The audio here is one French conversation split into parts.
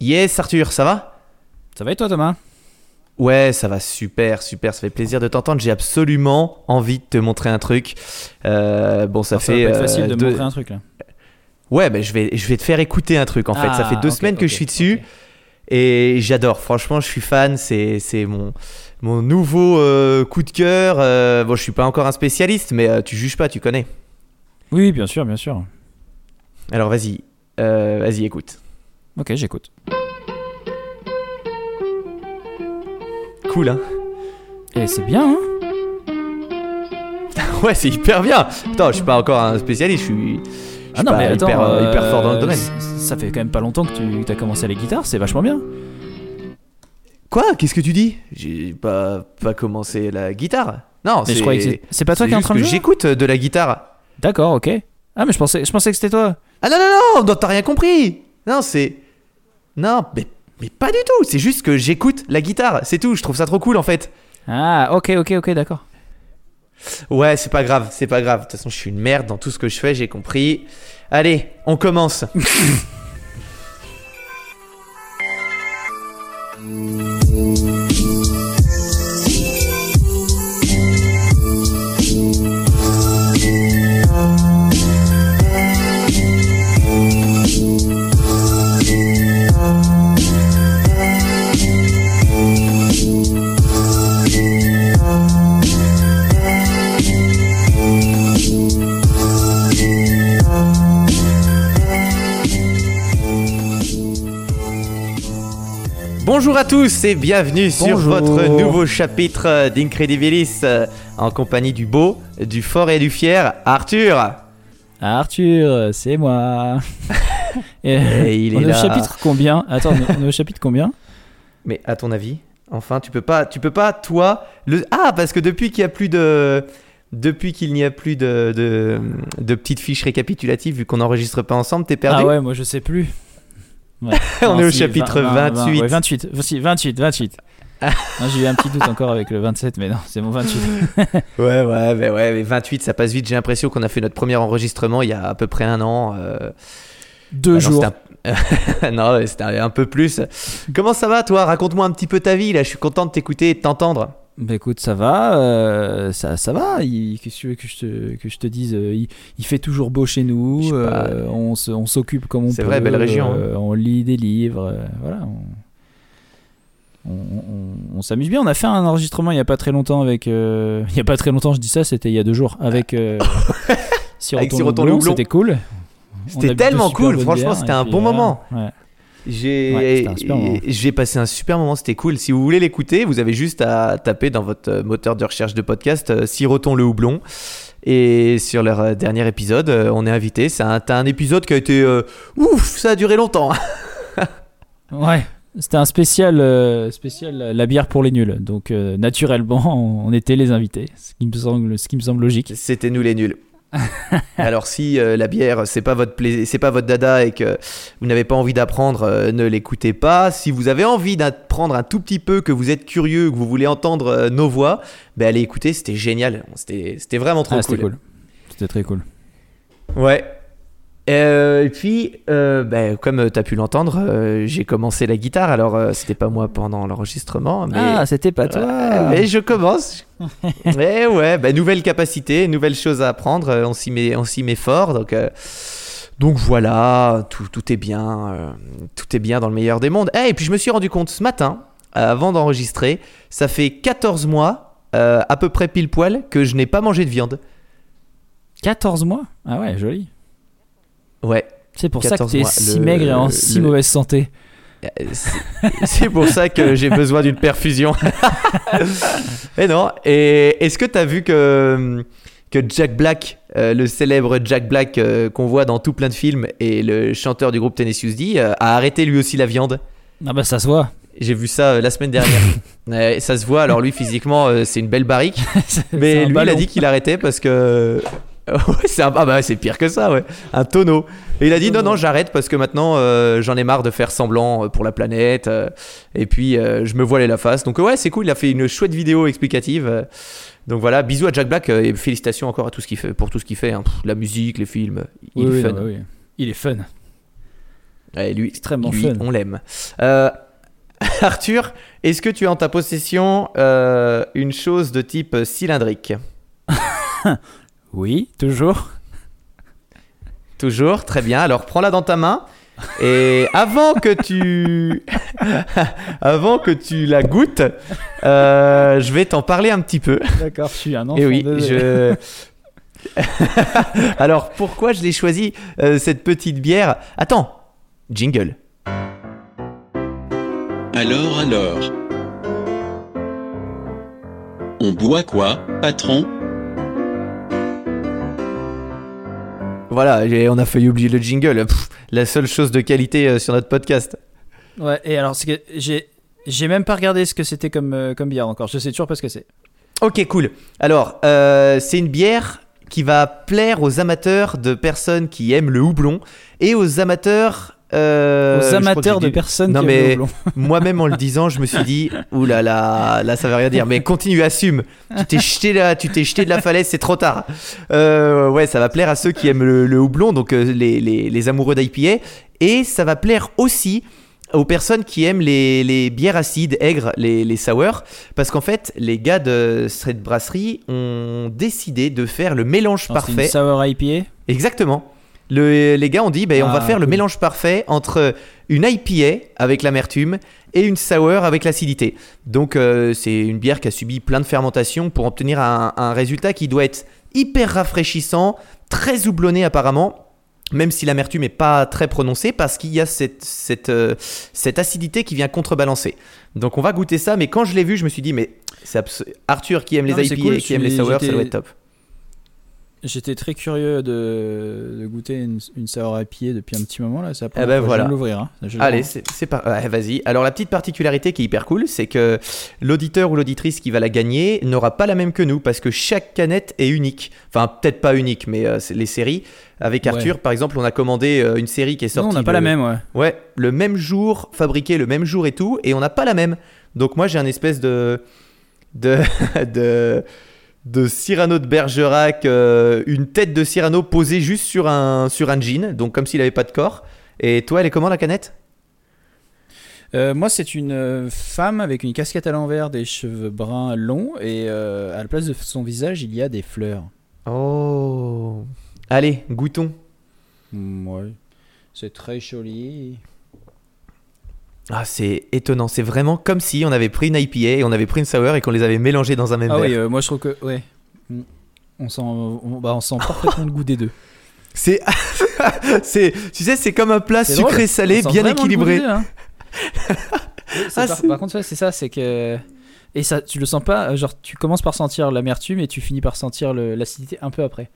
Yes, Arthur, ça va? Ça va et toi Thomas? Ouais, ça va super, super. Ça fait plaisir de t'entendre. J'ai absolument envie de te montrer un truc. Euh, bon, ça Alors, fait. va pas être euh, facile de deux- montrer un truc là. Ouais, je vais, je vais te faire écouter un truc en fait. ça Ah, fait deux semaines que je suis dessus et j'adore. Franchement, je suis fan. C'est, c'est mon, mon nouveau euh, coup de cœur. Bon, je suis pas encore un spécialiste, mais tu juges pas, tu connais. Oui, bien sûr, bien sûr. Alors vas-y, vas-y, écoute. Ok, j'écoute. Cool, hein Et c'est bien, hein Ouais, c'est hyper bien. Attends, je suis pas encore un spécialiste. Je suis. je Ah non, mais attends, hyper, euh, hyper fort dans le euh, domaine. Ça fait quand même pas longtemps que tu as commencé à la guitare, c'est vachement bien. Quoi? Qu'est-ce que tu dis? J'ai pas, pas commencé la guitare. Non, c'est. pas toi qui es en train de jouer? J'écoute de la guitare. D'accord, ok. Ah, mais je pensais, je pensais que c'était toi. Ah non, non, non, non, t'as rien compris. Non, c'est. Non, mais, mais pas du tout. C'est juste que j'écoute la guitare. C'est tout. Je trouve ça trop cool en fait. Ah, ok, ok, ok, d'accord. Ouais, c'est pas grave, c'est pas grave. De toute façon, je suis une merde dans tout ce que je fais, j'ai compris. Allez, on commence. Bonjour à tous et bienvenue sur votre nouveau chapitre d'Incredibilis euh, en compagnie du beau, du fort et du fier Arthur. Ah, Arthur, c'est moi. Et, Et il on est est au là. chapitre combien? Attends, on est- on est au chapitre combien? Mais à ton avis, enfin, tu peux pas, tu peux pas, toi, le ah parce que depuis qu'il y a plus de, depuis qu'il n'y a plus de, de, de petites fiches récapitulatives vu qu'on n'enregistre pas ensemble, t'es perdu? Ah ouais, moi je sais plus. Ouais. On est au si, chapitre 28. ouais, 28, si, 28, 28. Ah. Non, J'ai eu un petit doute encore avec le 27, mais non, c'est mon 28. Ouais, ouais, mais ouais, mais 28, ça passe vite. J'ai l'impression qu'on a fait notre premier enregistrement il y a à peu près un an. euh, Deux ah non, jours. c'était un- non, c'était un peu plus. Comment ça va, toi? Raconte-moi un petit peu ta vie. Là, je suis content de t'écouter et de t'entendre. Bah écoute, ça va, euh, ça, ça va. Il, qu'est-ce que tu veux que je te, que je te dise euh, il, il fait toujours beau chez nous. pas. euh, on se- on s'occupe comme on peut. C'est vrai, belle région, hein. on lit des livres. voilà. On, on- on- on s'amuse bien. On a fait un enregistrement il y a pas très longtemps avec. il y a pas très longtemps, je dis ça, c'était il y a deux jours avec. Siroton Loublon, Loublon. C'était cool. On C'était tellement cool, franchement, c'était un bon moment. Ouais. J'ai Ouais, passé un super moment, c'était cool. Si vous voulez l'écouter, vous avez juste à taper dans votre moteur de recherche de podcast euh, Siroton le houblon. Et sur leur euh, dernier épisode, euh, on est invité. C'est un, épisode qui a été euh, ouf, ça a duré longtemps. Ouais, c'était un spécial, euh, spécial la bière pour les nuls. Donc euh, naturellement, on était les invités, ce qui me semble, ce qui me semble logique. C'était nous les nuls. Alors si euh, la bière c'est pas votre plaisir, c'est pas votre dada et que vous n'avez pas envie d'apprendre, euh, ne l'écoutez pas. Si vous avez envie d'apprendre un tout petit peu, que vous êtes curieux, que vous voulez entendre euh, nos voix, ben allez écouter, c'était génial. C'était c'était vraiment trop Ah, c'était cool. C'était très cool. Ouais. Euh, et puis, euh, ben, comme tu as pu l'entendre, euh, j'ai commencé la guitare. Alors, euh, c'était pas moi pendant l'enregistrement, mais, Ah, c'était pas toi. Mais je commence. mais ouais, ben, nouvelle capacité, nouvelle chose à apprendre. euh, On s'y met, on s'y met fort. Donc, euh, donc voilà, tout, tout est bien, euh, tout est bien dans le meilleur des mondes. Eh, et puis je me suis rendu compte ce matin, euh, avant d'enregistrer, ça fait 14 mois, euh, à peu près pile poil, que je n'ai pas mangé de viande. 14 mois? Ah ouais, joli. Ouais. C'est pour ça que 14 t'es mois. si Le- maigre et en si le- mauvaise santé. Euh, c'est- pour ça que j'ai besoin d'une perfusion. Mais non. Et est-ce que tu as vu que, que Jack Black, euh, le célèbre Jack Black euh, qu'on voit dans tout plein de films, et le chanteur du groupe Tennessee D, euh, a arrêté lui aussi la viande? Ah bah ça se voit. J'ai vu ça la semaine dernière. Ça se voit. Alors lui, physiquement, c'est une belle barrique. Mais lui, il a dit qu'il arrêtait parce que. C'est un- ah bah c'est pire que ça, ouais. Un tonneau. Et il a dit non, non, j'arrête parce que maintenant euh, j'en ai marre de faire semblant euh, pour la planète. euh, et puis euh, je me voilais la face. Donc ouais, c'est cool. Il a fait une chouette vidéo explicative. donc voilà, bisous à Jack Black et félicitations encore à tout ce qu'il fait, pour tout ce qu'il fait. hein. Pff, la musique, les films. Il Oui, est oui, fun. non, oui. Il est fun. Ouais, lui, Extrêmement lui, fun. on l'aime. Arthur, est-ce que tu as en ta possession une chose de type cylindrique? Oui, toujours. Toujours, très bien. Alors prends-la dans ta main. Et avant que tu, avant que tu la goûtes, euh, je vais t'en parler un petit peu. D'accord, je suis un enfant. Et oui, je. Alors pourquoi je l'ai choisi euh, cette petite bière? Attends, jingle. Alors alors. On boit quoi, patron? Voilà, on a failli oublier le jingle. Pff, la seule chose de qualité euh, sur notre podcast. Ouais, et alors, que j'ai. J'ai même pas regardé ce que c'était comme, euh, comme bière encore. Je sais toujours pas ce que c'est. Ok, cool. Alors, euh, c'est une bière qui va plaire aux amateurs de personnes qui aiment le houblon et aux amateurs. Euh, Aux amateurs de personnes Non, qui mais-. Moi-même en le disant, je me suis dit, ouh là là, là ça veut rien dire. Mais continue, assume. Tu t'es jeté là, tu t'es jeté de la falaise, c'est trop tard. Euh, ouais, ça va plaire à ceux qui aiment le, le houblon, donc euh, les, les, les amoureux d'IPA, et ça va plaire aussi aux personnes qui aiment les, les bières acides, aigres, les, les sours, parce qu'en fait, les gars de Street Brasserie ont décidé de faire le mélange Non, parfait. une sour IPA? Exactement. Le- les gars ont dit, ben, on va Ah, faire le mélange parfait entre une IPA avec l'amertume et une sour avec l'acidité. Donc euh, c'est une bière qui a subi plein de fermentation pour obtenir un, un résultat qui doit être hyper rafraîchissant, très houblonné apparemment. Même si l'amertume n'est pas très prononcée, parce qu'il y a cette, cette, euh, cette acidité qui vient contrebalancer. Donc on va goûter ça, mais quand je l'ai vu, je me suis dit, mais Arthur qui aime Non, les IPA cool, et qui aime les sours, ça doit être top. J'étais très curieux de, de goûter une, une sour IPA depuis un petit moment là. Ça Eh ben, voilà. L'ouvrir. Hein. Allez, le- c'est pas. ouais, vas-y. Alors, la petite particularité qui est hyper cool, c'est que l'auditeur ou l'auditrice qui va la gagner n'aura pas la même que nous parce que chaque canette est unique. Enfin, peut-être pas unique, mais euh, les séries. Avec Ouais. Arthur, par exemple, on a commandé euh, une série qui est Non, sortie. on n'a pas le- la même, ouais. Ouais, le même jour, fabriqué le même jour et tout, et on n'a pas la même. Donc, moi, j'ai un espèce de. de. de. De Cyrano de Bergerac, euh, une tête de Cyrano posée juste sur un, sur un jean, donc comme s'il avait pas de corps. Et toi, elle est comment la canette? Euh, moi, c'est une euh, femme avec une casquette à l'envers, des cheveux bruns longs, et euh, à la place de son visage, il y a des fleurs. Oh. Allez, goûtons. Mm, ouais. C'est très joli. Ah, c'est étonnant. C'est vraiment comme si on avait pris une IPA et on avait pris une sour et qu'on les avait mélangées dans un même Ah verre. oui, euh, moi je trouve que. Ouais. Mm. On sent, on, bah, on sent parfaitement le goût des deux. C'est, c'est, tu sais, c'est comme un plat C'est drôle. sucré-salé On sent bien vraiment le goût des équilibré. deux, hein. Oui, c'est Ah, par, c'est- par contre, ouais, c'est ça, c'est que. Et ça, tu le sens pas, euh, genre tu commences par sentir l'amertume et tu finis par sentir le- l'acidité un peu après.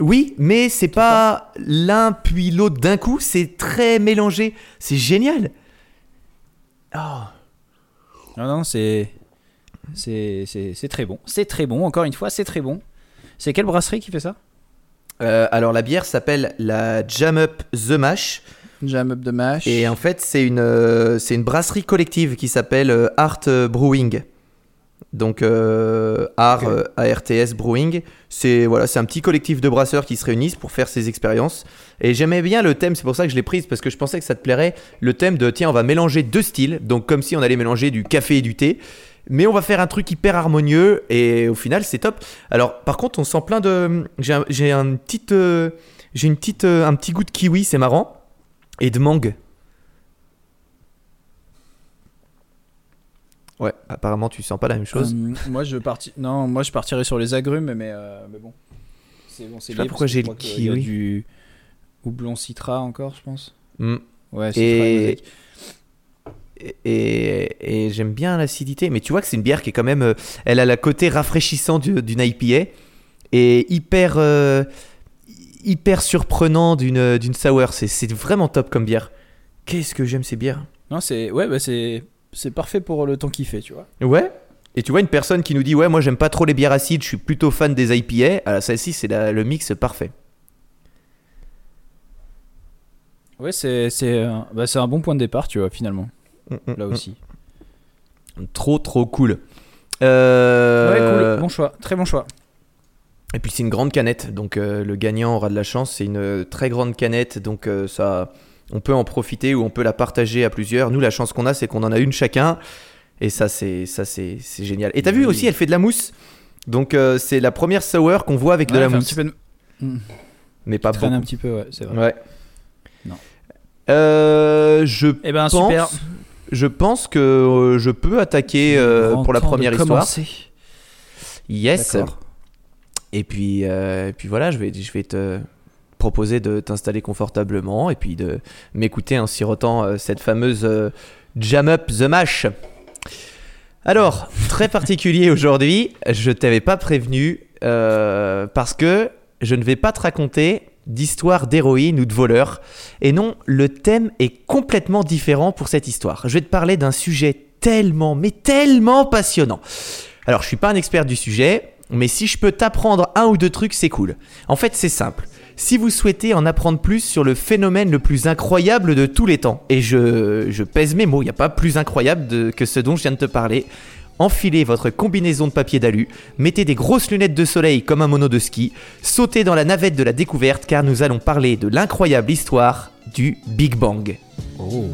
Oui, mais c'est pas l'un puis l'autre d'un coup. C'est très mélangé. C'est génial. Oh. Non, non, c'est. C'est c'est- c'est très bon. C'est très bon, encore une fois, c'est très bon. C'est quelle brasserie qui fait ça? Euh, alors la bière s'appelle la Jam Up The Mash Jam Up the Mash. et en fait c'est une euh, c'est une brasserie collective qui s'appelle euh, Art Brewing. Donc euh, Art Ok. euh, ARTS Brewing, c'est voilà, c'est un petit collectif de brasseurs qui se réunissent pour faire ces expériences. Et j'aimais bien le thème, c'est pour ça que je l'ai prise parce que je pensais que ça te plairait. Le thème de tiens, on va mélanger deux styles, donc comme si on allait mélanger du café et du thé. Mais on va faire un truc hyper harmonieux et au final c'est top. Alors par contre on sent plein de, j'ai un, j'ai un euh, j'ai une petite, euh, un petit goût de kiwi, c'est marrant, et de mangue. Ouais, apparemment tu sens pas la même chose. Euh, moi, je parti... non, moi je partirais sur les agrumes, mais, euh, mais bon. C'est bon, c'est sais pas libre, pourquoi j'ai le kiwi. du houblon citra encore, je pense. Mm. Ouais, citra Et, et, et- et j'aime bien l'acidité, mais tu vois que c'est une bière qui est quand même. euh, elle a le côté rafraîchissant du- d'une IPA et hyper, euh, hyper surprenant d'une d'une sour. C'est- C'est vraiment top comme bière. Qu'est-ce que j'aime ces bières? Non, c'est ouais, bah c'est c'est parfait pour le temps qu'il fait, tu vois. Ouais. Et tu vois une personne qui nous dit ouais moi j'aime pas trop les bières acides, je suis plutôt fan des IPA. Alors celle-ci c'est la- le mix parfait. Ouais, c'est c'est un- bah, c'est un bon point de départ, tu vois, finalement. Mm, mm, Là mm. aussi. Trop trop cool. Euh, Ouais, cool. Bon choix, très bon choix. Et puis c'est une grande canette, donc euh, le gagnant aura de la chance. C'est une euh, très grande canette, donc euh, ça, on peut en profiter ou on peut la partager à plusieurs. Nous, la chance qu'on a, c'est qu'on en a une chacun. Et ça, c'est ça, c'est c'est génial. Et t'as vu aussi, elle fait de la mousse. Donc euh, c'est la première sour qu'on voit avec de la fait un mousse, petit peu de- Mm. mais pas beaucoup. un petit peu, ouais, c'est vrai. Ouais. Non. Euh, je Eh ben, pense, super. je pense que euh, je peux attaquer pour la de première histoire. commencer. Yes. D'accord. Et puis, et puis voilà, je vais, je vais te proposer de t'installer confortablement et puis de m'écouter en sirotant euh, cette fameuse euh, Jam Up the Mash. Alors, très particulier aujourd'hui, je t'avais pas prévenu euh, parce que je ne vais pas te raconter d'histoire d'héroïne ou de voleur. Et non, le thème est complètement différent pour cette histoire. Je vais te parler d'un sujet tellement, mais tellement passionnant. Alors, je suis pas un expert du sujet, mais si je peux t'apprendre un ou deux trucs, c'est cool. En fait, c'est simple. Si vous souhaitez en apprendre plus sur le phénomène le plus incroyable de tous les temps, et je, pèse mes mots, il n'y a pas plus incroyable que ce dont je viens de te parler, enfilez votre combinaison de papier d'alu, mettez des grosses lunettes de soleil comme un mono de ski, sautez dans la navette de la découverte car nous allons parler de l'incroyable histoire du Big Bang. Oh.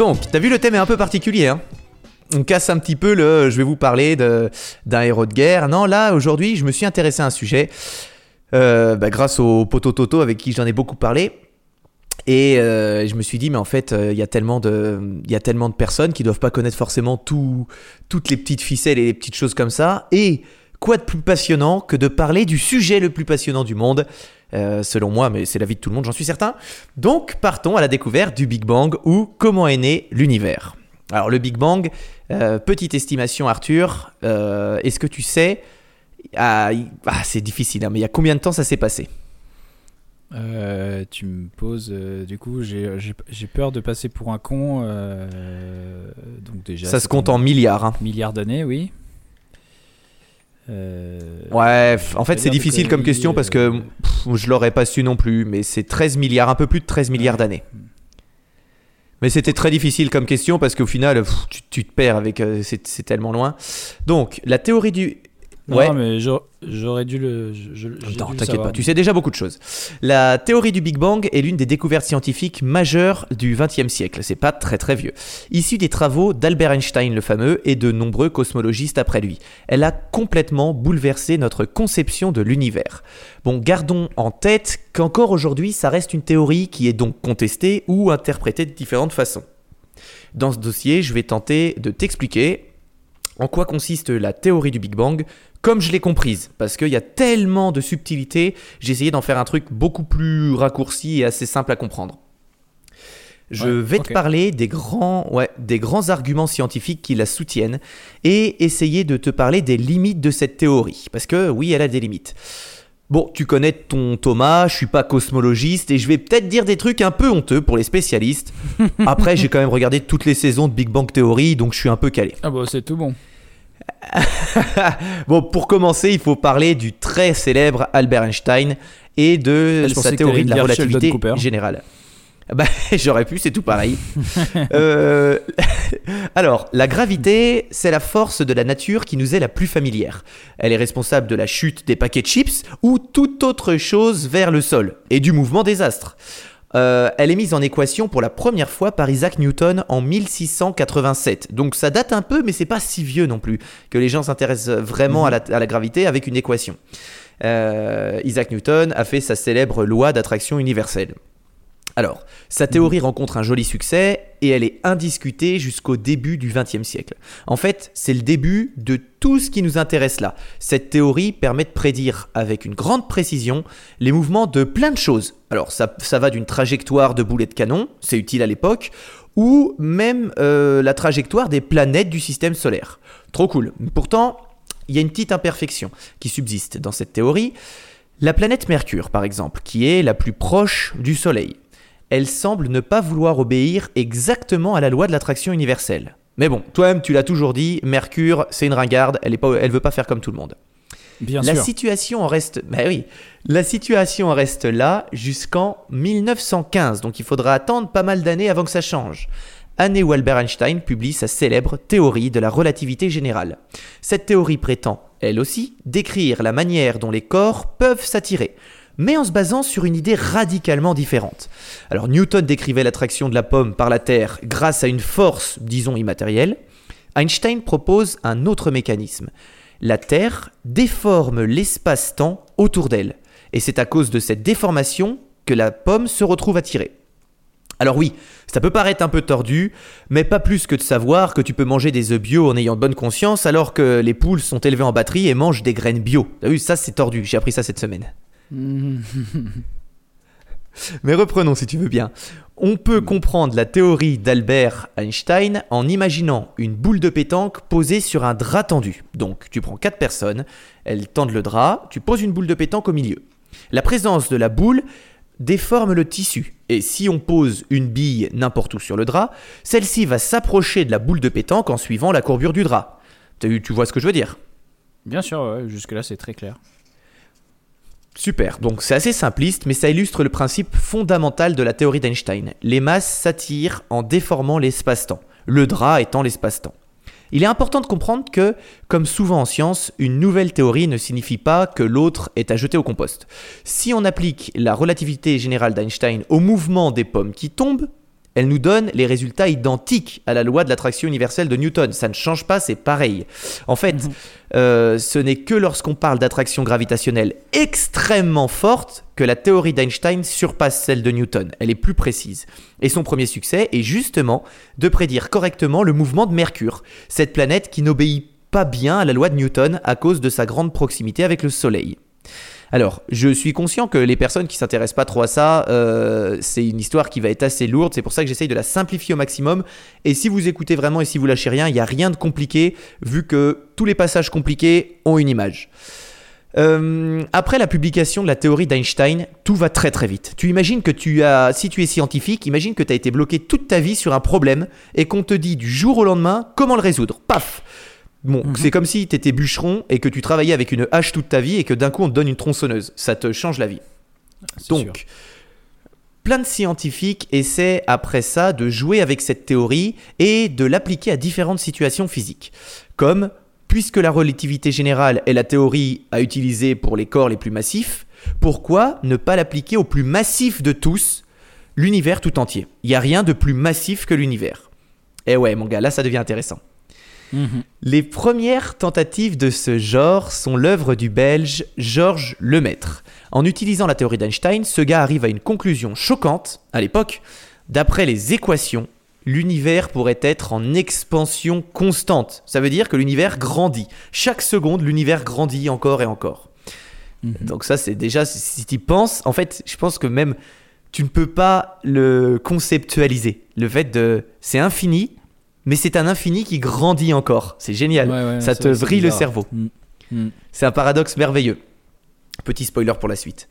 Donc, t'as vu le thème est un peu particulier, hein on casse un petit peu le. Je vais vous parler d'un héros de guerre. Non, là aujourd'hui, je me suis intéressé à un sujet euh, bah, grâce au poteau Toto avec qui j'en ai beaucoup parlé. Et euh, je me suis dit, mais en fait, euh, il y a tellement de, y a tellement de personnes qui doivent pas connaître forcément tout, toutes les petites ficelles et les petites choses comme ça. Et quoi de plus passionnant que de parler du sujet le plus passionnant du monde, euh, selon moi, mais c'est l'avis de tout le monde, j'en suis certain. Donc, partons à la découverte du Big Bang ou comment est né l'univers. Alors, le Big Bang, euh, petite estimation, Arthur, euh, est-ce que tu sais, ah, ah, c'est difficile, hein, mais il y a combien de temps ça s'est passé? Euh, tu me poses, euh, du coup, j'ai peur de passer pour un con. euh, donc déjà, Ça se compte en milliards. hein. milliard d'années, oui. Euh, Ouais, en fait, c'est difficile comme question parce que euh, pff, je l'aurais pas su non plus, mais c'est 13 milliards, un peu plus de 13 milliards d'années. Mais c'était très difficile comme question parce qu'au final, pff, tu, tu te perds avec. euh, c'est tellement loin. Donc, la théorie du. Non, Ouais. mais j'aurais- dû le. je- Non, t'inquiète pas, tu sais déjà beaucoup de choses. La théorie du Big Bang est l'une des découvertes scientifiques majeures du XXe siècle. C'est pas très très vieux. Issue des travaux d'Albert Einstein le fameux et de nombreux cosmologistes après lui. Elle a complètement bouleversé notre conception de l'univers. Bon, gardons en tête qu'encore aujourd'hui, ça reste une théorie qui est donc contestée ou interprétée de différentes façons. Dans ce dossier, je vais tenter de t'expliquer en quoi consiste la théorie du Big Bang comme je l'ai comprise, parce qu'il y a tellement de subtilités, j'ai essayé d'en faire un truc beaucoup plus raccourci et assez simple à comprendre. Je Ouais, vais te parler des grands, ouais, des grands arguments scientifiques qui la soutiennent et essayer de te parler des limites de cette théorie, parce que oui, elle a des limites. Bon, tu connais ton Thomas, je suis pas cosmologiste et je vais peut-être dire des trucs un peu honteux pour les spécialistes. Après, j'ai quand même regardé toutes les saisons de Big Bang Theory, donc je suis un peu calé. Ah bah c'est tout bon. Bon, pour commencer, il faut parler du très célèbre Albert Einstein et de Ah, je sa théorie de la relativité générale. Bah, j'aurais pu, c'est tout pareil. Euh, alors, la gravité, c'est la force de la nature qui nous est la plus familière. Elle est responsable de la chute des paquets de chips ou toute autre chose vers le sol et du mouvement des astres. Euh, elle est mise en équation pour la première fois par Isaac Newton en 1687. Donc ça date un peu, mais c'est pas si vieux non plus que les gens s'intéressent vraiment à, la, à la gravité avec une équation. Euh, Isaac Newton a fait sa célèbre loi d'attraction universelle. Alors, sa théorie rencontre un joli succès et elle est indiscutée jusqu'au début du XXe siècle. En fait, c'est le début de tout ce qui nous intéresse là. Cette théorie permet de prédire avec une grande précision les mouvements de plein de choses. Alors, ça, ça va d'une trajectoire de boulet de canon, c'est utile à l'époque, ou même euh, la trajectoire des planètes du système solaire. Trop cool. Pourtant, il y a une petite imperfection qui subsiste dans cette théorie. La planète Mercure, par exemple, qui est la plus proche du Soleil, elle semble ne pas vouloir obéir exactement à la loi de l'attraction universelle. Mais bon, toi-même, tu l'as toujours dit, Mercure, c'est une ringarde, elle ne veut pas faire comme tout le monde. Bien la sûr. situation en reste, bah oui, la situation en reste là jusqu'en 1915. Donc il faudra attendre pas mal d'années avant que ça change. Année où Albert Einstein publie sa célèbre théorie de la relativité générale. Cette théorie prétend, elle aussi, décrire la manière dont les corps peuvent s'attirer, mais en se basant sur une idée radicalement différente. Alors Newton décrivait l'attraction de la pomme par la Terre grâce à une force, disons, immatérielle. Einstein propose un autre mécanisme. La Terre déforme l'espace-temps autour d'elle, et c'est à cause de cette déformation que la pomme se retrouve attirée. Alors oui, ça peut paraître un peu tordu, mais pas plus que de savoir que tu peux manger des œufs bio en ayant bonne conscience alors que les poules sont élevées en batterie et mangent des graines bio. T'as vu, ça c'est tordu, j'ai appris ça cette semaine. Mais reprenons si tu veux bien. On peut comprendre la théorie d'Albert Einstein en imaginant une boule de pétanque posée sur un drap tendu. Donc tu prends quatre personnes, elles tendent le drap, tu poses une boule de pétanque au milieu. La présence de la boule déforme le tissu. Et si on pose une bille n'importe où sur le drap, celle-ci va s'approcher de la boule de pétanque en suivant la courbure du drap. Tu vois ce que je veux dire? Bien sûr, jusque-là c'est très clair. Super, donc c'est assez simpliste, mais ça illustre le principe fondamental de la théorie d'Einstein. Les masses s'attirent en déformant l'espace-temps, le drap étant l'espace-temps. Il est important de comprendre que, comme souvent en science, une nouvelle théorie ne signifie pas que l'autre est à jeter au compost. Si on applique la relativité générale d'Einstein au mouvement des pommes qui tombent, elle nous donne les résultats identiques à la loi de l'attraction universelle de Newton. Ça ne change pas, c'est pareil. En fait, euh, ce n'est que lorsqu'on parle d'attraction gravitationnelle extrêmement forte que la théorie d'Einstein surpasse celle de Newton. Elle est plus précise. Et son premier succès est justement de prédire correctement le mouvement de Mercure, cette planète qui n'obéit pas bien à la loi de Newton à cause de sa grande proximité avec le Soleil. Alors, je suis conscient que les personnes qui s'intéressent pas trop à ça, euh, c'est une histoire qui va être assez lourde. C'est pour ça que j'essaye de la simplifier au maximum. Et si vous écoutez vraiment et si vous lâchez rien, il n'y a rien de compliqué, vu que tous les passages compliqués ont une image. Euh, après la publication de la théorie d'Einstein, tout va très très vite. Tu imagines que tu as, si tu es scientifique, imagine que tu as été bloqué toute ta vie sur un problème et qu'on te dit du jour au lendemain comment le résoudre. Paf Bon, Mhm. c'est comme si tu étais bûcheron et que tu travaillais avec une hache toute ta vie et que d'un coup on te donne une tronçonneuse. Ça te change la vie. Sûr. Donc, plein de scientifiques essaient après ça de jouer avec cette théorie et de l'appliquer à différentes situations physiques. Comme, puisque la relativité générale est la théorie à utiliser pour les corps les plus massifs, pourquoi ne pas l'appliquer au plus massif de tous, l'univers tout entier? Il n'y a rien de plus massif que l'univers. Et ouais, mon gars, là ça devient intéressant. Mhm. Les premières tentatives de ce genre sont l'œuvre du Belge Georges Lemaître. En utilisant la théorie d'Einstein, ce gars arrive à une conclusion choquante, à l'époque. D'après les équations, l'univers pourrait être en expansion constante. Ça veut dire que l'univers grandit. Chaque seconde, l'univers grandit encore et encore. Mhm. Donc ça, c'est déjà, si- tu penses, en fait, je pense que même tu ne peux pas le conceptualiser. Le fait de... C'est infini, mais c'est un infini qui grandit encore. C'est génial. Ouais, ouais, ça te c'est vrille le cerveau. Mm. Mm. C'est un paradoxe merveilleux. Petit spoiler pour la suite.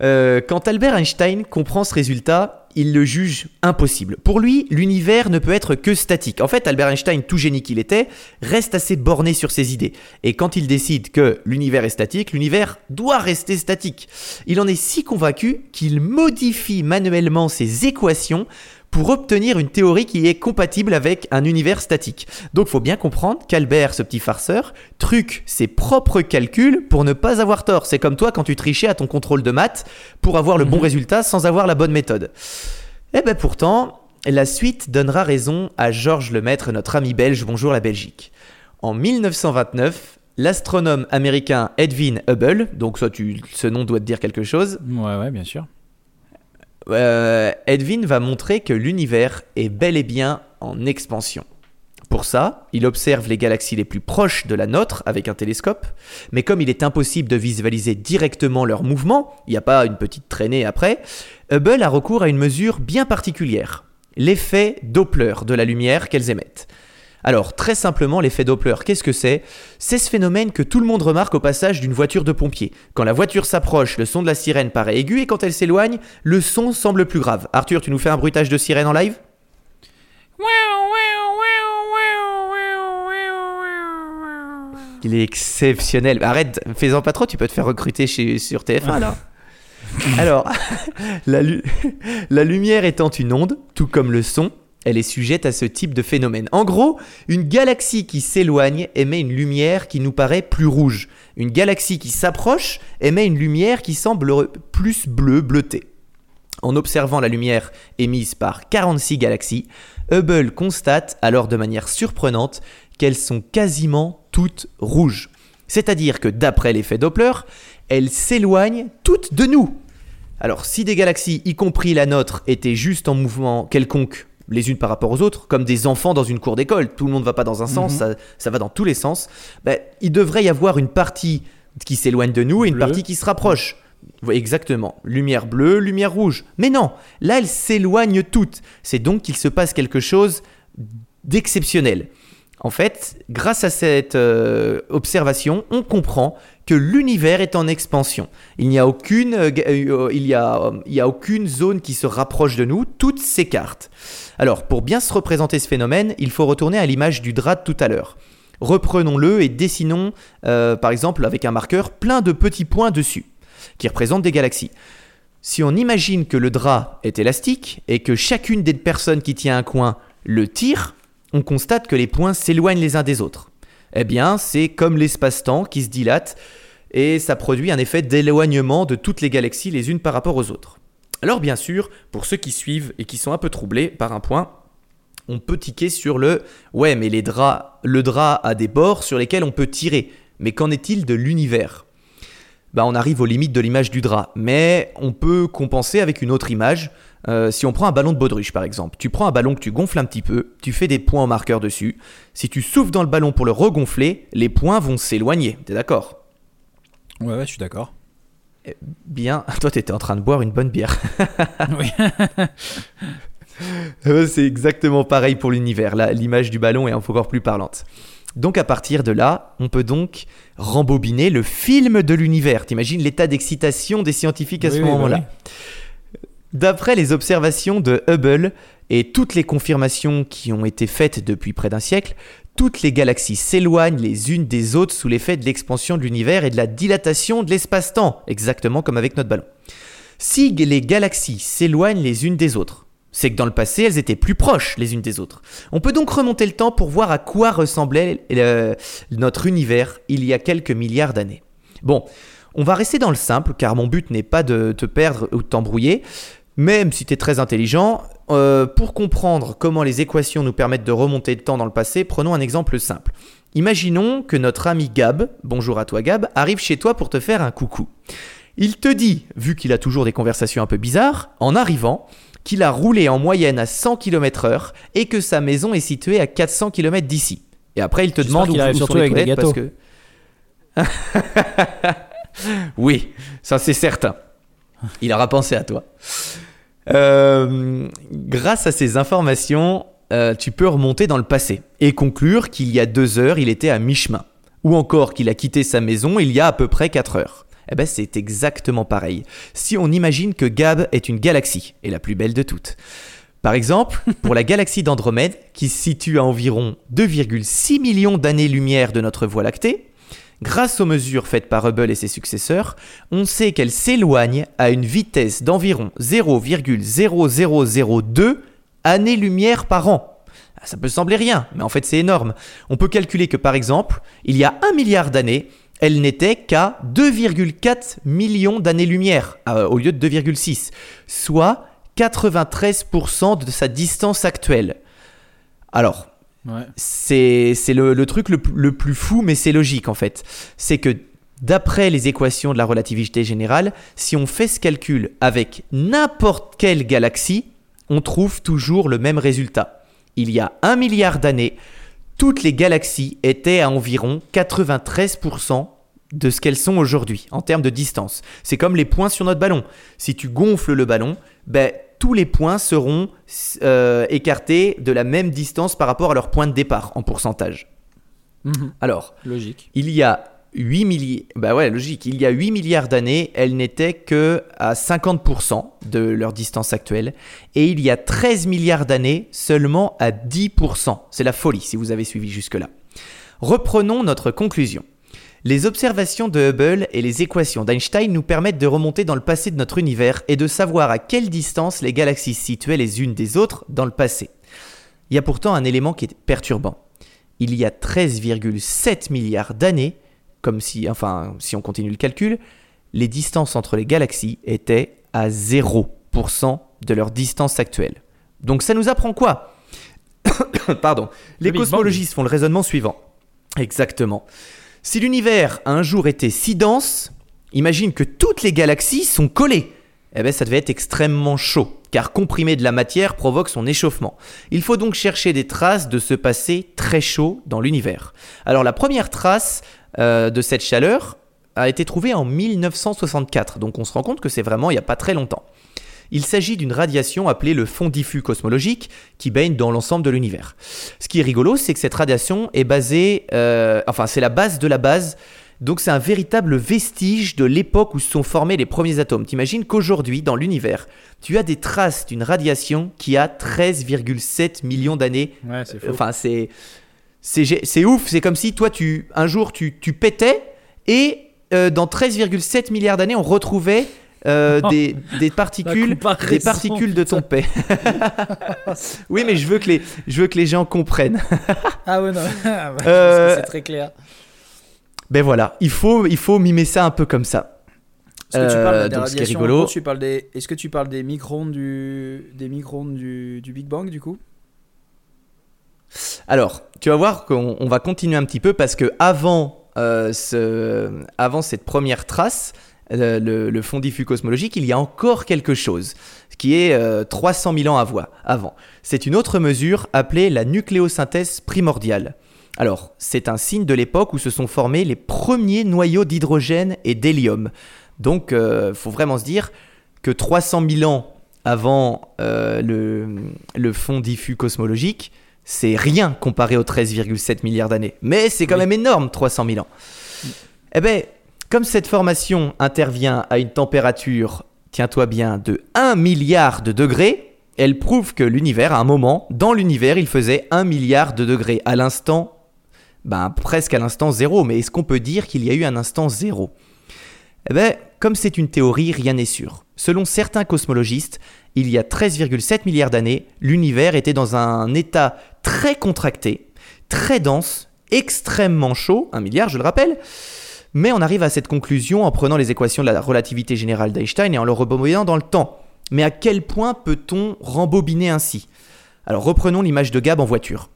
Euh, quand Albert Einstein comprend ce résultat, il le juge impossible. Pour lui, l'univers ne peut être que statique. En fait, Albert Einstein, tout génie qu'il était, reste assez borné sur ses idées. Et quand il décide que l'univers est statique, l'univers doit rester statique. Il en est si convaincu qu'il modifie manuellement ses équations pour obtenir une théorie qui est compatible avec un univers statique. Donc faut bien comprendre qu'Albert, ce petit farceur, truque ses propres calculs pour ne pas avoir tort. C'est comme toi quand tu trichais à ton contrôle de maths pour avoir le bon Mhm. résultat sans avoir la bonne méthode. Eh ben pourtant, la suite donnera raison à Georges Lemaître, notre ami belge, bonjour la Belgique. En 1929, l'astronome américain Edwin Hubble, donc ça tu, ce nom doit te dire quelque chose, Ouais, ouais, bien sûr. Euh, Edwin va montrer que l'univers est bel et bien en expansion. Pour ça, il observe les galaxies les plus proches de la nôtre avec un télescope, mais comme il est impossible de visualiser directement leur mouvement, il n'y a pas une petite traînée après, Hubble a recours à une mesure bien particulière, l'effet Doppler de la lumière qu'elles émettent. Alors, très simplement, l'effet Doppler, qu'est-ce que c'est? C'est ce phénomène que tout le monde remarque au passage d'une voiture de pompier. Quand la voiture s'approche, le son de la sirène paraît aigu et quand elle s'éloigne, le son semble plus grave. Arthur, tu nous fais un bruitage de sirène en live? Il est exceptionnel. Arrête, fais-en pas trop, tu peux te faire recruter chez, sur TF1 là. Alors, la, lu- la lumière étant une onde, tout comme le son, elle est sujette à ce type de phénomène. En gros, une galaxie qui s'éloigne émet une lumière qui nous paraît plus rouge. Une galaxie qui s'approche émet une lumière qui semble plus bleue, bleutée. En observant la lumière émise par 46 galaxies, Hubble constate alors de manière surprenante qu'elles sont quasiment toutes rouges. C'est-à-dire que d'après l'effet Doppler, elles s'éloignent toutes de nous. Alors si des galaxies, y compris la nôtre, étaient juste en mouvement quelconque les unes par rapport aux autres, comme des enfants dans une cour d'école, tout le monde ne va pas dans un sens, ça, ça va dans tous les sens, ben, il devrait y avoir une partie qui s'éloigne de nous et une Bleu. partie qui se rapproche. Exactement. Lumière bleue, lumière rouge. Mais non, là, elles s'éloignent toutes. C'est donc qu'il se passe quelque chose d'exceptionnel. En fait, grâce à cette euh, observation, on comprend que l'univers est en expansion. Il n'y a aucune, euh, euh, il a, a aucune zone qui se rapproche de nous, toutes s'écartent. Alors, pour bien se représenter ce phénomène, il faut retourner à l'image du drap de tout à l'heure. Reprenons-le et dessinons, par exemple, avec un marqueur, plein de petits points dessus, qui représentent des galaxies. Si on imagine que le drap est élastique et que chacune des personnes qui tient un coin le tire, on constate que les points s'éloignent les uns des autres. Eh bien, c'est comme l'espace-temps qui se dilate et ça produit un effet d'éloignement de toutes les galaxies les unes par rapport aux autres. Alors bien sûr, pour ceux qui suivent et qui sont un peu troublés par un point, on peut tiquer sur le ouais mais les draps, le drap a des bords sur lesquels on peut tirer. Mais qu'en est-il de l'univers? Bah, on arrive aux limites de l'image du drap, mais on peut compenser avec une autre image. Euh, si on prend un ballon de baudruche par exemple, tu prends un ballon que tu gonfles un petit peu, tu fais des points au marqueur dessus. Si tu souffles dans le ballon pour le regonfler, les points vont s'éloigner. T'es d'accord? Ouais, ouais, je suis d'accord. Bien, toi t'étais en train de boire une bonne bière. oui. Euh, C'est exactement pareil pour l'univers. Là, l'image du ballon est encore plus parlante. Donc à partir de là, on peut donc rembobiner le film de l'univers. T'imagines l'état d'excitation des scientifiques à ce Oui, moment-là? bah D'après les observations de Hubble et toutes les confirmations qui ont été faites depuis près d'un siècle, toutes les galaxies s'éloignent les unes des autres sous l'effet de l'expansion de l'univers et de la dilatation de l'espace-temps, exactement comme avec notre ballon. Si les galaxies s'éloignent les unes des autres, c'est que dans le passé, elles étaient plus proches les unes des autres. On peut donc remonter le temps pour voir à quoi ressemblait euh, notre univers il y a quelques milliards d'années. Bon, on va rester dans le simple, car mon but n'est pas de te perdre ou de t'embrouiller, même si tu es très intelligent. euh, pour comprendre comment les équations nous permettent de remonter le temps dans le passé, prenons un exemple simple. Imaginons que notre ami Gab, bonjour à toi Gab, arrive chez toi pour te faire un coucou. Il te dit, vu qu'il a toujours des conversations un peu bizarres, en arrivant, qu'il a roulé en moyenne à 100 km/h et que sa maison est située à 400 km d'ici. Et après, il te demande où, arrive où sont les avec des toilettes parce que. oui, ça c'est certain. Il aura pensé à toi. Euh, grâce à ces informations, euh, tu peux remonter dans le passé et conclure qu'il y a deux heures, il était à mi-chemin. Ou encore qu'il a quitté sa maison il y a à peu près 4 heures. Eh ben c'est exactement pareil. Si on imagine que Gab est une galaxie, et la plus belle de toutes. Par exemple, pour la galaxie d'Andromède, qui se situe à environ 2,6 millions d'années-lumière de notre Voie lactée, grâce aux mesures faites par Hubble et ses successeurs, on sait qu'elle s'éloigne à une vitesse d'environ 0,0002 années-lumière par an. Ah, Ça peut sembler rien, mais en fait c'est énorme. On peut calculer que par exemple, il y a un milliard d'années, elle n'était qu'à 2,4 millions d'années-lumière euh, au lieu de 2,6, soit 93% de sa distance actuelle. Alors, C'est le, truc le, le plus fou, mais c'est logique en fait. C'est que d'après les équations de la relativité générale, si on fait ce calcul avec n'importe quelle galaxie, on trouve toujours le même résultat. Il y a un milliard d'années, toutes les galaxies étaient à environ 93% de ce qu'elles sont aujourd'hui en termes de distance. C'est comme les points sur notre ballon. Si tu gonfles le ballon, ben, tous les points seront euh, écartés de la même distance par rapport à leur point de départ en pourcentage. Mhm. Alors, Logique. il y a 8 milliards, bah ouais, logique, il y a 8 milliards d'années, elles n'étaient que à 50% de leur distance actuelle et il y a 13 milliards d'années seulement à 10%. C'est la folie si vous avez suivi jusque-là. Reprenons notre conclusion. Les observations de Hubble et les équations d'Einstein nous permettent de remonter dans le passé de notre univers et de savoir à quelle distance les galaxies se situaient les unes des autres dans le passé. Il y a pourtant un élément qui est perturbant. Il y a 13,7 milliards d'années, comme si, enfin, si on continue le calcul, les distances entre les galaxies étaient à 0% de leur distance actuelle. Donc ça nous apprend quoi? Pardon. Les cosmologistes font le raisonnement suivant. Exactement. Si l'univers a un jour été si dense, imagine que toutes les galaxies sont collées. Eh bien, ça devait être extrêmement chaud, car comprimer de la matière provoque son échauffement. Il faut donc chercher des traces de ce passé très chaud dans l'univers. Alors, la première trace euh, de cette chaleur a été trouvée en 1964, donc on se rend compte que c'est vraiment il n'y a pas très longtemps. Il s'agit d'une radiation appelée le fond diffus cosmologique qui baigne dans l'ensemble de l'univers. Ce qui est rigolo, c'est que cette radiation est basée, euh, enfin c'est la base de la base, donc c'est un véritable vestige de l'époque où se sont formés les premiers atomes. T'imagines qu'aujourd'hui, dans l'univers, tu as des traces d'une radiation qui a 13,7 millions d'années Ouais, c'est fou. Enfin, c'est c'est ouf. C'est comme si toi, tu un jour, tu, tu pétais et euh, dans 13,7 milliards d'années, on retrouvait euh, des, des particules, des particules de ton paix. oui, mais je veux que les, je veux que les gens comprennent. Ah ouais, non. Ah bah, Euh, c'est très clair. Ben voilà, il faut, il faut mimer ça un peu comme ça. Est-ce que tu Euh, parles des donc, ce qui est radiations en rigolo- gros, tu parles des... Est-ce que tu parles des microns du, des microns du... du Big Bang du coup? Alors, tu vas voir qu'on on va continuer un petit peu parce que avant, euh, ce, avant cette première trace, euh, le, le fond diffus cosmologique, il y a encore quelque chose qui est euh, 300 000 ans avant. C'est une autre mesure appelée la nucléosynthèse primordiale. Alors, c'est un signe de l'époque où se sont formés les premiers noyaux d'hydrogène et d'hélium. Donc, il faut vraiment se dire que 300 000 ans avant euh, le, le fond diffus cosmologique, c'est rien comparé aux 13,7 milliards d'années. Mais c'est quand Oui. même énorme, 300 000 ans. Eh bien, comme cette formation intervient à une température, tiens-toi bien, de 1 milliard de degrés, elle prouve que l'univers, à un moment, dans l'univers, il faisait 1 milliard de degrés. À l'instant, ben, presque à l'instant zéro. Mais est-ce qu'on peut dire qu'il y a eu un instant zéro? Eh bien, comme c'est une théorie, rien n'est sûr. Selon certains cosmologistes, il y a 13,7 milliards d'années, l'univers était dans un état très contracté, très dense, extrêmement chaud, un milliard je le rappelle, mais on arrive à cette conclusion en prenant les équations de la relativité générale d'Einstein et en le rebobinant dans le temps. Mais à quel point peut-on rembobiner ainsi? Alors reprenons l'image de Gab en voiture.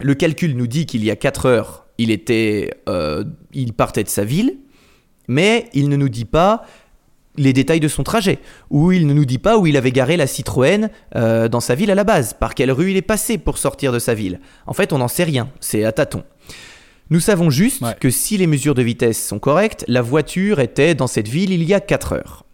Le calcul nous dit qu'il y a 4 heures, il, était, euh, il partait de sa ville, mais il ne nous dit pas les détails de son trajet, ou il ne nous dit pas où il avait garé la Citroën euh, dans sa ville à la base, par quelle rue il est passé pour sortir de sa ville. En fait, on n'en sait rien, c'est à tâtons. Nous savons juste Ouais. que si les mesures de vitesse sont correctes, la voiture était dans cette ville il y a 4 heures.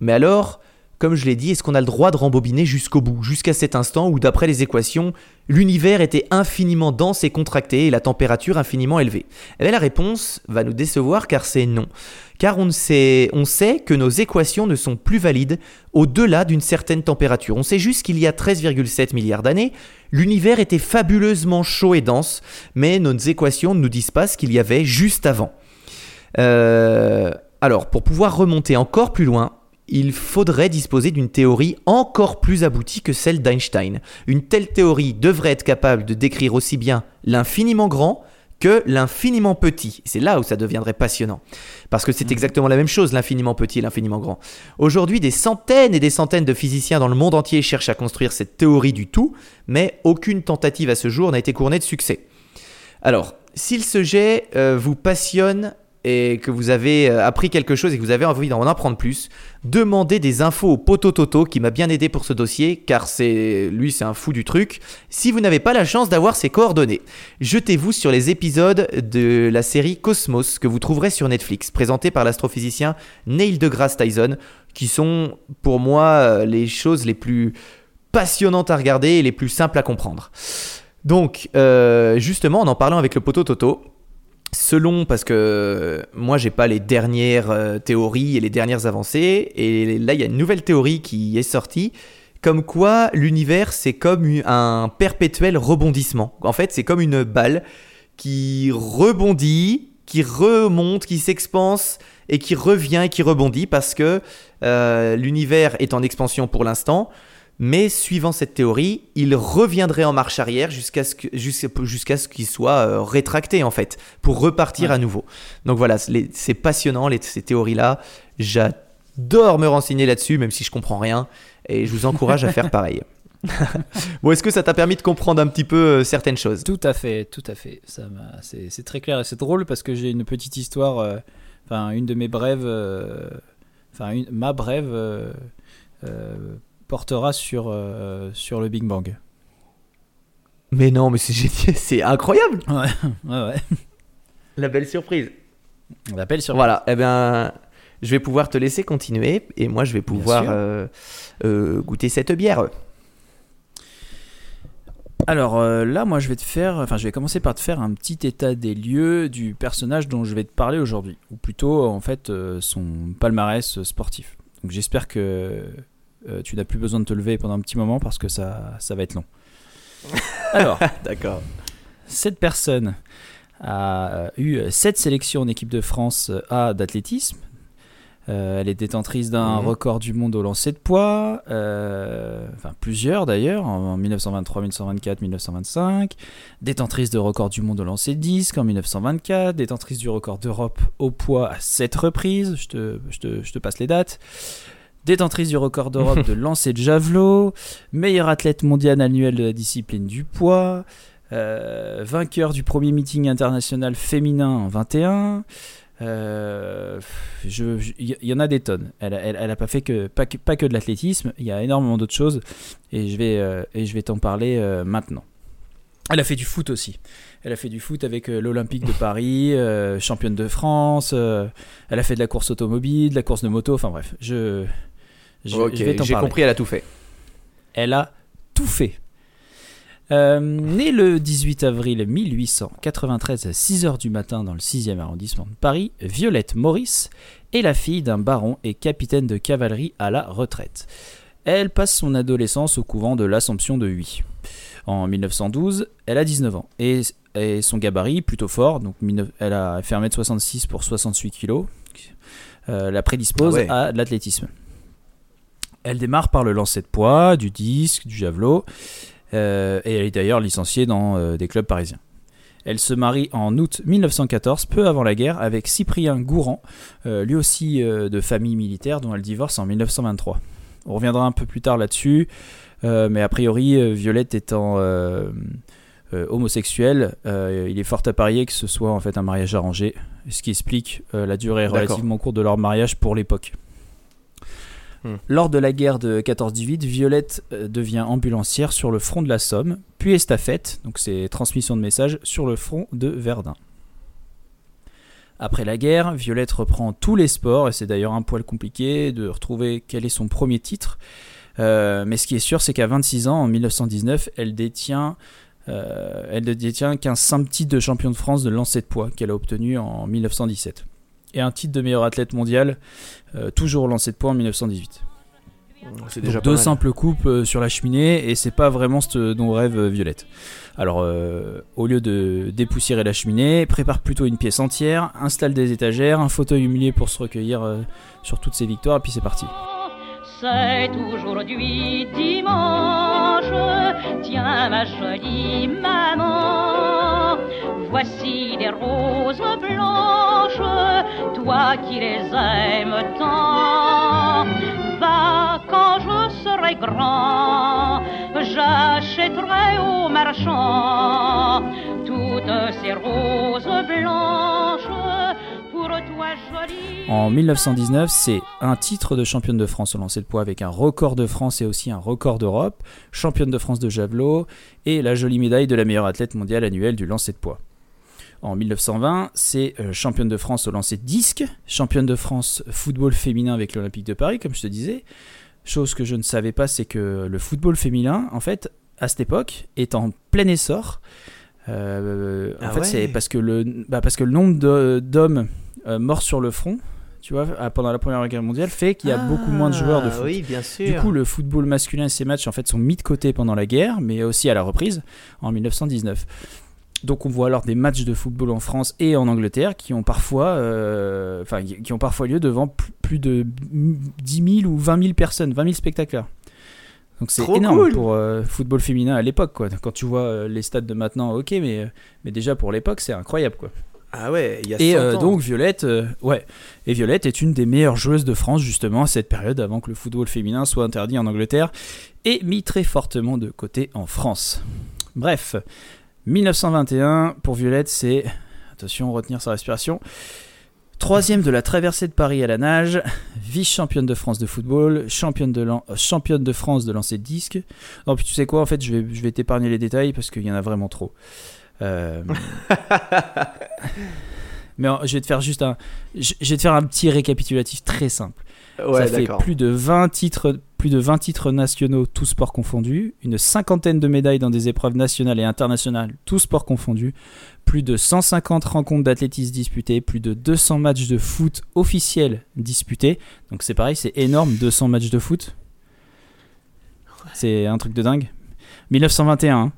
Mais alors, comme je l'ai dit, est-ce qu'on a le droit de rembobiner jusqu'au bout, jusqu'à cet instant où, d'après les équations, l'univers était infiniment dense et contracté et la température infiniment élevée? Eh bien, la réponse va nous décevoir car c'est non. Car on, sait que nos équations ne sont plus valides au-delà d'une certaine température. On sait juste qu'il y a 13,7 milliards d'années, l'univers était fabuleusement chaud et dense, mais nos équations ne nous disent pas ce qu'il y avait juste avant. Euh, alors, pour pouvoir remonter encore plus loin, il faudrait disposer d'une théorie encore plus aboutie que celle d'Einstein. Une telle théorie devrait être capable de décrire aussi bien l'infiniment grand que l'infiniment petit. C'est là où ça deviendrait passionnant. Parce que c'est exactement la même chose, l'infiniment petit et l'infiniment grand. Aujourd'hui, des centaines et des centaines de physiciens dans le monde entier cherchent à construire cette théorie du tout, mais aucune tentative à ce jour n'a été couronnée de succès. Alors, si le sujet euh, vous passionne, et que vous avez euh, appris quelque chose et que vous avez envie d'en apprendre plus, demandez des infos au Poto Toto qui m'a bien aidé pour ce dossier car c'est lui c'est un fou du truc. Si vous n'avez pas la chance d'avoir ses coordonnées, jetez-vous sur les épisodes de la série Cosmos que vous trouverez sur Netflix, présenté par l'astrophysicien Neil deGrasse Tyson, qui sont pour moi euh, les choses les plus passionnantes à regarder et les plus simples à comprendre. Donc, euh, justement, en en parlant avec le Poto Toto, selon, parce que moi j'ai pas les dernières euh, théories et les dernières avancées, et là il y a une nouvelle théorie qui est sortie, comme quoi l'univers c'est comme un perpétuel rebondissement. En fait, c'est comme une balle qui rebondit, qui remonte, qui s'expanse et qui revient et qui rebondit parce que euh, l'univers est en expansion pour l'instant. Mais suivant cette théorie, il reviendrait en marche arrière jusqu'à ce que- jusqu'à jusqu'à ce qu'il soit euh, rétracté en fait, pour repartir Ouais. à nouveau. Donc voilà, c'est les- c'est passionnant les- ces théories-là. J'adore me renseigner là-dessus, même si je comprends rien, et je vous encourage à faire pareil. bon, est-ce que ça t'a permis de comprendre un petit peu euh, certaines choses? Tout à fait, tout à fait. Ça m'a- c'est c'est très clair et c'est drôle parce que j'ai une petite histoire, euh, enfin une de mes brèves, euh, enfin une- ma brève euh, portera sur euh, sur le Big Bang. Mais non, mais c'est génial, c'est incroyable, Ouais, ouais, ouais. la belle surprise. On l'appelle sur. Voilà, eh bien, je vais pouvoir te laisser continuer, et moi je vais pouvoir euh, euh, goûter cette bière. Alors euh, là, moi, je vais te faire, enfin, je vais commencer par te faire un petit état des lieux du personnage dont je vais te parler aujourd'hui, ou plutôt en fait euh, son palmarès sportif. Donc j'espère que euh, tu n'as plus besoin de te lever pendant un petit moment parce que ça, ça va être long. Alors, D'accord. cette personne a euh, eu sept sélections en équipe de France euh, A d'athlétisme. Euh, elle est détentrice d'un Mhm. record du monde au lancer de poids, euh, enfin plusieurs d'ailleurs, en 1923, 1924, 1925. Détentrice de record du monde au lancer de disque en 1924. Détentrice du record d'Europe au poids à sept reprises. Je te, je te- je te passe les dates. Détentrice du record d'Europe de lancer de javelot. Meilleure athlète mondiale annuelle de la discipline du poids. Euh, vainqueur du premier meeting international féminin en 21. Euh, je- je- Il y, y en a des tonnes. Elle, elle, elle a pas fait que pas que, pas que de l'athlétisme. Il y a énormément d'autres choses et je vais euh, et je vais t'en parler euh, maintenant. Elle a fait du foot aussi. Elle a fait du foot avec euh, l'Olympique de Paris, euh, championne de France. euh, elle a fait de la course automobile, de la course de moto. Enfin bref, je je, j'ai compris, elle a tout fait. Elle a tout fait. Euh, née le 18 avril 1893 à 6h du matin dans le 6e arrondissement de Paris, Violette Maurice est la fille d'un baron et capitaine de cavalerie à la retraite. Elle passe son adolescence au couvent de l'Assomption de Huy. En 1912, elle a 19 ans et, et son gabarit plutôt fort, donc 19 elle a fait 1m66 pour 68 kg, euh, la prédispose Ah ouais. à l'athlétisme. Elle démarre par le lancer de poids, du disque, du javelot, euh, et elle est d'ailleurs licenciée dans euh, des clubs parisiens. Elle se marie en août 1914, peu avant la guerre, avec Cyprien Gourand, euh, lui aussi de famille militaire, dont elle divorce en 1923. On reviendra un peu plus tard là-dessus, mais a priori, Violette étant homosexuelle, il est fort à parier que ce soit en fait un mariage arrangé, ce qui explique la durée relativement courte de leur mariage pour l'époque. Hmm. Lors de la guerre de 14-18, Violette euh, devient ambulancière sur le front de la Somme, puis estafette, donc c'est transmission de messages, sur le front de Verdun. Après la guerre, Violette reprend tous les sports, et c'est d'ailleurs un poil compliqué de retrouver quel est son premier titre. Euh, mais ce qui est sûr, c'est qu'à 26 ans, en 1919, elle détient, euh, elle ne détient qu'un simple titre de champion de France de lancer de poids qu'elle a obtenu en 1917. Et un titre de meilleur athlète mondial, euh, toujours au lancer de poids en 1918. C'est Donc deux simples coupes euh, sur la cheminée et c'est pas vraiment ce dont rêve euh, Violette. Alors euh, au lieu de dépoussiérer la cheminée, prépare plutôt une pièce entière, installe des étagères, un fauteuil humilié pour se recueillir euh, sur toutes ses victoires et puis c'est parti. C'est aujourd'hui dimanche. Tiens, ma jolie maman, voici des roses blanches, toi qui les aimes tant. Va quand je serai grand, j'achèterai au marchand toutes ces roses blanches pour toi jolie. En 1919, c'est un titre de championne de France au lancer de poids avec un record de France et aussi un record d'Europe, championne de France de javelot et la jolie médaille de la meilleure athlète mondiale annuelle du lancer de poids. En 1920, c'est euh, championne de France au lancer de disque, championne de France football féminin avec l'Olympique de Paris, comme je te disais. Chose que je ne savais pas, c'est que le football féminin, en fait, à cette époque, est en plein essor. Euh, en Ah fait, ouais. c'est parce que le, bah, parce que le nombre d'hommes euh, morts sur le front, tu vois, pendant la Première Guerre mondiale, fait qu'il y a beaucoup moins de joueurs de Ah, foot. Oui, bien sûr. Du coup, le football masculin et ses matchs en fait sont mis de côté pendant la guerre, mais aussi à la reprise en 1919. Donc, on voit alors des matchs de football en France et en Angleterre qui ont parfois, euh, enfin, qui ont parfois lieu devant plus- de 10 000 ou 20 000 personnes, 20 000 spectateurs. Donc c'est énorme cool. pour euh, football féminin à l'époque, quoi. Quand tu vois euh, les stades de maintenant, ok, mais, euh, mais déjà pour l'époque, c'est incroyable, quoi. Ah ouais, il y a Et 100 euh, ans. donc Violette, ouais, et Violette est une des meilleures joueuses de France justement à cette période avant que le football féminin soit interdit en Angleterre et mis très fortement de côté en France. Bref, 1921 pour Violette, c'est attention retenir sa respiration. Troisième de la traversée de Paris à la nage, vice-championne de France de football, championne de, euh, championne de France de lancer de disque. Non, puis tu sais quoi, en fait, je vais, je vais t'épargner les détails parce qu'il y en a vraiment trop. Euh, Mais je vais te faire juste un, je vais te faire un petit récapitulatif très simple. Ouais, Ça fait plus de 20 titres, plus de 20 titres nationaux, tous sports confondus, une cinquantaine de médailles dans des épreuves nationales et internationales, tous sports confondus, plus de 150 rencontres d'athlétisme disputées, plus de 200 matchs de foot officiels disputés. Donc c'est pareil, c'est énorme, 200 matchs de foot. C'est un truc de dingue. 1921, hein.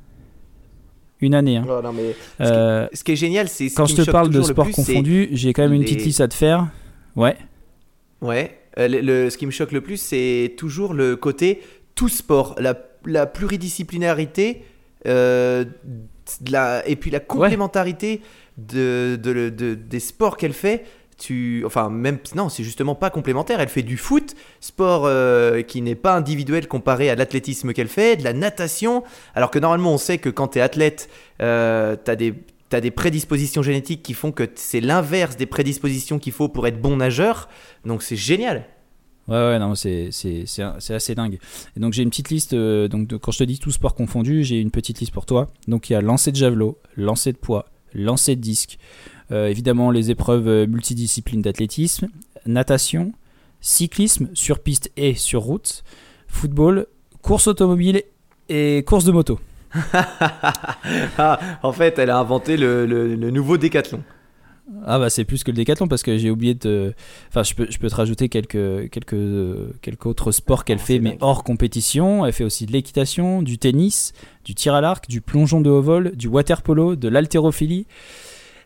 une année. hein. Oh, non, mais Euh, ce qui est génial, c'est ce quand qui je te parle de sport plus, confondu, j'ai quand même une petite liste à te faire. Ouais. Ouais. Euh, le, le- ce qui me choque le plus, c'est toujours le côté tout sport, la, la pluridisciplinarité, euh, de la, et puis la complémentarité de, de, le- de- des sports qu'elle fait. Tu, enfin, même non, c'est justement pas complémentaire. Elle fait du foot, sport euh, qui n'est pas individuel comparé à l'athlétisme qu'elle fait, de la natation. Alors que normalement, on sait que quand tu es athlète, euh, tu as des prédispositions génétiques qui font que c'est l'inverse des prédispositions qu'il faut pour être bon nageur. Donc c'est génial. Ouais, ouais, non, c'est, assez dingue. Et donc j'ai une petite liste, euh, donc quand je te dis tout sport confondu, j'ai une petite liste pour toi. Donc il y a lancer de javelot, lancer de poids, lancer de disque, euh, évidemment les épreuves euh, multidisciplines d'athlétisme, natation, cyclisme sur piste et sur route, football, course automobile et course de moto. Ah, en fait, elle a inventé le, le- le nouveau décathlon. Ah bah c'est plus que le décathlon parce que j'ai oublié de... Enfin je peux, je peux te rajouter quelques, quelques, euh, quelques autres sports qu'elle Oh, fait mais dingue. hors compétition. Elle fait aussi de l'équitation, du tennis, du tir à l'arc, du plongeon de haut vol, du water polo, de l'haltérophilie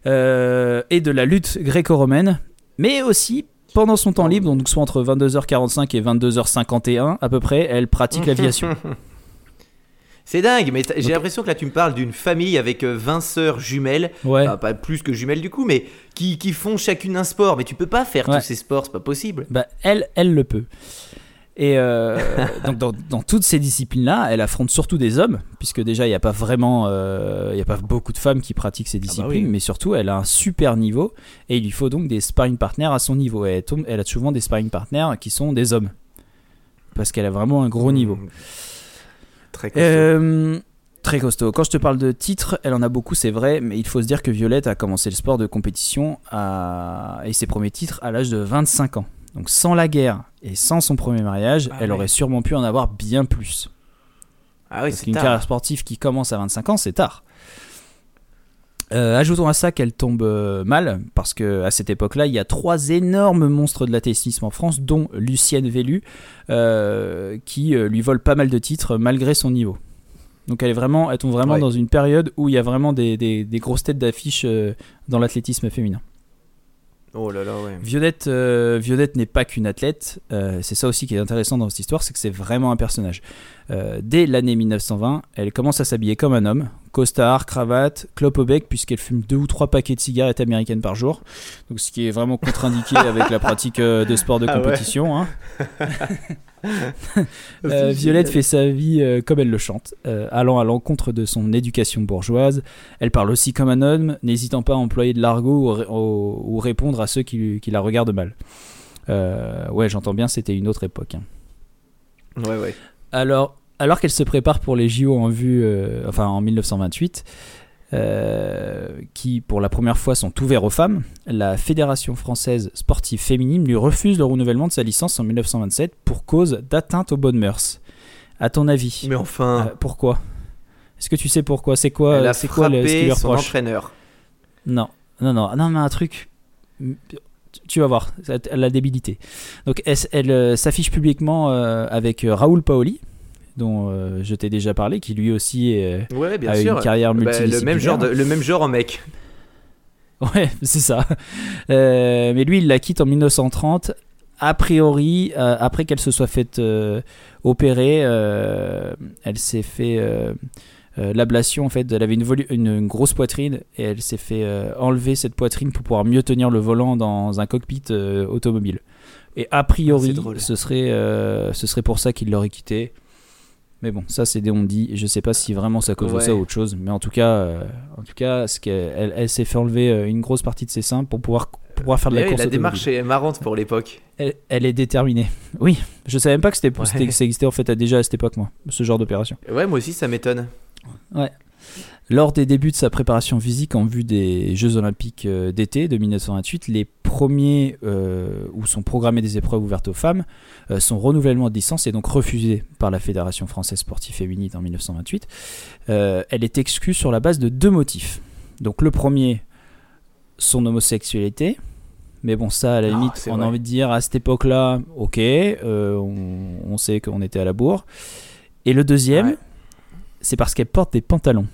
euh, et de la lutte gréco-romaine. Mais aussi pendant son temps libre, donc soit entre 22h45 et 22h51 à peu près, elle pratique l'aviation. C'est dingue, mais j'ai l'impression que là tu me parles d'une famille avec euh, 20 sœurs jumelles, Ouais. Enfin, pas plus que jumelles du coup, mais qui, qui font chacune un sport. Mais tu peux pas faire Ouais. tous ces sports, c'est pas possible. Bah, elle, elle le peut. Et euh, donc dans, dans toutes ces disciplines-là, elle affronte surtout des hommes, puisque déjà il n'y a pas vraiment, euh, il y a pas beaucoup de femmes qui pratiquent ces disciplines, oui. mais surtout elle a un super niveau et il lui faut donc des sparring partners à son niveau. Et elle, tombe- elle a souvent des sparring partners qui sont des hommes, parce qu'elle a vraiment un gros niveau. Mmh. Très costaud. Euh, très costaud. Quand je te parle de titres, elle en a beaucoup, c'est vrai, mais il faut se dire que Violette a commencé le sport de compétition à... et ses premiers titres à l'âge de 25 ans. Donc sans la guerre et sans son premier mariage, Ah elle ouais. aurait sûrement pu en avoir bien plus. ah oui, c'est qu'une tard. carrière sportive qui commence à 25 ans, c'est tard. Euh, ajoutons à ça qu'elle tombe euh, mal, parce que à cette époque-là, il y a trois énormes monstres de l'athlétisme en France, dont Lucienne Vélu, euh, qui lui vole pas mal de titres malgré son niveau. Donc elle est vraiment, elle tombe vraiment Ouais. dans une période où il y a vraiment des, des- des grosses têtes d'affiche dans l'athlétisme féminin. Oh là là, ouais. Violette, euh, Violette n'est pas qu'une athlète. euh, c'est ça aussi qui est intéressant dans cette histoire, c'est que c'est vraiment un personnage. Euh, dès l'année 1920, elle commence à s'habiller comme un homme, costard, cravate, clope au bec, puisqu'elle fume deux ou trois paquets de cigarettes américaines par jour. Donc ce qui est vraiment contre-indiqué avec la pratique de sport de Ah ouais. compétition. hein. Euh, Violette fait sa vie euh, comme elle le chante, euh, allant à l'encontre de son éducation bourgeoise. Elle parle aussi comme un homme, n'hésitant pas à employer de l'argot ou, ré- ou- ou répondre à ceux qui, la regardent mal. Ouais, j'entends bien, c'était une autre époque. hein. Ouais, ouais. Alors, alors qu'elle se prépare pour les JO en vue, enfin en 1928, euh, qui pour la première fois sont ouverts aux femmes, la Fédération française sportive féminine lui refuse le renouvellement de sa licence en 1927 pour cause d'atteinte aux bonnes mœurs. À ton avis, Mais enfin, euh, pourquoi? Est-ce que tu sais pourquoi? C'est quoi, elle a c'est quoi le- ce qui frappé son entraîneur. non, non, non, non, mais un truc. Tu vas voir, elle a débilité. Donc, elle, elle, euh, s'affiche publiquement avec Raoul Paoli, dont euh, je t'ai déjà parlé, qui lui aussi euh, Ouais, bien a sûr. une carrière Bah, multidisciplinaire. le même genre, de- le même genre en mec. Ouais, c'est ça. Euh, mais lui, il la quitte en 1930. A priori, euh, après qu'elle se soit faite opérer, elle s'est fait l'ablation. En fait, elle avait une, une, une grosse poitrine et elle s'est fait enlever cette poitrine pour pouvoir mieux tenir le volant dans un cockpit automobile. Et a priori, drôle. ce serait, ce serait pour ça qu'il l'aurait quitté. Mais bon, ça c'est des on-dit. Je sais pas si vraiment à cause Ouais. ça ou autre chose. Mais en tout cas, euh, en tout cas, ce qu'elle- elle, elle s'est fait enlever euh, une grosse partie de ses seins pour pouvoir, pour pouvoir faire de la Ouais, course. la démarche est marrante pour l'époque. Elle, elle est déterminée. Oui, je savais même pas que c'était, Ouais. que ça existait en fait déjà à cette époque, moi, ce genre d'opération. Ouais, moi aussi, ça m'étonne. Lors des débuts de sa préparation physique en vue des Jeux Olympiques euh, d'été de 1928, les premiers euh, où sont programmées des épreuves ouvertes aux femmes, euh, son renouvellement de licence est donc refusé par la Fédération française sportive féminine en 1928. Euh, elle est exclue sur la base de deux motifs. Donc le premier, son homosexualité. Mais bon, ça, à la Oh, limite, on vrai. a envie de dire à cette époque-là, ok, euh, on, on sait qu'on était à la bourre. Et le deuxième, Ouais. C'est parce qu'elle porte des pantalons.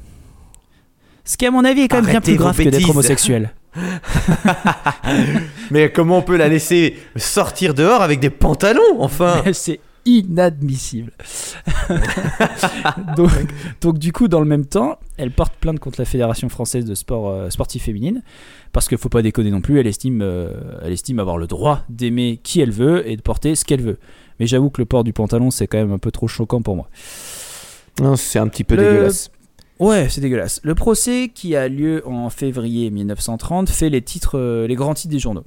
Ce qui, à mon avis, est quand même bien plus grave que d'être homosexuel. Mais comment on peut la laisser sortir dehors avec des pantalons, enfin? C'est inadmissible. donc, donc, du coup, dans le même temps, elle porte plainte contre la Fédération française de sport euh, sportif féminine parce qu'il faut pas déconner non plus. Elle estime, euh, elle estime avoir le droit d'aimer qui elle veut et de porter ce qu'elle veut. Mais j'avoue que le port du pantalon, c'est quand même un peu trop choquant pour moi. Non, c'est un petit peu Le- dégueulasse. Ouais, c'est dégueulasse. Le procès qui a lieu en février 1930 fait les titres, euh, les grands titres des journaux.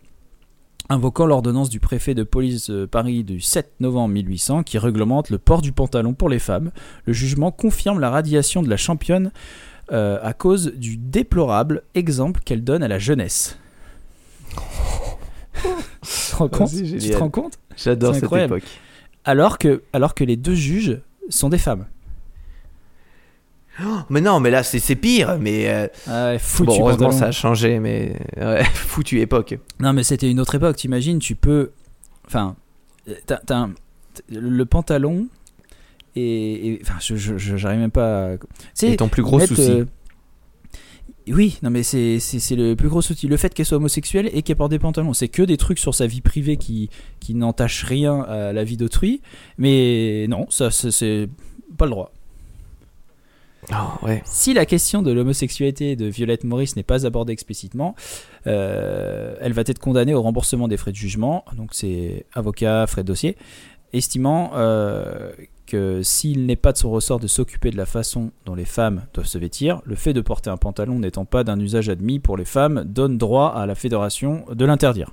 Invoquant l'ordonnance du préfet de police de Paris du 7 novembre 1800 qui réglemente le port du pantalon pour les femmes, le jugement confirme la radiation de la championne euh, à cause du déplorable exemple qu'elle donne à la jeunesse. tu te rends compte? C'est Tu te génial. rends compte? J'adore cette époque. alors que, alors que les deux juges sont des femmes. Mais non, mais là, c'est c'est pire. Mais euh, Ah ouais, foutu bon, heureusement, pantalon. ça a changé. Mais ouais, foutu époque. Non, mais c'était une autre époque. T'imagines, tu peux. Enfin, un- le pantalon et. Enfin, je- j'arrive même pas. à- Et ton plus gros mettre, souci. euh, Oui, non, mais c'est c'est- c'est le plus gros souci. Le fait qu'elle soit homosexuelle et qu'elle porte des pantalons, c'est que des trucs sur sa vie privée qui, qui n'entachent rien à la vie d'autrui. Mais non, ça, c'est pas le droit. Ouais. Si la question de l'homosexualité de Violette Maurice n'est pas abordée explicitement, euh, elle va être condamnée au remboursement des frais de jugement, donc c'est avocat, frais de dossier, estimant euh, que s'il n'est pas de son ressort de s'occuper de la façon dont les femmes doivent se vêtir, le fait de porter un pantalon n'étant pas d'un usage admis pour les femmes donne droit à la fédération de l'interdire.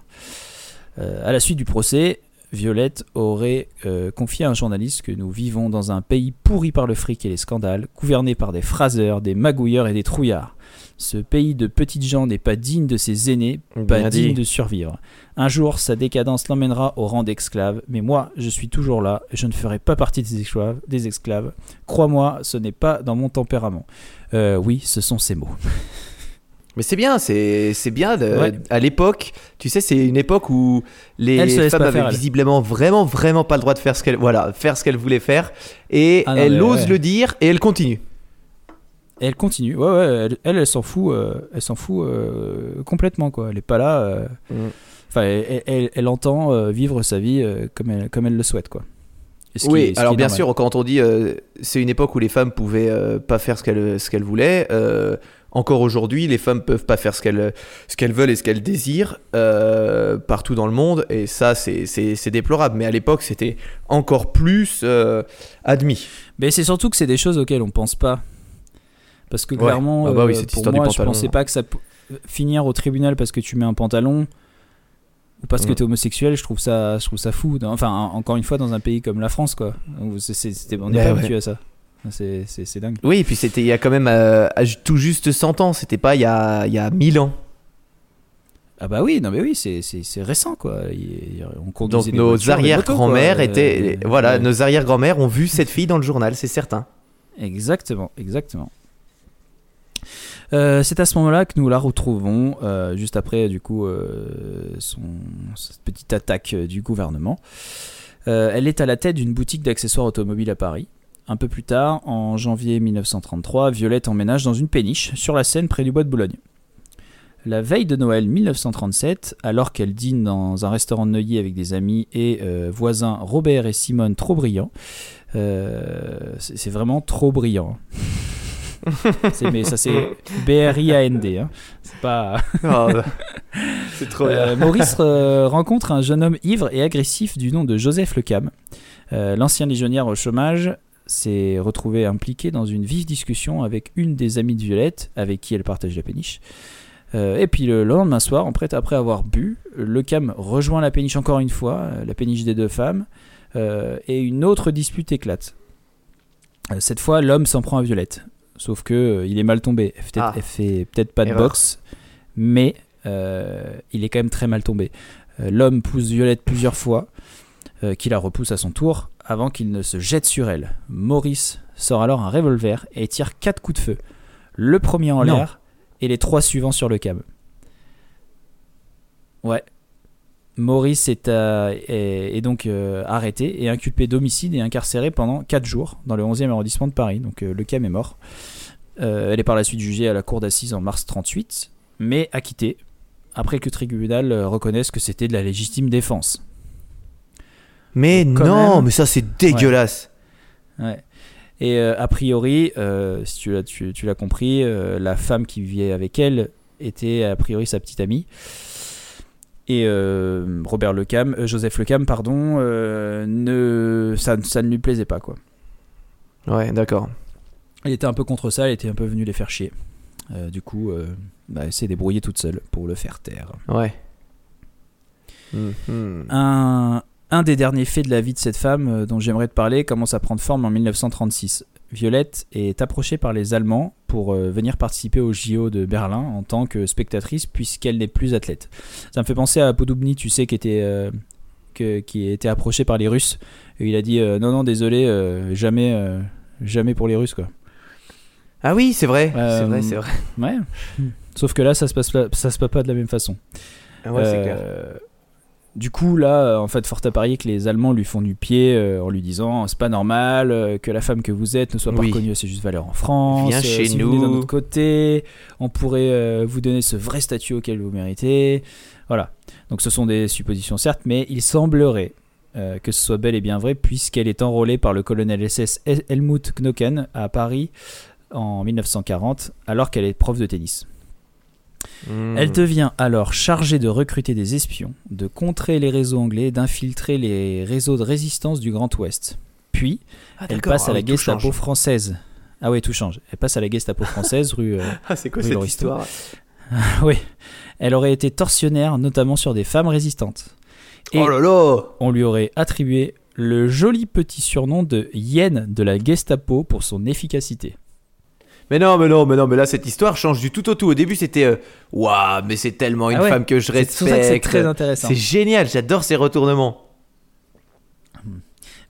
Euh, à la suite du procès, Violette aurait euh, confié à un journaliste que nous vivons dans un pays pourri par le fric et les scandales, gouverné par des phraseurs, des magouilleurs et des trouillards. Ce pays de petites gens n'est pas digne de ses aînés, pas Bien digne dit. de survivre. Un jour, sa décadence l'emmènera au rang d'esclave, mais moi, je suis toujours là, et je ne ferai pas partie des esclaves. Des esclaves. Crois-moi, ce n'est pas dans mon tempérament. Euh, oui, ce sont ces mots. Mais c'est bien, c'est c'est bien. De, Ouais. À l'époque, tu sais, c'est une époque où les femmes avaient faire, elle. visiblement vraiment, vraiment pas le droit de faire ce qu'elles voilà, faire ce qu'elles voulaient faire. Et Ah non, elle ose ouais. le dire et elle continue. Et elle continue. Ouais, ouais, elle, elle, elle s'en fout, euh, elle s'en fout euh, complètement, quoi. Elle est pas là. euh, Mm. Enfin, elle, elle- entend euh, vivre sa vie euh, comme, elle, comme elle le souhaite, quoi. Qui Oui, alors bien normal. sûr, quand on dit euh, c'est une époque où les femmes pouvaient euh, pas faire ce qu'elles ce qu'elles voulaient, euh, encore aujourd'hui, les femmes peuvent pas faire ce qu'elles ce qu'elles veulent et ce qu'elles désirent euh, partout dans le monde, et ça, c'est- c'est c'est déplorable. Mais à l'époque, c'était encore plus euh, admis. Mais c'est surtout que c'est des choses auxquelles on pense pas. Parce que Ouais. clairement, Ah bah oui, euh, pour moi, je pensais pas que ça finir au tribunal parce que tu mets un pantalon ou parce que Mm. t'es homosexuel, je trouve ça, je trouve ça fou. Enfin, en- encore une fois, dans un pays comme la France, quoi. où c'est- c'est- c'était- on n'est Ouais, pas ouais. habitué à ça. C'est dingue. Oui, et puis c'était il y a quand même euh, tout juste 100 ans, c'était pas il y a, il y a 1000 ans. Ah bah oui, non mais oui, c'est- récent, quoi. Il- on Donc nos arrière-grand-mères quoi. étaient. Euh, voilà, nos arrière-grand-mères ont vu cette fille dans le journal, c'est certain. Exactement, exactement. Euh, c'est à ce moment-là que nous la retrouvons, euh, juste après du coup euh, son, cette petite attaque euh, du gouvernement. Euh, elle est à la tête d'une boutique d'accessoires automobiles à Paris. Un peu plus tard, en janvier 1933, Violette emménage dans une péniche sur la Seine près du bois de Boulogne. La veille de Noël 1937, alors qu'elle dîne dans un restaurant de Neuilly avec des amis et euh, voisins Robert et Simone trop brillants, euh, c'est vraiment trop brillant. C'est- mais ça c'est B-R-I-A-N-D. hein. C'est pas. c'est trop Euh, Maurice rencontre un jeune homme ivre et agressif du nom de Joseph Lecam. L'ancien légionnaire au chômage s'est retrouvé impliqué dans une vive discussion avec une des amies de Violette, avec qui elle partage la péniche. Euh, et puis le lendemain soir, en prête après avoir bu, Lecam rejoint la péniche encore une fois, euh, la péniche des deux femmes, euh, et une autre dispute éclate. Cette fois, l'homme s'en prend à Violette. Sauf que il est mal tombé. Elle fait, Ah. fait peut-être pas de Erreur. boxe, mais il est quand même très mal tombé. L'homme pousse Violette plusieurs fois, qui la repousse à son tour, avant qu'il ne se jette sur elle. Maurice sort alors un revolver et tire quatre coups de feu. Le premier en l'air et les trois suivants sur le cam. Ouais. Maurice est, euh, est- est donc euh, arrêté et inculpé d'homicide et incarcéré pendant 4 jours dans le 11e arrondissement de Paris. Donc euh, le cam est mort. Elle est par la suite jugée à la cour d'assises en mars 38, mais acquittée après que le tribunal reconnaisse que c'était de la légitime défense. Mais non, même. mais ça c'est dégueulasse. Ouais. Et euh, a priori, euh, si tu l'as, tu, tu l'as compris, euh, la femme qui vivait avec elle était a priori sa petite amie. Et Robert Lecam, Joseph Lecam, pardon, ne, ça, ça ne lui plaisait pas quoi. Ouais, d'accord. Elle était un peu contre ça, elle était un peu venue les faire chier. Du coup, bah, elle s'est débrouillée toute seule pour le faire taire. Ouais. Mhm. Un, un des derniers faits de la vie de cette femme euh, dont j'aimerais te parler commence à prendre forme en 1936. Violette est approchée par les Allemands pour euh, venir participer au JO de Berlin en tant que spectatrice puisqu'elle n'est plus athlète. Ça me fait penser à Podobny, tu sais, qui était, euh, que- qui était approché par les Russes. Et il a dit euh, non, non, désolé, euh, jamais, jamais pour les Russes quoi. Ah oui, c'est vrai, c'est vrai, c'est vrai. Ouais. Sauf que là, ça se passe, pas- ça se passe pas de la même façon. Ah ouais, c'est clair. Du coup, là, en fait, fort à parier que les Allemands lui font du pied euh, en lui disant c'est pas normal euh, que la femme que vous êtes ne soit pas Oui. reconnue à ses justes valeurs en France. Viens euh, chez si vous venez d'un nous. autre côté, on pourrait euh, vous donner ce vrai statut auquel vous méritez. Voilà. Donc, ce sont des suppositions, certes, mais il semblerait euh, que ce soit bel et bien vrai puisqu'elle est enrôlée par le colonel SS Hel- Helmut Knocken à Paris en 1940 alors qu'elle est prof de tennis. Mhm. Elle devient alors chargée de recruter des espions, de contrer les réseaux anglais, d'infiltrer les réseaux de résistance du Grand Ouest. Puis, Ah, elle passe à ah la oui, tout Gestapo française. Ah oui, tout change. Elle passe à la Gestapo française, rue. euh, Ah, c'est quoi cette Loristo. histoire oui. Elle aurait été tortionnaire, notamment sur des femmes résistantes. Et Oh là là on lui aurait attribué le joli petit surnom de Hyène de la Gestapo pour son efficacité. Mais non, mais non, mais non, mais là cette histoire change du tout au tout. Au début c'était euh, waouh, mais c'est tellement une Ah ouais, femme que je C'est pour ça que c'est respecte. très intéressant. C'est génial, j'adore ces retournements.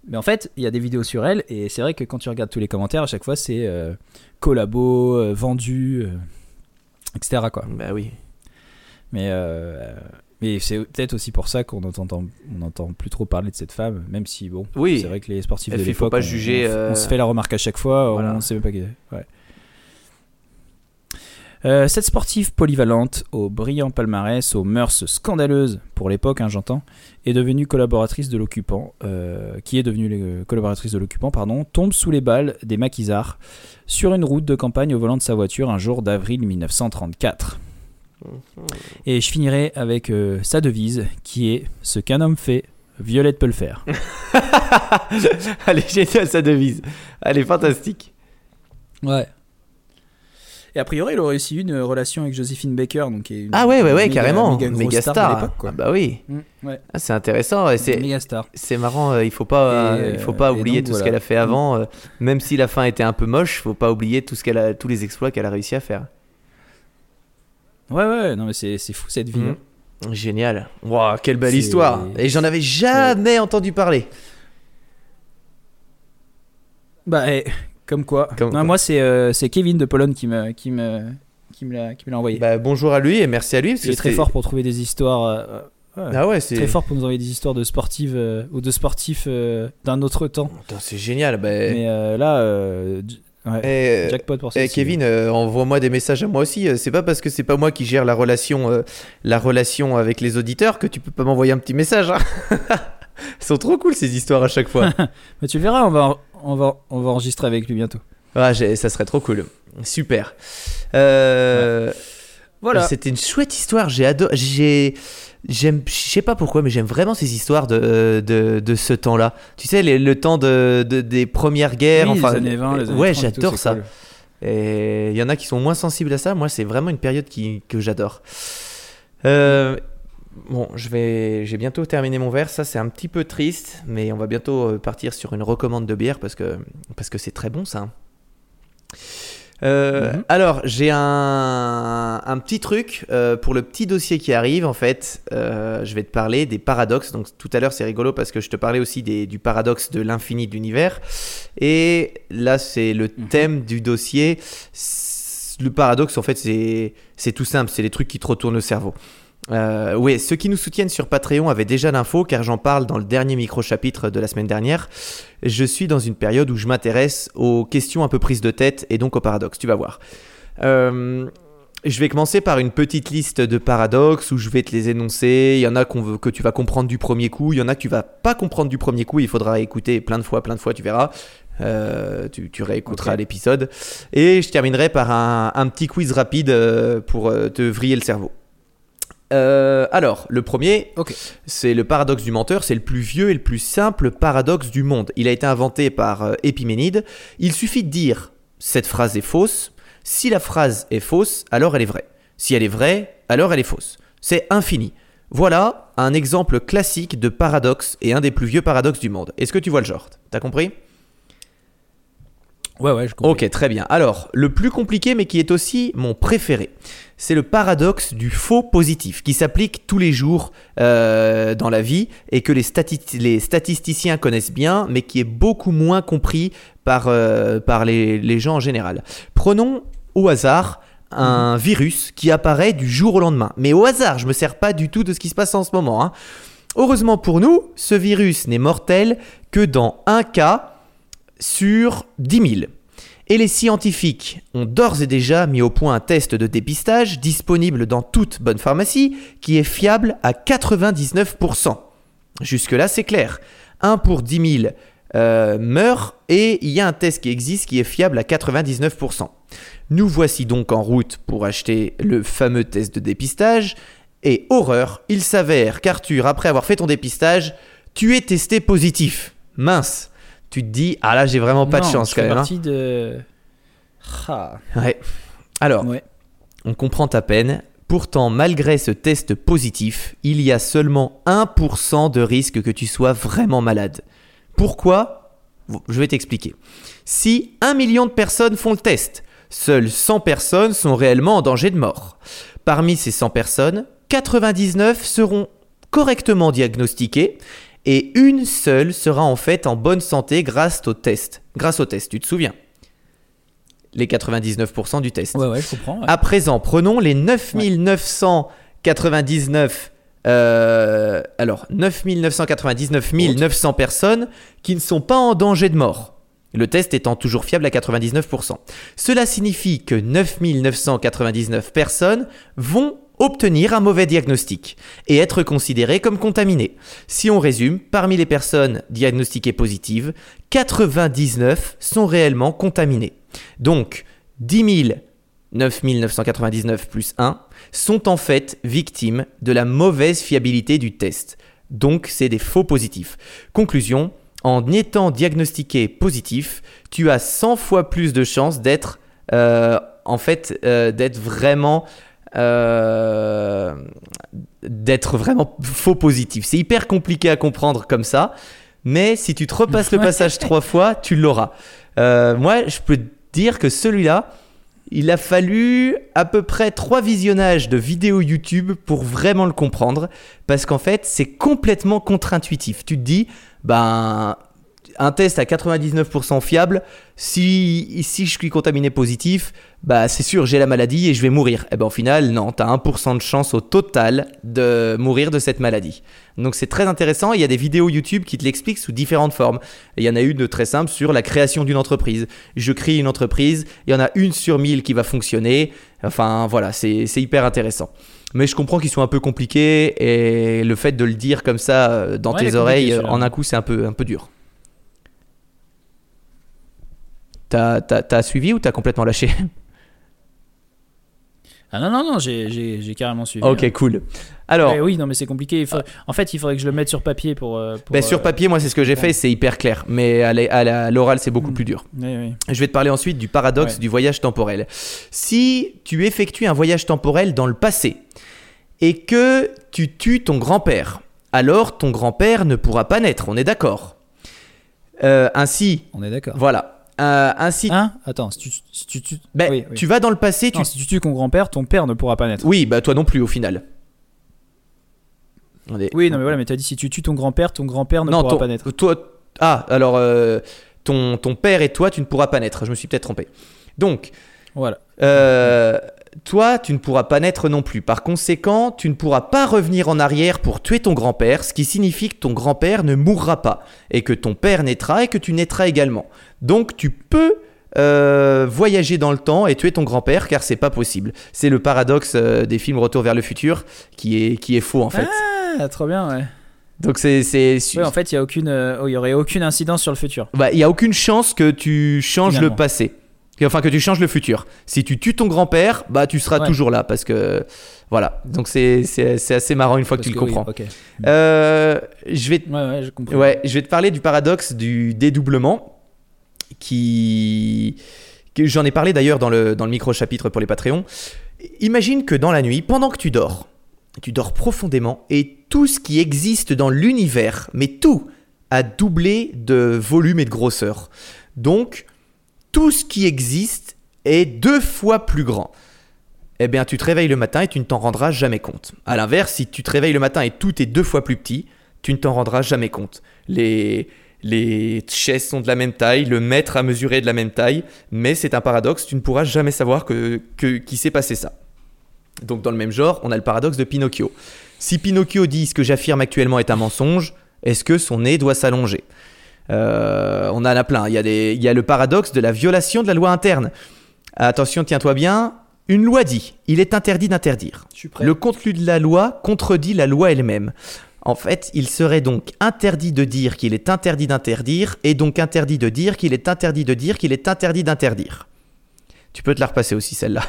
Mais en fait, il y a des vidéos sur elle, et c'est vrai que quand tu regardes tous les commentaires, à chaque fois, c'est euh, collabo, euh, vendu, euh, etc. Quoi. Bah oui. Mais, mais c'est peut-être aussi pour ça qu'on entend, on n'entend plus trop parler de cette femme, même si, bon, Oui. c'est vrai que les sportifs Et de l'époque, pas on, juger, on- on se fait la remarque à chaque fois, voilà. on sait même pas qui ouais. Euh, cette sportive polyvalente, au brillant palmarès, aux mœurs scandaleuses pour l'époque, hein, j'entends, est devenue collaboratrice de l'occupant, euh, qui est devenue euh, collaboratrice de l'occupant, pardon, tombe sous les balles des maquisards sur une route de campagne au volant de sa voiture un jour d'avril 1934. Et je finirai avec sa devise, qui est ce qu'un homme fait, Violette peut le faire. Elle est géniale sa devise. Elle est fantastique. Ouais. Et a priori, il aurait aussi eu une relation avec Josephine Baker, donc qui est une Ah ouais, ouais, ouais, méga- carrément. méga grosse Méga star star. de l'époque, quoi. Ah bah oui. Mm, ouais. Ah, c'est intéressant. et C'est Méga star. c'est marrant. euh, Il faut pas, Et, euh, il faut pas euh, oublier donc, tout ce qu'elle a fait avant. euh, Même si la fin était un peu moche, faut pas oublier tout ce qu'elle a, tous les exploits qu'elle a réussi à faire. Ouais, ouais, non mais c'est c'est fou cette vie. Mhm. hein. Génial. Waouh, quelle belle C'est- histoire. Et j'en avais jamais entendu parler. Bah, eh, comme quoi. Comme non, quoi. moi, c'est euh, c'est Kevin de Pologne qui me, qui me, qui me l'a qui me l'a envoyé. Bah, bonjour à lui et merci à lui. parce Il est très fort pour trouver des histoires. euh, ouais, Ah ouais, c'est très fort pour nous envoyer des histoires de sportives euh, ou de sportifs euh, d'un autre temps. C'est génial. Bah, Mais là, ouais, eh, jackpot pour ça. eh, Kevin, euh, envoie-moi des messages à moi aussi. C'est pas parce que c'est pas moi qui gère la relation, euh, la relation avec les auditeurs que tu peux pas m'envoyer un petit message. hein. Ils sont trop cool ces histoires à chaque fois. Mais tu verras, on va, on va, on va enregistrer avec lui bientôt. Ah, j'ai- ça serait trop cool. Super. Euh, Voilà. C'était une chouette histoire. J'ai adoré. J'ai. J'aime, je sais pas pourquoi, mais j'aime vraiment ces histoires de, de, de ce temps-là. Tu sais, les- le temps de, de- des premières guerres. Oui, enfin, les années 20, les années ouais, 30 et tout, j'adore ça. cool. Et il y en a qui sont moins sensibles à ça. Moi, c'est vraiment une période qui, que j'adore. Euh, bon, je vais, j'ai bientôt terminé mon verre. Ça, c'est un petit peu triste, mais on va bientôt euh, partir sur une recommande de bière parce que parce que c'est très bon ça. Euh, Mhm. Alors, j'ai un, un petit truc euh, pour le petit dossier qui arrive. En fait, Euh, je vais te parler des paradoxes. Donc, tout à l'heure, c'est rigolo parce que je te parlais aussi des- du paradoxe de l'infini de l'univers. Et là, c'est le Mhm. thème du dossier. Le paradoxe, en fait, c'est c'est tout simple. C'est les trucs qui te retournent le cerveau. Euh, oui, ceux qui nous soutiennent sur Patreon avaient déjà l'info car j'en parle dans le dernier micro-chapitre de la semaine dernière. Je suis dans une période où je m'intéresse aux questions un peu prises de tête et donc aux paradoxes, tu vas voir. Euh, je vais commencer par une petite liste de paradoxes où je vais te les énoncer. Il y en a veut, que tu vas comprendre du premier coup, il y en a que tu vas pas comprendre du premier coup, il faudra écouter plein de fois, plein de fois, tu verras. Euh, tu, tu réécouteras l'épisode. Et je terminerai par un, un petit quiz rapide pour te vriller le cerveau. Euh, alors, le premier, c'est le paradoxe du menteur, c'est le plus vieux et le plus simple paradoxe du monde. Il a été inventé par euh, Épiménide. Il suffit de dire cette phrase est fausse. Si la phrase est fausse, alors elle est vraie. Si elle est vraie, alors elle est fausse. C'est infini. Voilà un exemple classique de paradoxe et un des plus vieux paradoxes du monde. Est-ce que tu vois le genre? T'as compris? Ouais, ouais, je comprends. Ok, très bien. Alors, le plus compliqué, mais qui est aussi mon préféré, c'est le paradoxe du faux positif, qui s'applique tous les jours euh, dans la vie et que les, stati- les statisticiens connaissent bien, mais qui est beaucoup moins compris par, euh, par les, les gens en général. Prenons au hasard un virus qui apparaît du jour au lendemain. Mais au hasard, je me sers pas du tout de ce qui se passe en ce moment. hein. Heureusement pour nous, ce virus n'est mortel que dans un cas sur 10 000. Et les scientifiques ont d'ores et déjà mis au point un test de dépistage disponible dans toute bonne pharmacie qui est fiable à 99%. Jusque-là, c'est clair. 1 pour 10 000 euh, meurt et il y a un test qui existe qui est fiable à 99%. Nous voici donc en route pour acheter le fameux test de dépistage. Et horreur, il s'avère qu'Arthur, après avoir fait ton dépistage, tu es testé positif. Mince. Tu te dis, ah là, j'ai vraiment pas de chance quand même. hein. partie de. Ah. Ouais. Alors, Ouais. on comprend ta peine. Pourtant, malgré ce test positif, il y a seulement 1% de risque que tu sois vraiment malade. Pourquoi? Je vais t'expliquer. Si 1 million de personnes font le test, seules 100 personnes sont réellement en danger de mort. Parmi ces 100 personnes, 99 seront correctement diagnostiquées et une seule sera en fait en bonne santé grâce au test. Grâce au test, tu te souviens? Les 99% du test. Ouais, ouais, je comprends. ouais. À présent, prenons les 9999. euh, alors, 9999 900 personnes qui ne sont pas en danger de mort. le test étant toujours fiable à 99%. Cela signifie que 9999 personnes vont obtenir un mauvais diagnostic et être considérées comme contaminées. Si on résume, parmi les personnes diagnostiquées positives, 99 sont réellement contaminées. Donc, 10 000 9999 plus 1 sont en fait victimes de la mauvaise fiabilité du test. Donc c'est des faux positifs. Conclusion, en étant diagnostiqué positif, tu as 100 fois plus de chances d'être euh, en euh, d'être vraiment euh, d'être vraiment faux positif. C'est hyper compliqué à comprendre comme ça, mais si tu te repasses le passage trois fois, tu l'auras. Euh, moi, je peux te dire que celui-là, il a fallu à peu près trois visionnages de vidéos YouTube pour vraiment le comprendre, parce qu'en fait, c'est complètement contre-intuitif. Tu te dis, ben, un test à 99% fiable, si, si je suis contaminé positif, bah c'est sûr, j'ai la maladie et je vais mourir. Et ben au final, non, tu as 1% de chance au total de mourir de cette maladie. Donc c'est très intéressant, il y a des vidéos YouTube qui te l'expliquent sous différentes formes. Il y en a une de très simple sur la création d'une entreprise. Je crée une entreprise, il y en a une sur mille qui va fonctionner. Enfin voilà, c'est c'est hyper intéressant. Mais je comprends qu'ils sont un peu compliqués et le fait de le dire comme ça euh, dans Ouais, tes oreilles en un coup, c'est un peu, un peu dur. T'as t'as- t'as suivi ou t'as complètement lâché? Ah non, non, non, j'ai- carrément suivi. Ok, cool. Alors, Ouais, oui, non, mais c'est compliqué. Faudrait- En fait, il faudrait que je le mette sur papier pour. euh, pour, bah, sur euh, papier, moi, c'est ce que j'ai fait, c'est hyper clair. Mais à l'oral, c'est beaucoup Mm. plus dur. oui, oui. Je vais te parler ensuite du paradoxe Ouais. du voyage temporel. Si tu effectues un voyage temporel dans le passé et que tu tues ton grand-père, alors ton grand-père ne pourra pas naître, on est d'accord Euh, Ainsi, On est d'accord. voilà. Euh, ainsi, Hein Attends, si tu, si tu, tu- ben, oui, oui. tu vas dans le passé, tu... Non, si tu tues ton grand-père, ton père ne pourra pas naître. Oui, bah toi non plus au final. On est- Oui, non, mais voilà, mais t'as dit si tu tues ton grand-père, ton grand-père ne non, pourra ton- pas naître. Toi, ah, alors euh, ton, ton père et toi, tu ne pourras pas naître. Je me suis peut-être trompé. Donc, Voilà. euh, toi, tu ne pourras pas naître non plus. Par conséquent, tu ne pourras pas revenir en arrière pour tuer ton grand-père, ce qui signifie que ton grand-père ne mourra pas et que ton père naîtra et que tu naîtras également. Donc, tu peux euh, voyager dans le temps et tuer ton grand-père car c'est pas possible. C'est le paradoxe euh, des films Retour vers le futur qui est, qui est faux en fait. Ah, trop bien, ouais. Donc, c'est. en fait, il y a aucune, euh, oh, y aurait aucune incidence sur le futur. Bah, il n'y a aucune chance que tu changes Finalement. le passé. Enfin, que tu changes le futur. Si tu tues ton grand-père, bah, tu seras Ouais. toujours là. Parce que. Voilà. Donc, c'est assez marrant une fois que tu le oui, comprends. Euh, je, vais, te- Ouais, ouais, je comprends. ouais, je vais te parler du paradoxe du dédoublement. Qui. J'en ai parlé d'ailleurs dans le, dans le micro-chapitre pour les Patreons. Imagine que dans la nuit, pendant que tu dors, tu dors profondément et tout ce qui existe dans l'univers, mais tout, a doublé de volume et de grosseur. Donc, tout ce qui existe est deux fois plus grand. Eh bien, tu te réveilles le matin et tu ne t'en rendras jamais compte. À l'inverse, si tu te réveilles le matin et tout est deux fois plus petit, tu ne t'en rendras jamais compte. Les, les chaises sont de la même taille, le mètre a mesuré de la même taille, mais c'est un paradoxe, tu ne pourras jamais savoir que, que, qu'il s'est passé ça. Donc dans le même genre, on a le paradoxe de Pinocchio. Si Pinocchio dit ce que j'affirme actuellement est un mensonge, est-ce que son nez doit s'allonger? Euh, On en a plein. Il y a, des, il y a le paradoxe de la violation de la loi interne. Attention, tiens-toi bien. Une loi dit, il est interdit d'interdire. Le contenu de la loi contredit la loi elle-même. En fait, il serait donc interdit de dire qu'il est interdit d'interdire, et donc interdit de dire qu'il est interdit de dire qu'il est interdit d'interdire. Tu peux te la repasser aussi celle-là.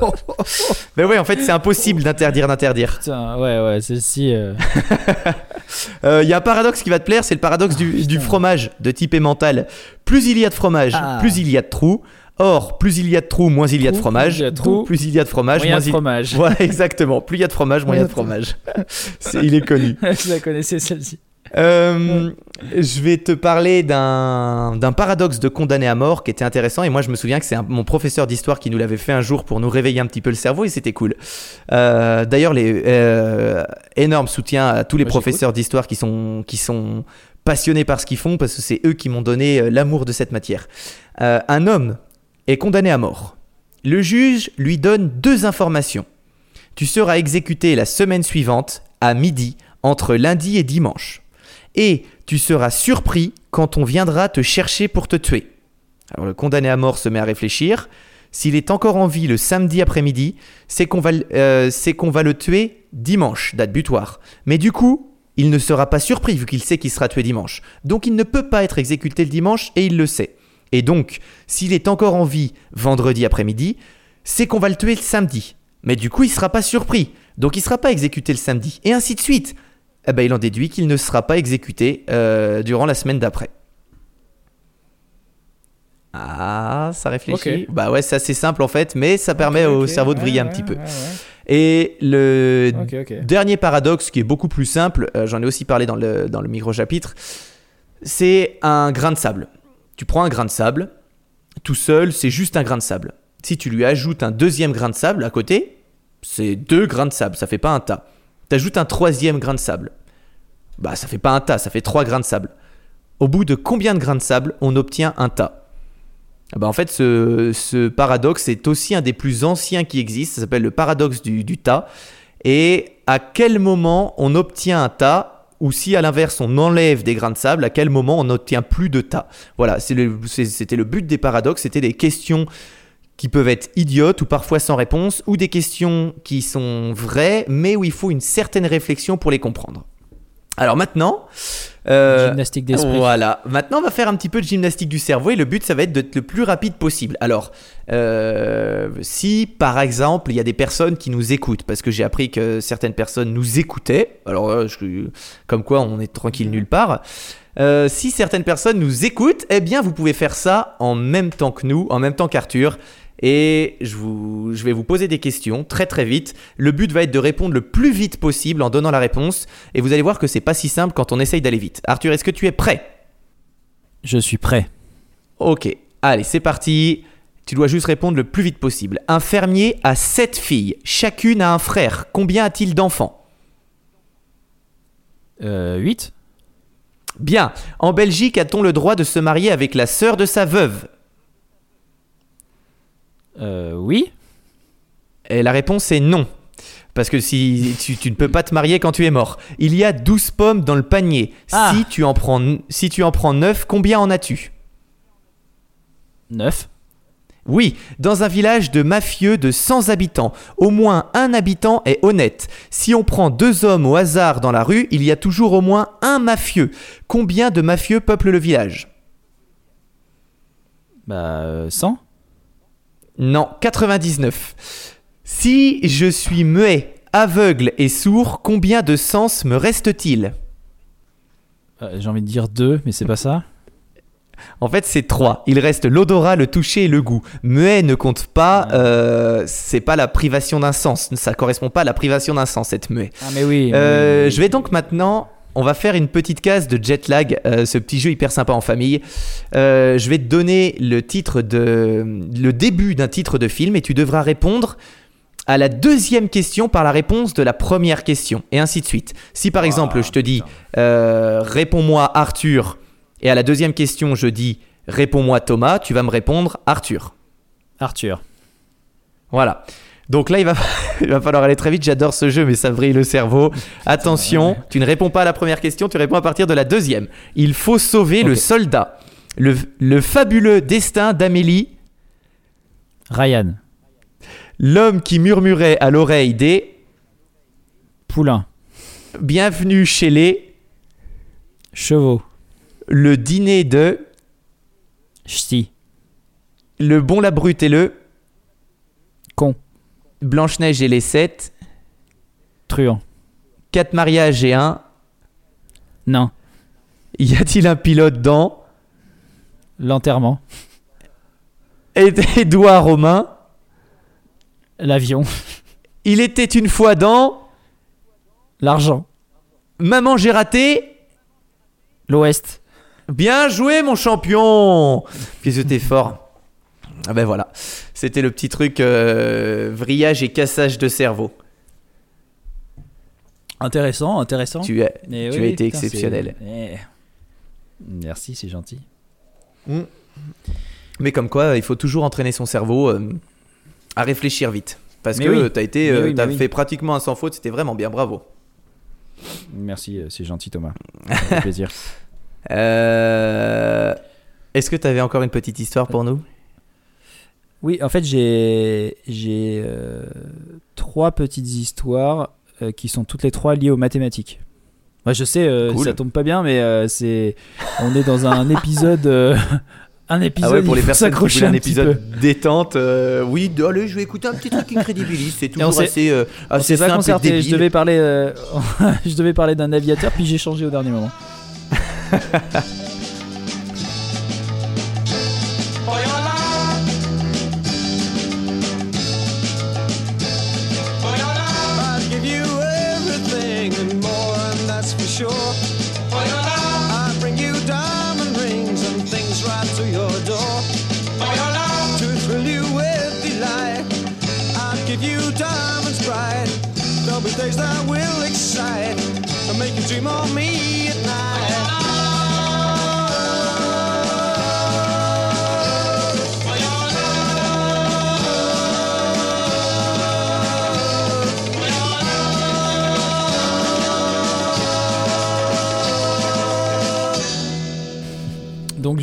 Mais oui, en fait, c'est impossible d'interdire d'interdire. Putain, ouais, ouais, celle-ci. euh, Euh, Il y a un paradoxe qui va te plaire, c'est le paradoxe du, du fromage de type emmental. Plus il y a de fromage, Ah. plus il y a de trous. Or, plus il y a de trous, moins il y a de fromage. plus il y a de trous, plus il y a de fromage, moins de il... fromage. Voilà, exactement. Plus il y a de fromage, moins il y a de fromage. Il est connu. je la connaissais celle-ci. Euh, je vais te parler d'un paradoxe de condamné à mort qui était intéressant. Et moi, je me souviens que c'est mon professeur d'histoire qui nous l'avait fait un jour pour nous réveiller un petit peu le cerveau et c'était cool. Euh, D'ailleurs, les euh, énorme soutien à tous les professeurs d'histoire qui sont, qui sont passionnés par ce qu'ils font parce que c'est eux qui m'ont donné l'amour de cette matière. Un homme est condamné à mort. Le juge lui donne deux informations. Tu seras exécuté la semaine suivante à midi entre lundi et dimanche. Et tu seras surpris quand on viendra te chercher pour te tuer. Alors le condamné à mort se met à réfléchir. S'il est encore en vie le samedi après-midi, c'est qu'on va, euh, va le tuer dimanche, date butoir. Mais du coup, il ne sera pas surpris vu qu'il sait qu'il sera tué dimanche. Donc il ne peut pas être exécuté le dimanche et il le sait. Et donc, s'il est encore en vie vendredi après-midi, c'est qu'on va le tuer le samedi. Mais du coup, il sera pas surpris. Donc il sera pas exécuté le samedi. Et ainsi de suite. Eh ben, il en déduit qu'il ne sera pas exécuté euh, durant la semaine d'après. Ah, ça réfléchit. Bah ouais, c'est assez simple en fait, mais ça permet au cerveau de ouais, briller un ouais, petit peu. ouais. Et le dernier paradoxe qui est beaucoup plus simple, euh, j'en ai aussi parlé dans le, dans le micro-chapitre, c'est un grain de sable. Tu prends un grain de sable, tout seul, c'est juste un grain de sable. Si tu lui ajoutes un deuxième grain de sable à côté, c'est deux grains de sable, ça fait pas un tas. T'ajoutes un troisième grain de sable, bah ça fait pas un tas, ça fait trois grains de sable. Au bout de combien de grains de sable on obtient un tas? Ah bah en fait, ce, paradoxe est aussi un des plus anciens qui existent. Ça s'appelle le paradoxe du tas. Et à quel moment on obtient un tas ou si à l'inverse on enlève des grains de sable, à quel moment on n'obtient plus de tas? Voilà, c'était le but des paradoxes. C'était des questions qui peuvent être idiotes ou parfois sans réponse, ou des questions qui sont vraies, mais où il faut une certaine réflexion pour les comprendre. Alors maintenant, euh, Gymnastique d'esprit. voilà. Maintenant, on va faire un petit peu de gymnastique du cerveau et le but, ça va être d'être le plus rapide possible. Alors, euh, si par exemple, il y a des personnes qui nous écoutent, parce que j'ai appris que certaines personnes nous écoutaient, alors euh, je- comme quoi on est tranquille nulle part. Euh, si certaines personnes nous écoutent, eh bien, vous pouvez faire ça en même temps que nous, en même temps qu'Arthur. Et je, vous, je vais vous poser des questions très très vite. Le but va être de répondre le plus vite possible en donnant la réponse. Et vous allez voir que c'est pas si simple quand on essaye d'aller vite. Arthur, est-ce que tu es prêt? Je suis prêt. Ok, allez, c'est parti. Tu dois juste répondre le plus vite possible. Un fermier a sept filles. Chacune a un frère. Combien a-t-il d'enfants? Euh, 8 Bien. En Belgique, a-t-on le droit de se marier avec la sœur de sa veuve? Euh, Oui. Et la réponse est non. Parce que si tu, tu ne peux pas te marier quand tu es mort. Il y a 12 pommes dans le panier. Ah. Si tu en prends si tu en prends 9, combien en as-tu? 9 Oui, dans un village de mafieux de 100 habitants, au moins un habitant est honnête. Si on prend deux hommes au hasard dans la rue, il y a toujours au moins un mafieux. Combien de mafieux peuplent le village? Bah, euh, 100 Non, 99. Si je suis muet, aveugle et sourd, combien de sens me reste-t-il? Euh, J'ai envie de dire 2, mais c'est pas ça? En fait, c'est trois. Il reste l'odorat, le toucher et le goût. Muet ne compte pas. euh, c'est pas la privation d'un sens. Ça correspond pas à la privation d'un sens, cette muet. Ah, mais oui. Euh, je vais donc maintenant. On va faire une petite case de jet lag, euh, ce petit jeu hyper sympa en famille. Euh, je vais te donner le titre de, le début d'un titre de film et tu devras répondre à la deuxième question par la réponse de la première question et ainsi de suite. Si par exemple je te dis euh, réponds-moi Arthur et à la deuxième question je dis réponds-moi Thomas, tu vas me répondre Arthur. Arthur. Voilà. Donc là, il va, il va falloir aller très vite. J'adore ce jeu, mais ça vrille le cerveau. Attention, tu ne réponds pas à la première question, tu réponds à partir de la deuxième. Il faut sauver le soldat. Le, le fabuleux destin d'Amélie, Ryan. l'homme qui murmurait à l'oreille des Poulain. Bienvenue chez les, Chevaux. le dîner de, Ch'ti. le bon la brute et le, Con. Blanche-Neige et les sept, Truand. quatre mariages et un, Non. y a-t-il un pilote dans, L'enterrement. Édouard Romain, L'avion. il était une fois dans, L'argent. Maman j'ai raté, L'Ouest. Bien joué, mon champion Qu'est-ce que t'es fort ben voilà, c'était le petit truc euh, vrillage et cassage de cerveau. Intéressant, intéressant. Tu as, tu oui, as été putain, exceptionnel. eh. Merci, c'est gentil. Mais comme quoi, il faut toujours entraîner son cerveau euh, à réfléchir vite. Parce Mais que oui. t'as été, Mais euh, oui, fait pratiquement un sans faute, c'était vraiment bien, bravo. Merci, c'est gentil Thomas. Ça fait plaisir. Euh, Est-ce que tu avais encore une petite histoire pour nous? Oui, en fait, j'ai j'ai euh, trois petites histoires euh, qui sont toutes les trois liées aux mathématiques. Moi, je sais, euh, Cool. ça tombe pas bien, mais euh, c'est on est dans un épisode un épisode Ah ouais, pour les personnes qui un épisode détente, euh, oui, allez, je vais écouter un petit truc incrédibiliste. C'est toujours assez, euh, assez simple et concerté. Je débile. devais parler, euh, je devais parler d'un aviateur, puis j'ai changé au dernier moment.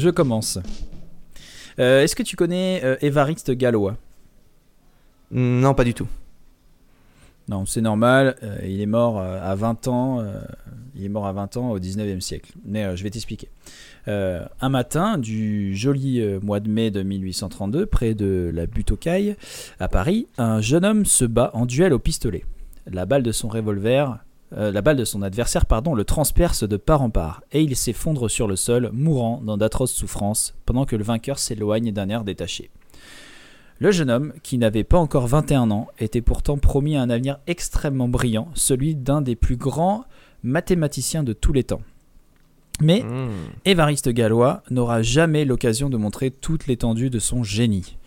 je commence. Euh, Est-ce que tu connais euh, Évariste Galois Mm, Non, pas du tout. Non, c'est normal. euh, il est mort à 20 ans. il est mort à 20 ans au 19e siècle. Mais je vais t'expliquer. Un matin du joli mois de mai de 1832, près de la butte aux Cailles, à Paris, un jeune homme se bat en duel au pistolet. La balle de son revolver, euh, la balle de son adversaire, pardon, le transperce de part en part, et il s'effondre sur le sol, mourant dans d'atroces souffrances, pendant que le vainqueur s'éloigne d'un air détaché. Le jeune homme, qui n'avait pas encore 21 ans, était pourtant promis à un avenir extrêmement brillant, celui d'un des plus grands mathématiciens de tous les temps. Mais Mm. Évariste Galois n'aura jamais l'occasion de montrer toute l'étendue de son génie.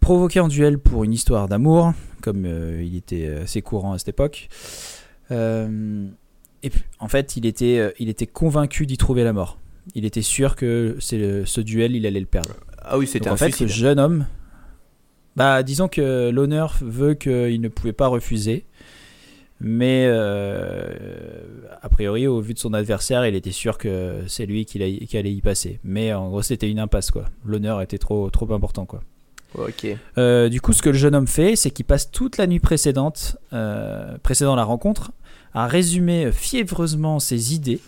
Provoqué en duel pour une histoire d'amour, comme euh, il était assez courant à cette époque, euh, et puis, en fait, il était, euh, il était convaincu d'y trouver la mort. Il était sûr que c'est ce duel, il allait le perdre. Ah oui, c'était un en fait, ce jeune homme, bah, disons que l'honneur veut qu'il ne pouvait pas refuser, mais euh, a priori, au vu de son adversaire, il était sûr que c'est lui qui, allait- qui allait y passer. Mais en gros, c'était une impasse, quoi. L'honneur était trop, trop important, quoi. Euh, du coup, ce que le jeune homme fait, c'est qu'il passe toute la nuit précédente, euh, précédant la rencontre, à résumer fiévreusement ses idées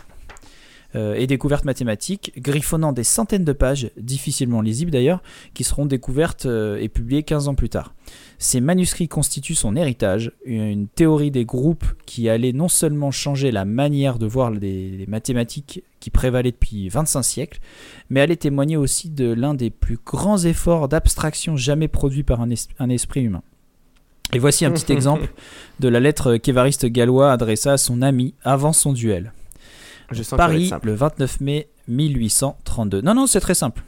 euh, et découvertes mathématiques, griffonnant des centaines de pages, difficilement lisibles d'ailleurs, qui seront découvertes euh, et publiées 15 ans plus tard. Ces manuscrits constituent son héritage, une théorie des groupes qui allait non seulement changer la manière de voir les, les mathématiques qui prévalaient depuis 25 siècles, mais allait témoigner aussi de l'un des plus grands efforts d'abstraction jamais produits par un, es- un esprit humain. Et voici un petit exemple de la lettre qu'Évariste Galois adressa à son ami avant son duel. Je sens Paris, le 29 mai 1832. Non, non, c'est très simple.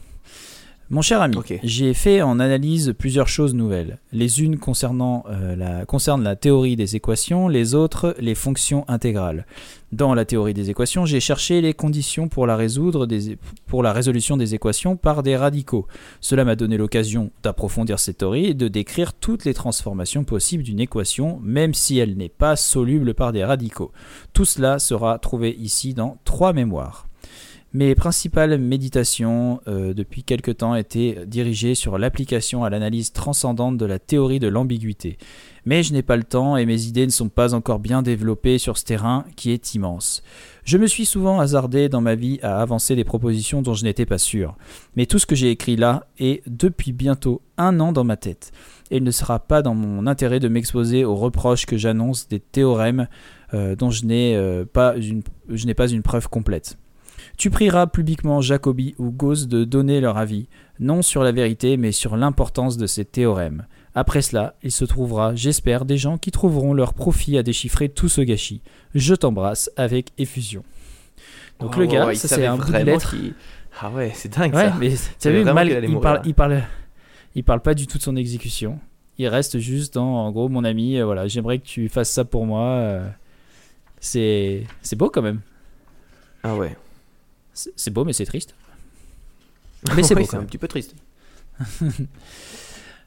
Mon cher ami, j'ai fait en analyse plusieurs choses nouvelles. Les unes concernant, euh, la, concernent la théorie des équations, les autres les fonctions intégrales. Dans la théorie des équations, j'ai cherché les conditions pour la, résoudre des, pour la résolution des équations par des radicaux. Cela m'a donné l'occasion d'approfondir cette théorie et de décrire toutes les transformations possibles d'une équation, même si elle n'est pas soluble par des radicaux. Tout cela sera trouvé ici dans trois mémoires. Mes principales méditations euh, depuis quelque temps étaient dirigées sur l'application à l'analyse transcendante de la théorie de l'ambiguïté. Mais je n'ai pas le temps et mes idées ne sont pas encore bien développées sur ce terrain qui est immense. Je me suis souvent hasardé dans ma vie à avancer des propositions dont je n'étais pas sûr. Mais tout ce que j'ai écrit là est depuis bientôt un an dans ma tête. Et il ne sera pas dans mon intérêt de m'exposer aux reproches que j'annonce des théorèmes euh, dont je n'ai euh, pas, une- je n'ai pas une preuve complète. Tu prieras publiquement Jacobi ou Gauss de donner leur avis, non sur la vérité, mais sur l'importance de ces théorèmes. Après cela, il se trouvera, j'espère, des gens qui trouveront leur profit à déchiffrer tout ce gâchis. Je t'embrasse avec effusion. Donc le Oh, gars, il ça c'est un bout de lettre. Ah ouais, c'est dingue Ouais, ça. mais tu savait as vu, mal, il, parle, il, parle, il parle pas du tout de son exécution. Il reste juste dans, en gros, mon ami, euh, voilà, j'aimerais que tu fasses ça pour moi. euh, C'est c'est beau quand même. Ah ouais. C'est beau, mais c'est triste. Mais c'est Ouais, beau. un petit peu triste.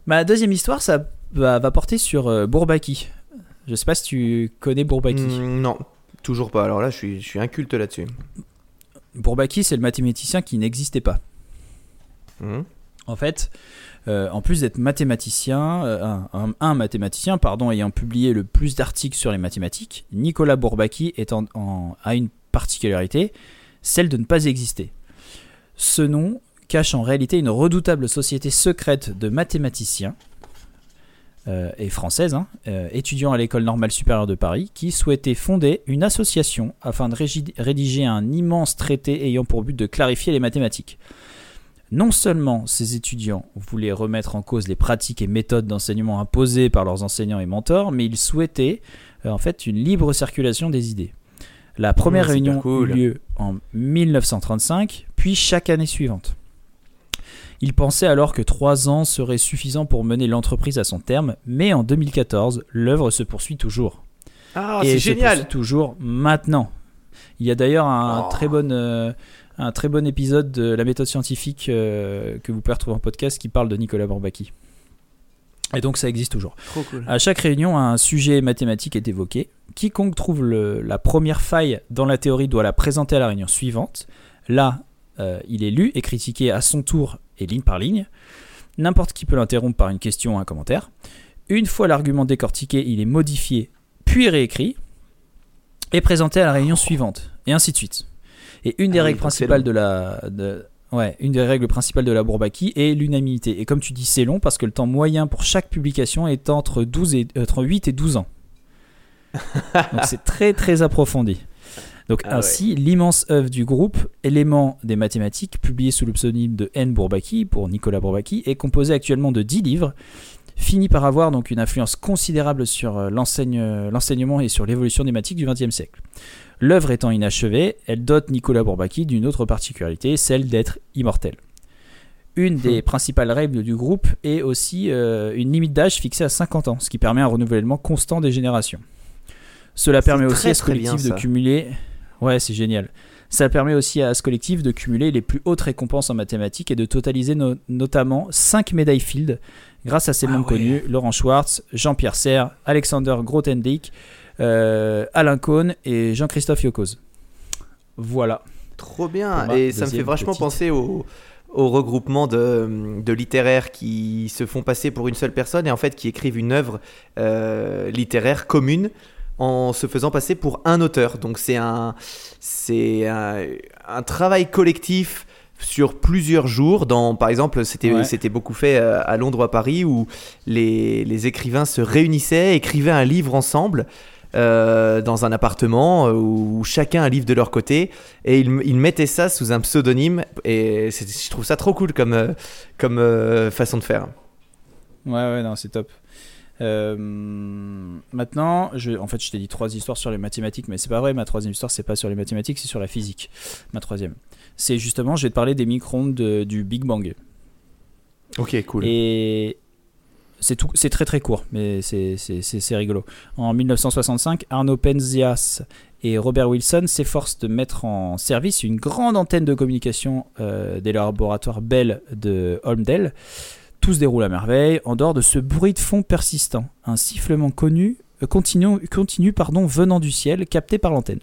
Ma deuxième histoire, ça va, va porter sur euh, Bourbaki. Je sais pas si tu connais Bourbaki. Mm, non, toujours pas. Alors là, je suis, je suis inculte là-dessus. Bourbaki, c'est le mathématicien qui n'existait pas. Mhm. En fait, euh, en plus d'être mathématicien, euh, un, un- un mathématicien pardon, ayant publié le plus d'articles sur les mathématiques, Nicolas Bourbaki est en- en- a une particularité, celle de ne pas exister. Ce nom cache en réalité une redoutable société secrète de mathématiciens, euh, et française, hein, euh, étudiants à l'école normale supérieure de Paris, qui souhaitaient fonder une association afin de rédiger un immense traité ayant pour but de clarifier les mathématiques. Non seulement ces étudiants voulaient remettre en cause les pratiques et méthodes d'enseignement imposées par leurs enseignants et mentors, mais ils souhaitaient euh, en fait une libre circulation des idées. La première Mmh, réunion cool. eut lieu en 1935, puis chaque année suivante. Il pensait alors que trois ans seraient suffisants pour mener l'entreprise à son terme, mais en 2014, l'œuvre se poursuit toujours. Ah, c'est se génial. poursuit toujours maintenant. Il y a d'ailleurs un, Oh. très bon, euh, un très bon épisode de la méthode scientifique euh, que vous pouvez retrouver en podcast qui parle de Nicolas Bourbaki. Et donc ça existe toujours. Trop cool. À chaque réunion, un sujet mathématique est évoqué. Quiconque trouve le- la première faille dans la théorie doit la présenter à la réunion suivante. Là, euh, il est lu et critiqué à son tour et ligne par ligne. N'importe qui peut l'interrompre par une question ou un commentaire. Une fois l'argument décortiqué, il est modifié puis réécrit et présenté à la réunion suivante, et ainsi de suite. Et une des Ah oui, règles donc c'est principales long. de la, de- ouais, une des règles principales de la Bourbaki est l'unanimité. Et comme tu dis, c'est long parce que le temps moyen pour chaque publication est entre 12 et entre 8 et 12 ans. Donc c'est très très approfondi. Donc Ah ouais. ainsi, l'immense œuvre du groupe, élément des mathématiques, publié sous le pseudonyme de N. Bourbaki pour Nicolas Bourbaki, est composé actuellement de 10 livres, finit par avoir donc une influence considérable sur euh, euh, l'enseignement et sur l'évolution des mathématiques du XXe siècle. L'œuvre étant inachevée, elle dote Nicolas Bourbaki d'une autre particularité, celle d'être immortel. Une des principales règles du groupe est aussi euh, une limite d'âge fixée à 50 ans, ce qui permet un renouvellement constant des générations. Cela permet aussi à ce bien, collectif de cumuler. Ouais, c'est génial. Ça permet aussi à ce collectif de cumuler les plus hautes récompenses en mathématiques et de totaliser no- notamment 5 médailles Field grâce à ces Ah membres ouais. connus Laurent Schwartz, Jean-Pierre Serre, Alexander Grothendieck, euh, Alain Cohn et Jean-Christophe Yokoz. Voilà. Trop bien. Et ça me fait vachement petite. penser au, au regroupement de, de littéraires qui se font passer pour une seule personne et en fait qui écrivent une œuvre euh, littéraire commune en se faisant passer pour un auteur. Donc c'est un, c'est un, un travail collectif sur plusieurs jours. Dans, par exemple, c'était Ouais. beaucoup fait euh, à Londres ou à Paris où les, les écrivains se réunissaient, écrivaient un livre ensemble. euh, dans un appartement euh, où chacun a un livre de leur côté et ils, ils mettaient ça sous un pseudonyme et je trouve ça trop cool comme, comme euh, façon de faire. Ouais, ouais, non, c'est top. Euh, maintenant, je, en fait, je t'ai dit trois histoires sur les mathématiques, mais c'est pas vrai. Ma troisième histoire, c'est pas sur les mathématiques, c'est sur la physique. Ma troisième, c'est justement, je vais te parler des micro-ondes de- du Big Bang. Ok, cool. Et c'est tout, c'est très très court, mais c'est c'est- c'est- c'est rigolo. En 1965, Arno Penzias et Robert Wilson s'efforcent de mettre en service une grande antenne de communication euh, des laboratoires Bell de Holmdel. Tout se déroule à merveille, en dehors de ce bruit de fond persistant, un sifflement connu, euh, continu, continu pardon, venant du ciel, capté par l'antenne.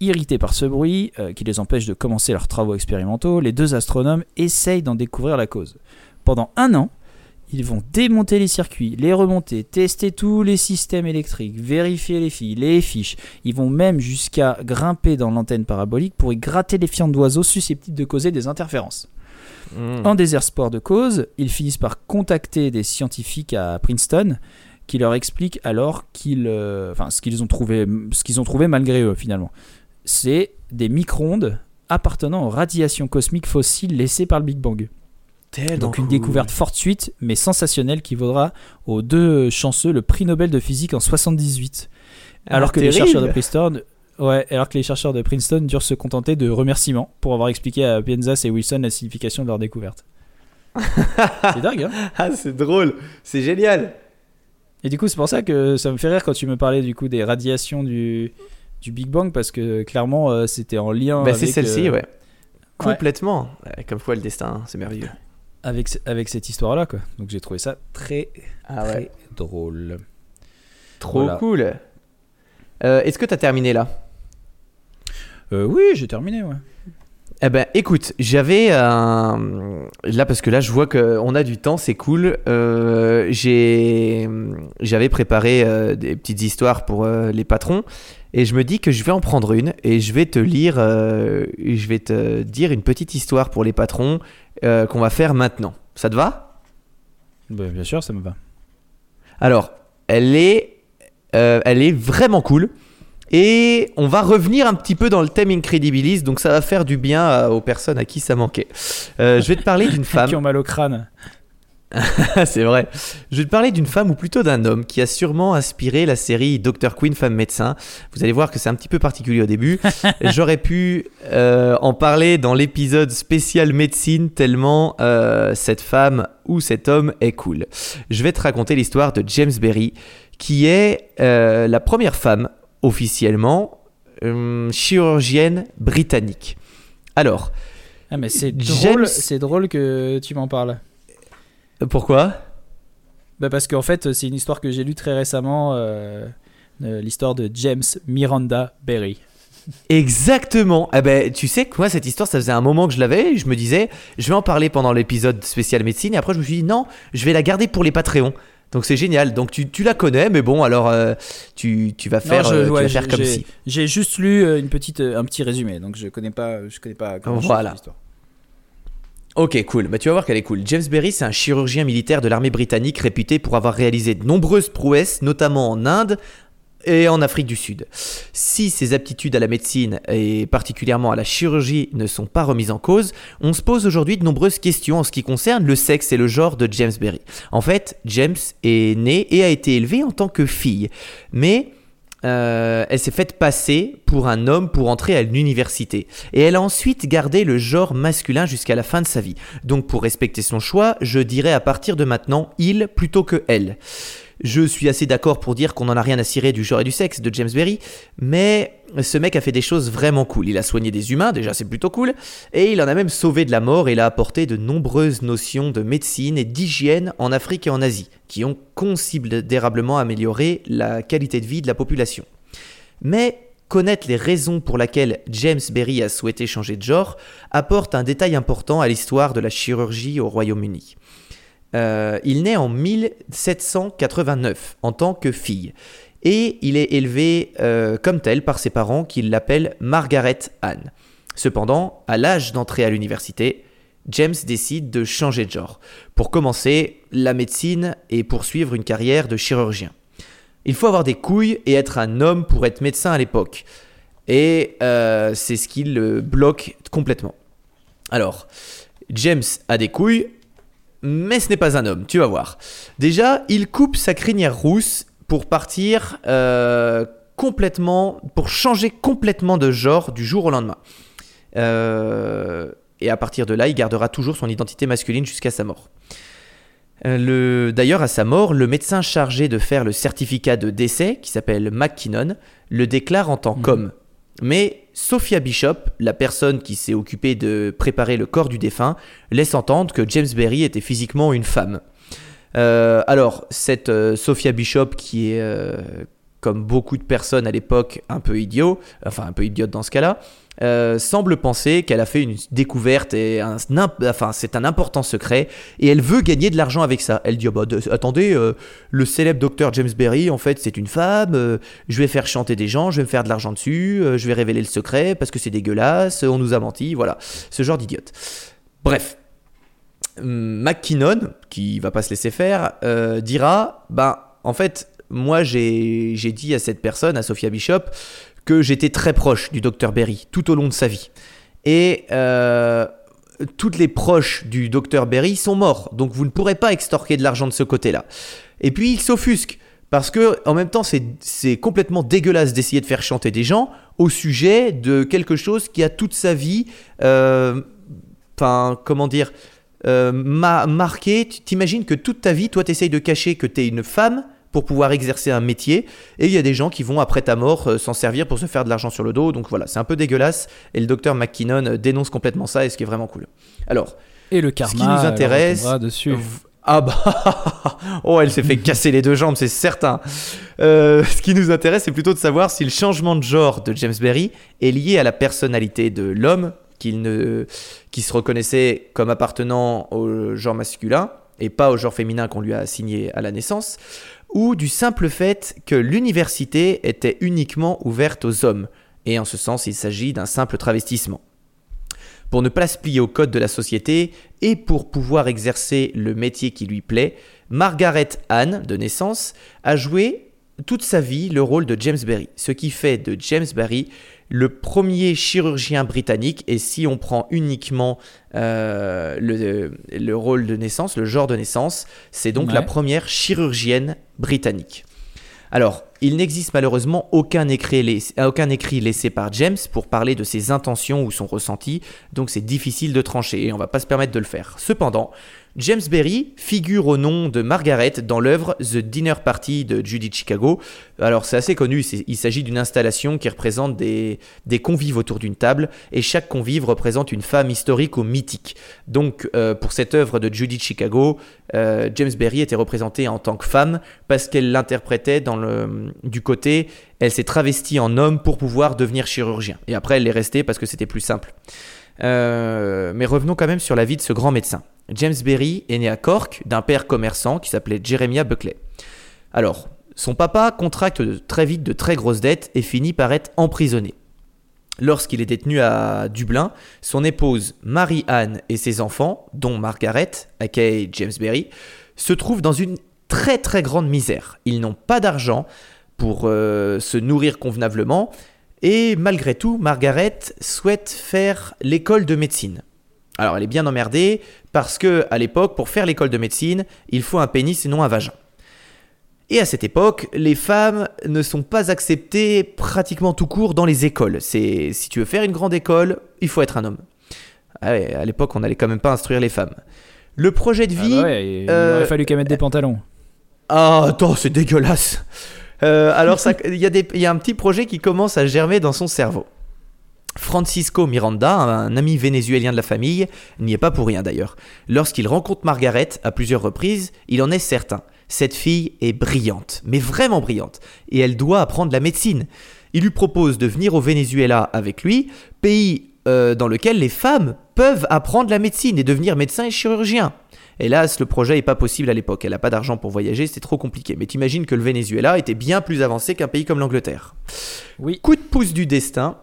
Irrités par ce bruit, euh, qui les empêche de commencer leurs travaux expérimentaux, les deux astronomes essayent d'en découvrir la cause. Pendant un an, ils vont démonter les circuits, les remonter, tester tous les systèmes électriques, vérifier les fils, les fiches. Ils vont même jusqu'à grimper dans l'antenne parabolique pour y gratter les fientes d'oiseaux susceptibles de causer des interférences. En désespoir de cause, ils finissent par contacter des scientifiques à Princeton qui leur expliquent alors qu'ils, euh, enfin, ce qu'ils ont trouvé, ce qu'ils ont trouvé malgré eux finalement. C'est des micro-ondes appartenant aux radiations cosmiques fossiles laissées par le Big Bang. Tellement Donc une cool. découverte fortuite mais sensationnelle qui vaudra aux deux chanceux le prix Nobel de physique en 78. Ah, alors que les terrible. chercheurs de Princeton Ouais, alors que les chercheurs de Princeton durent se contenter de remerciements pour avoir expliqué à Pienzas et Wilson la signification de leur découverte. c'est dingue, hein Ah, c'est drôle, c'est génial. Et du coup, c'est pour ça que ça me fait rire quand tu me parlais du coup des radiations du, du Big Bang parce que clairement euh, c'était en lien Bah, avec, c'est celle-ci, euh, ouais. Complètement. Ouais, Comme quoi le destin, hein, c'est merveilleux. avec, avec cette histoire-là quoi. Donc j'ai trouvé ça très Ah très drôle. Trop Voilà. cool. Euh, Est-ce que tu as terminé là? Euh, oui, j'ai terminé, ouais. Eh ben, écoute, j'avais un... Là, parce que là, je vois qu'on a du temps, c'est cool. Euh, j'ai... J'avais préparé euh, des petites histoires pour euh, les patrons. Et je me dis que je vais en prendre une et je vais te lire, je vais te dire une petite histoire pour les patrons qu'on va faire maintenant. Ça te va? Bah, bien sûr, ça me va. Alors, elle est, elle est vraiment cool. Et on va revenir un petit peu dans le thème Incredibilis, donc ça va faire du bien à- aux personnes à qui ça manquait. Euh, je vais te parler d'une femme. Qui ont mal au crâne. c'est vrai. Je vais te parler d'une femme ou plutôt d'un homme qui a sûrement inspiré la série Dr. Queen, femme médecin. Vous allez voir que c'est un petit peu particulier au début. J'aurais pu euh, en parler dans l'épisode spécial médecine tellement euh, cette femme ou cet homme est cool. Je vais te raconter l'histoire de James Berry qui est euh, la première femme officiellement euh, chirurgienne britannique. Alors, Ah, mais c'est drôle, que tu m'en parles. pourquoi? Bah parce qu'en fait, c'est une histoire que j'ai lue très récemment, euh, euh, l'histoire de James Miranda Berry. Exactement. Eh ben, tu sais que moi, cette histoire, ça faisait un moment que je l'avais. Je me disais, je vais en parler pendant l'épisode spécial médecine. Et après, je me suis dit, non, je vais la garder pour les Patreons. Donc c'est génial. Donc tu, tu la connais, mais bon, alors euh, tu, tu vas faire, Non, je- euh, tu ouais, vas faire comme si. J'ai juste lu euh, une petite, un petit résumé, donc je connais pas, je connais pas. Voilà. l'histoire. Ok, cool. Bah, tu vas voir qu'elle est cool. James Berry, c'est un chirurgien militaire de l'armée britannique réputé pour avoir réalisé de nombreuses prouesses, notamment en Inde et en Afrique du Sud. Si ses aptitudes à la médecine et particulièrement à la chirurgie ne sont pas remises en cause, on se pose aujourd'hui de nombreuses questions en ce qui concerne le sexe et le genre de James Berry. En fait, James est né et a été élevé en tant que fille, mais euh, elle s'est faite passer pour un homme pour entrer à l'université. Et elle a ensuite gardé le genre masculin jusqu'à la fin de sa vie. Donc pour respecter son choix, je dirais à partir de maintenant il plutôt que elle. Je suis assez d'accord pour dire qu'on n'en a rien à cirer du genre et du sexe de James Berry, mais ce mec a fait des choses vraiment cool. Il a soigné des humains, déjà c'est plutôt cool, et il en a même sauvé de la mort et il a apporté de nombreuses notions de médecine et d'hygiène en Afrique et en Asie, qui ont considérablement amélioré la qualité de vie de la population. Mais connaître les raisons pour lesquelles James Berry a souhaité changer de genre apporte un détail important à l'histoire de la chirurgie au Royaume-Uni. Euh, il naît en 1789 en tant que fille et il est élevé euh, comme tel par ses parents qui l'appellent Margaret Anne. Cependant, à l'âge d'entrer à l'université, James décide de changer de genre pour commencer la médecine et poursuivre une carrière de chirurgien. Il faut avoir des couilles et être un homme pour être médecin à l'époque. Et euh, c'est ce qui le bloque complètement. Alors, James a des couilles, mais ce n'est pas un homme, tu vas voir. Déjà, il coupe sa crinière rousse pour partir euh, complètement, pour changer complètement de genre du jour au lendemain. Euh, et à partir de là, il gardera toujours son identité masculine jusqu'à sa mort. Euh, le- D'ailleurs, à sa mort, le médecin chargé de faire le certificat de décès, qui s'appelle McKinnon, le déclare en tant qu'homme. Mais Sophia Bishop, la personne qui s'est occupée de préparer le corps du défunt, laisse entendre que James Berry était physiquement une femme. Euh, alors, cette euh, Sophia Bishop, qui est, euh, comme beaucoup de personnes à l'époque, un peu idiot, enfin un peu idiote dans ce cas-là, euh, semble penser qu'elle a fait une découverte et enfin c'est un important secret et elle veut gagner de l'argent avec ça. Elle dit Ah bah, de- attendez, euh, le célèbre docteur James Berry en fait c'est une femme, euh, je vais faire chanter des gens, je vais me faire de l'argent dessus, je vais révéler le secret parce que c'est dégueulasse, on nous a menti, voilà, ce genre d'idiote. Bref, McKinnon, qui va pas se laisser faire, dira Ben, en fait, moi j'ai dit à cette personne, à Sophia Bishop, que j'étais très proche du docteur Berry tout au long de sa vie. Et euh, toutes les proches du docteur Berry sont morts, donc vous ne pourrez pas extorquer de l'argent de ce côté-là. Et puis il s'offusque. Parce que en même temps, c'est complètement dégueulasse d'essayer de faire chanter des gens au sujet de quelque chose qui a toute sa vie, euh, enfin, comment dire, euh, m'a marqué. T'imagines que toute ta vie, toi, t'essayes de cacher que t'es une femme pour pouvoir exercer un métier, et il y a des gens qui vont après ta mort euh, s'en servir pour se faire de l'argent sur le dos. Donc voilà, c'est un peu dégueulasse. Et le docteur McKinnon euh, dénonce complètement ça, et ce qui est vraiment cool. Alors, Et le karma. qui nous intéresse- dessus. ah bah, oh, elle s'est fait casser les deux jambes, c'est certain. Euh, ce qui nous intéresse, c'est plutôt de savoir si le changement de genre de James Berry est lié à la personnalité de l'homme qu'il ne, qui se reconnaissait comme appartenant au genre masculin et pas au genre féminin qu'on lui a assigné à la naissance, ou du simple fait que l'université était uniquement ouverte aux hommes, et en ce sens il s'agit d'un simple travestissement. Pour ne pas se plier au code de la société et pour pouvoir exercer le métier qui lui plaît, Margaret Anne, de naissance, a joué toute sa vie le rôle de James Berry, ce qui fait de James Berry le premier chirurgien britannique, et si on prend uniquement euh, le, le rôle de naissance, le genre de naissance, c'est donc Ouais. la première chirurgienne britannique. Alors, il n'existe malheureusement aucun écrit, laiss- aucun écrit laissé par James pour parler de ses intentions ou son ressenti, donc c'est difficile de trancher et on va pas se permettre de le faire. Cependant, James Berry figure au nom de Margaret dans l'œuvre The Dinner Party de Judy Chicago. Alors c'est assez connu, il s'agit d'une installation qui représente des, des convives autour d'une table et chaque convive représente une femme historique ou mythique. Donc euh, pour cette œuvre de Judy Chicago, euh, James Berry était représenté en tant que femme parce qu'elle l'interprétait dans le du côté elle s'est travestie en homme pour pouvoir devenir chirurgien. Et après elle l'est restée parce que c'était plus simple. Euh, mais revenons quand même sur la vie de ce grand médecin. James Berry est né à Cork d'un père commerçant qui s'appelait Jeremiah Buckley. Alors, son papa contracte très vite de très grosses dettes et finit par être emprisonné. Lorsqu'il est détenu à Dublin, son épouse Marie-Anne et ses enfants, dont Margaret, aka James Berry, se trouvent dans une très très grande misère. Ils n'ont pas d'argent pour euh, se nourrir convenablement et malgré tout, Margaret souhaite faire l'école de médecine. Alors elle est bien emmerdée parce que à l'époque, pour faire l'école de médecine, il faut un pénis et non un vagin. Et à cette époque, les femmes ne sont pas acceptées pratiquement tout court dans les écoles. C'est si tu veux faire une grande école, il faut être un homme. Ah ouais, à l'époque, on n'allait quand même pas instruire les femmes. Le projet de Ah vie. bah ouais, il euh, aurait fallu qu'elle mette des pantalons. Ah, attends, c'est dégueulasse. Euh, alors, ça- il y, a des- il y a un petit projet qui commence à germer dans son cerveau. Francisco Miranda, un ami vénézuélien de la famille, n'y est pas pour rien d'ailleurs. Lorsqu'il rencontre Margaret à plusieurs reprises, il en est certain. Cette fille est brillante, mais vraiment brillante, et elle doit apprendre la médecine. Il lui propose de venir au Venezuela avec lui, pays euh, dans lequel les femmes peuvent apprendre la médecine et devenir médecin et chirurgien. Hélas, le projet n'est pas possible à l'époque. Elle n'a pas d'argent pour voyager, c'était trop compliqué. Mais t'imagines que le Venezuela était bien plus avancé qu'un pays comme l'Angleterre. Oui. Coup de pouce du destin,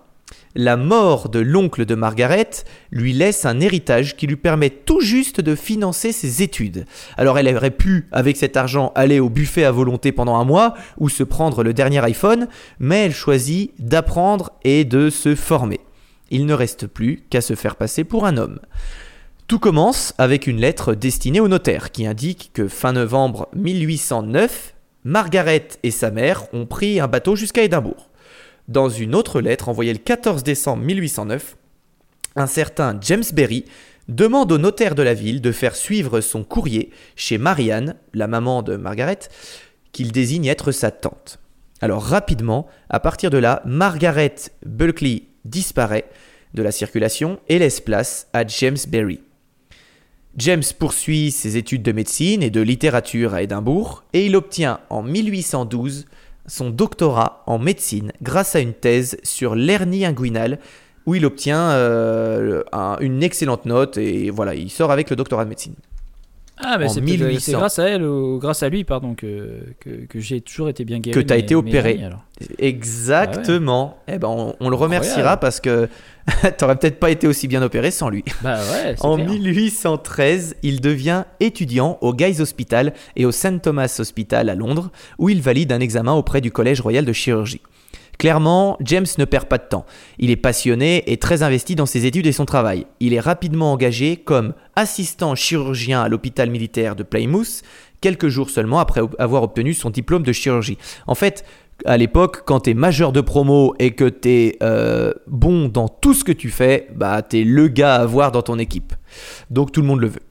la mort de l'oncle de Margaret lui laisse un héritage qui lui permet tout juste de financer ses études. Alors elle aurait pu, avec cet argent, aller au buffet à volonté pendant un mois ou se prendre le dernier iPhone, mais elle choisit d'apprendre et de se former. Il ne reste plus qu'à se faire passer pour un homme. Tout commence avec une lettre destinée au notaire qui indique que fin novembre 1809, Margaret et sa mère ont pris un bateau jusqu'à Édimbourg. Dans une autre lettre envoyée le 14 décembre 1809, un certain James Berry demande au notaire de la ville de faire suivre son courrier chez Marianne, la maman de Margaret, qu'il désigne être sa tante. Alors rapidement, à partir de là, Margaret Bulkley disparaît de la circulation et laisse place à James Berry. James poursuit ses études de médecine et de littérature à Édimbourg et il obtient en 1812 son doctorat en médecine grâce à une thèse sur l'hernie inguinale où il obtient euh, un- une excellente note et voilà, il sort avec le doctorat de médecine. Ah, mais c'est peut-être- 1800. c'est grâce à elle, ou grâce à lui, pardon, que, que, que j'ai toujours été bien guéri. Que t'as mais- été opéré. Exactement. Eh ben, on, on le remerciera Incroyable. parce que t'aurais peut-être pas été aussi bien opéré sans lui. Bah ouais, En clair. 1813, il devient étudiant au Guy's Hospital et au St Thomas Hospital à Londres, où il valide un examen auprès du Collège royal de chirurgie. Clairement, James ne perd pas de temps. Il est passionné et très investi dans ses études et son travail. Il est rapidement engagé comme assistant chirurgien à l'hôpital militaire de Plymouth, quelques jours seulement après avoir obtenu son diplôme de chirurgie. En fait, à l'époque, quand t'es majeur de promo et que t'es euh, bon dans tout ce que tu fais, bah t'es le gars à avoir dans ton équipe. Donc tout le monde le veut.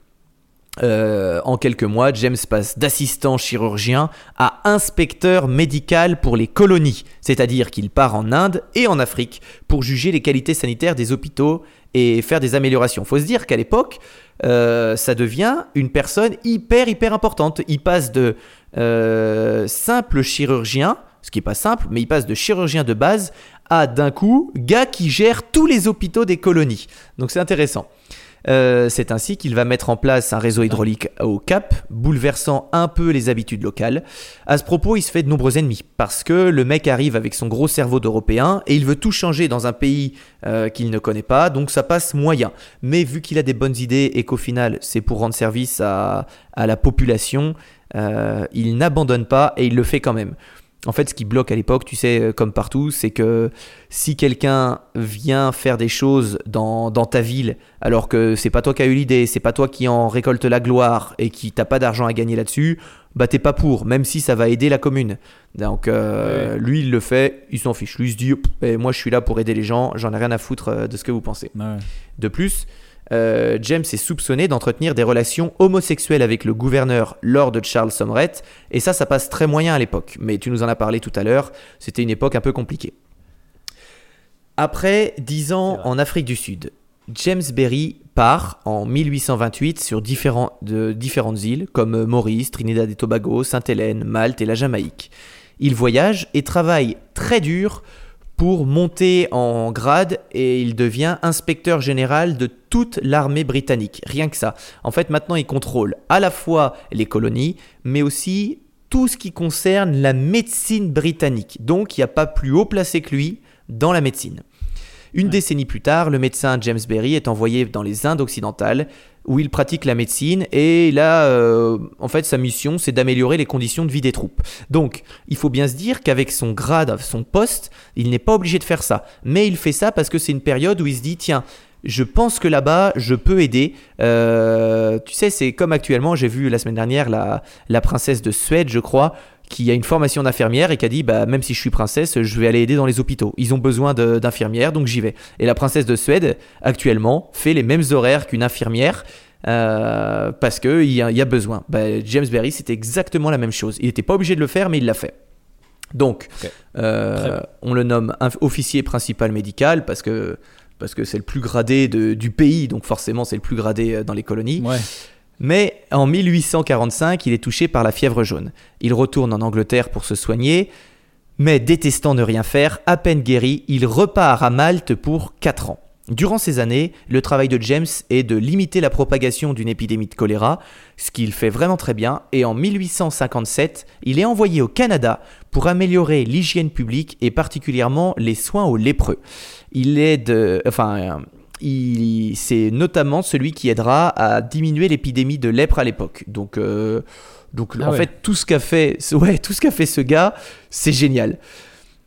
Euh, en quelques mois, James passe d'assistant chirurgien à inspecteur médical pour les colonies, c'est-à-dire qu'il part en Inde et en Afrique pour juger les qualités sanitaires des hôpitaux et faire des améliorations. Faut se dire qu'à l'époque, euh, ça devient une personne hyper hyper importante. Il passe de euh, simple chirurgien, ce qui est pas simple, mais il passe de chirurgien de base à d'un coup gars qui gère tous les hôpitaux des colonies. Donc c'est intéressant. Euh, c'est ainsi qu'il va mettre en place un réseau hydraulique au Cap, bouleversant un peu les habitudes locales. À ce propos, il se fait de nombreux ennemis, parce que le mec arrive avec son gros cerveau d'Européen et il veut tout changer dans un pays euh, qu'il ne connaît pas, donc ça passe moyen. Mais vu qu'il a des bonnes idées et qu'au final c'est pour rendre service à, la population, euh, il n'abandonne pas et il le fait quand même. En fait, ce qui bloque à l'époque, tu sais, euh, comme partout, c'est que si quelqu'un vient faire des choses dans, dans ta ville, alors que c'est pas toi qui as eu l'idée, c'est pas toi qui en récolte la gloire et qui t'as pas d'argent à gagner là-dessus, bah t'es pas pour, même si ça va aider la commune. Donc euh, lui, il le fait, il s'en fiche. Lui, il se dit, Eh, moi je suis là pour aider les gens, j'en ai rien à foutre euh, de ce que vous pensez. Ouais. De plus, euh, James est soupçonné d'entretenir des relations homosexuelles avec le gouverneur Lord Charles Someret, et ça, ça passe très moyen à l'époque. Mais tu nous en as parlé tout à l'heure, c'était une époque un peu compliquée. Après 10 ans en Afrique du Sud, James Berry part en 1828 sur différents- de différentes îles comme Maurice, Trinidad et Tobago, Sainte-Hélène, Malte et la Jamaïque. Il voyage et travaille très dur pour monter en grade et il devient inspecteur général de toute l'armée britannique. Rien que ça. En fait, maintenant, il contrôle à la fois les colonies, mais aussi tout ce qui concerne la médecine britannique. Donc, il n'y a pas plus haut placé que lui dans la médecine. Une décennie plus tard, le médecin James Berry est envoyé dans les Indes occidentales où il pratique la médecine et là, euh, en fait, sa mission, c'est d'améliorer les conditions de vie des troupes. Donc, il faut bien se dire qu'avec son grade, son poste, il n'est pas obligé de faire ça. Mais il fait ça parce que c'est une période où il se dit, tiens, je pense que là-bas, je peux aider. Euh, tu sais, c'est comme actuellement, j'ai vu la semaine dernière la, la princesse de Suède, je crois, qui a une formation d'infirmière et qui a dit bah même si je suis princesse, je vais aller aider dans les hôpitaux. Ils ont besoin d'infirmières, donc j'y vais. Et la princesse de Suède actuellement fait les mêmes horaires qu'une infirmière. euh, parce qu'il y, y a besoin. Bah, James Berry, c'était exactement la même chose. Il n'était pas obligé de le faire, mais il l'a fait. Donc, euh, on le nomme officier principal médical parce que parce que c'est le plus gradé de- du pays, donc forcément c'est le plus gradé euh, dans les colonies. Ouais. Mais en 1845, il est touché par la fièvre jaune. Il retourne en Angleterre pour se soigner, mais détestant ne rien faire, à peine guéri, il repart à Malte pour 4 ans. Durant ces années, le travail de James est de limiter la propagation d'une épidémie de choléra, ce qu'il fait vraiment très bien, et en 1857, il est envoyé au Canada pour améliorer l'hygiène publique et particulièrement les soins aux lépreux. Il est de, enfin, il- c'est notamment celui qui aidera à diminuer l'épidémie de lèpre à l'époque. Donc, euh, donc Ah en ouais. fait, tout ce qu'a fait, ouais, tout ce qu'a fait ce gars, c'est génial.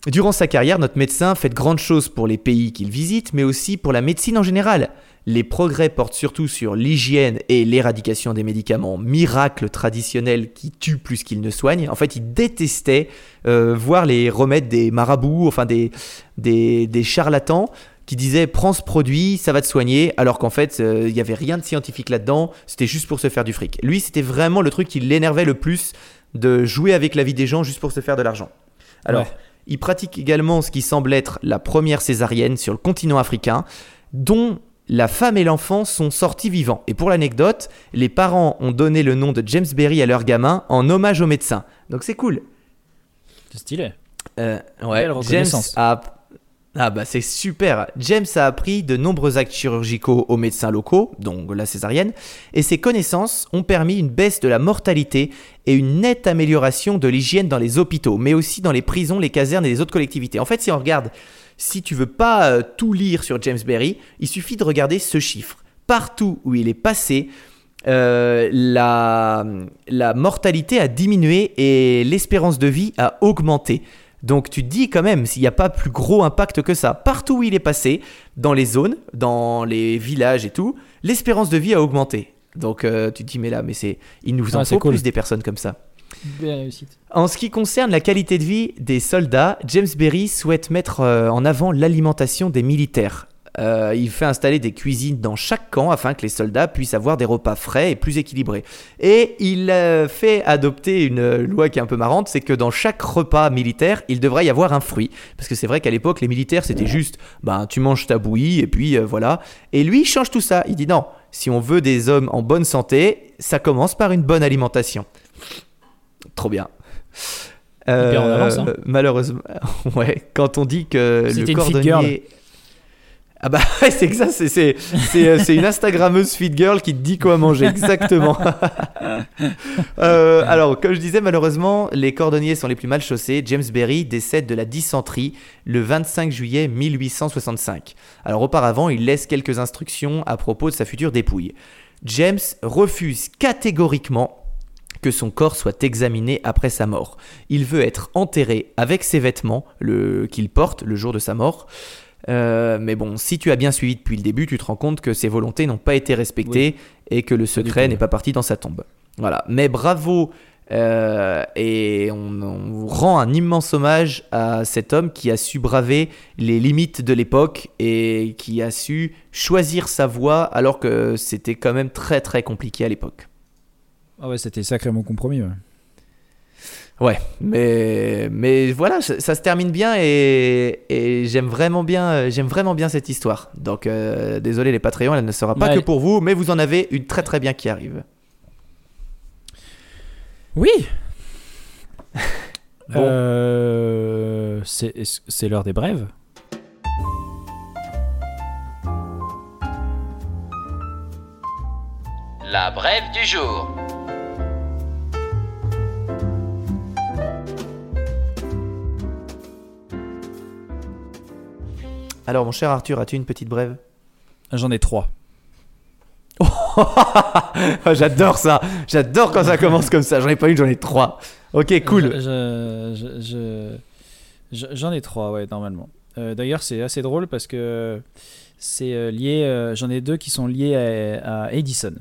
Durant sa carrière, notre médecin fait de grandes choses pour les pays qu'il visite, mais aussi pour la médecine en général. Les progrès portent surtout sur l'hygiène et l'éradication des médicaments miracles traditionnels qui tuent plus qu'ils ne soignent. En fait, il détestait euh, voir les remèdes des marabouts, enfin des, des, des charlatans qui disaient prends ce produit, ça va te soigner, alors qu'en fait, euh, il n'y avait rien de scientifique là-dedans, c'était juste pour se faire du fric. Lui, c'était vraiment le truc qui l'énervait le plus de jouer avec la vie des gens juste pour se faire de l'argent. Alors, Ouais. il pratique également ce qui semble être la première césarienne sur le continent africain, dont la femme et l'enfant sont sortis vivants. Et pour l'anecdote, les parents ont donné le nom de James Berry à leur gamin en hommage au médecin. Donc c'est cool. C'est stylé. Euh, ouais, James a... Ah bah c'est super. James a appris de nombreux actes chirurgicaux aux médecins locaux, donc la césarienne, et ses connaissances ont permis une baisse de la mortalité et une nette amélioration de l'hygiène dans les hôpitaux, mais aussi dans les prisons, les casernes et les autres collectivités. En fait, si on regarde, si tu veux pas euh, tout lire sur James Berry, il suffit de regarder ce chiffre. Partout où il est passé, euh, la, la mortalité a diminué et l'espérance de vie a augmenté. Donc tu te dis quand même, s'il n'y a pas plus gros impact que ça, partout où il est passé, dans les zones, dans les villages et tout, l'espérance de vie a augmenté. Donc euh, tu te dis, mais là, mais c'est, il nous en Ah, faut cool. plus des personnes comme ça. En ce qui concerne la qualité de vie des soldats, James Berry souhaite mettre euh, en avant l'alimentation des militaires. Euh, il fait installer des cuisines dans chaque camp afin que les soldats puissent avoir des repas frais et plus équilibrés. Et il euh, fait adopter une euh, loi qui est un peu marrante, c'est que dans chaque repas militaire, il devrait y avoir un fruit. Parce que c'est vrai qu'à l'époque, les militaires, c'était juste, ben, tu manges ta bouillie et puis euh, voilà. Et lui, il change tout ça. Il dit non, si on veut des hommes en bonne santé, ça commence par une bonne alimentation. Trop bien. Avance, hein. Malheureusement, ouais. Quand on dit que le cordonnier. Ah bah c'est ça, c'est c'est euh, une Instagrammeuse fit girl qui te dit quoi manger exactement. Euh, alors comme je disais, malheureusement, les cordonniers sont les plus mal chaussés. James Berry décède de la dysenterie le 25 juillet 1865. Alors auparavant, il laisse quelques instructions à propos de sa future dépouille. James refuse catégoriquement que son corps soit examiné après sa mort. Il veut être enterré avec ses vêtements qu'il porte le jour de sa mort. Euh, mais bon, si tu as bien suivi depuis le début, tu te rends compte que ses volontés n'ont pas été respectées et que le secret n'est pas parti dans sa tombe. Voilà. Mais bravo euh, et on, on rend un immense hommage à cet homme qui a su braver les limites de l'époque et qui a su choisir sa voie alors que c'était quand même très très compliqué à l'époque. Ah ouais, c'était sacrément compromis. ouais. Ouais, mais, mais voilà, ça, ça se termine bien et, et j'aime vraiment bien, j'aime vraiment bien cette histoire. Donc euh, désolé les Patreons, elle ne sera pas Ouais. que pour vous, mais vous en avez une très très bien qui arrive. Oui. Bon. Euh, c'est c'est l'heure des brèves? La brève du jour. Alors mon cher Arthur, as-tu une petite brève? J'en ai trois. Ah, J'adore ça, j'adore quand ça commence comme ça. J'en ai pas une, j'en ai trois. Ok, cool. Je- je- je- je- J'en ai trois, ouais, normalement. Euh, D'ailleurs, c'est assez drôle parce que c'est euh, lié. euh, J'en ai deux qui sont liés à, à Edison.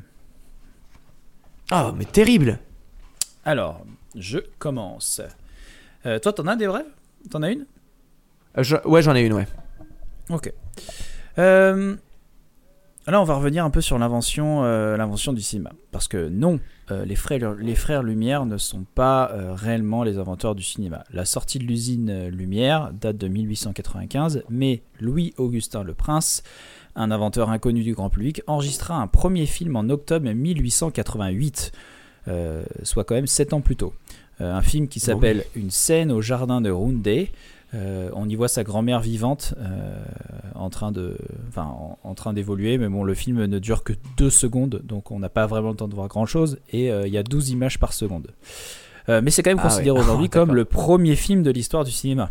Ah, mais terrible. Alors, je commence. Euh, toi, t'en as des brèves? T'en as une? Je- Ouais, j'en ai une, ouais. Ok. Euh, là, on va revenir un peu sur l'invention, euh, l'invention du cinéma, parce que non, euh, les frères, les frères Lumière ne sont pas euh, réellement les inventeurs du cinéma. La sortie de l'usine Lumière date de 1895, mais Louis-Augustin Le Prince, un inventeur inconnu du grand public, enregistra un premier film en octobre 1888, euh, soit quand même 7 ans plus tôt. Un film qui s'appelle Une scène au jardin de Roundey. Euh, on y voit sa grand-mère vivante euh, en train de, enfin, en, en train d'évoluer, mais bon, le film ne dure que deux secondes, donc on n'a pas vraiment le temps de voir grand-chose, et euh, il y a 12 images par seconde. Mais c'est quand même Ah considéré ouais. aujourd'hui comme le premier film de l'histoire du cinéma.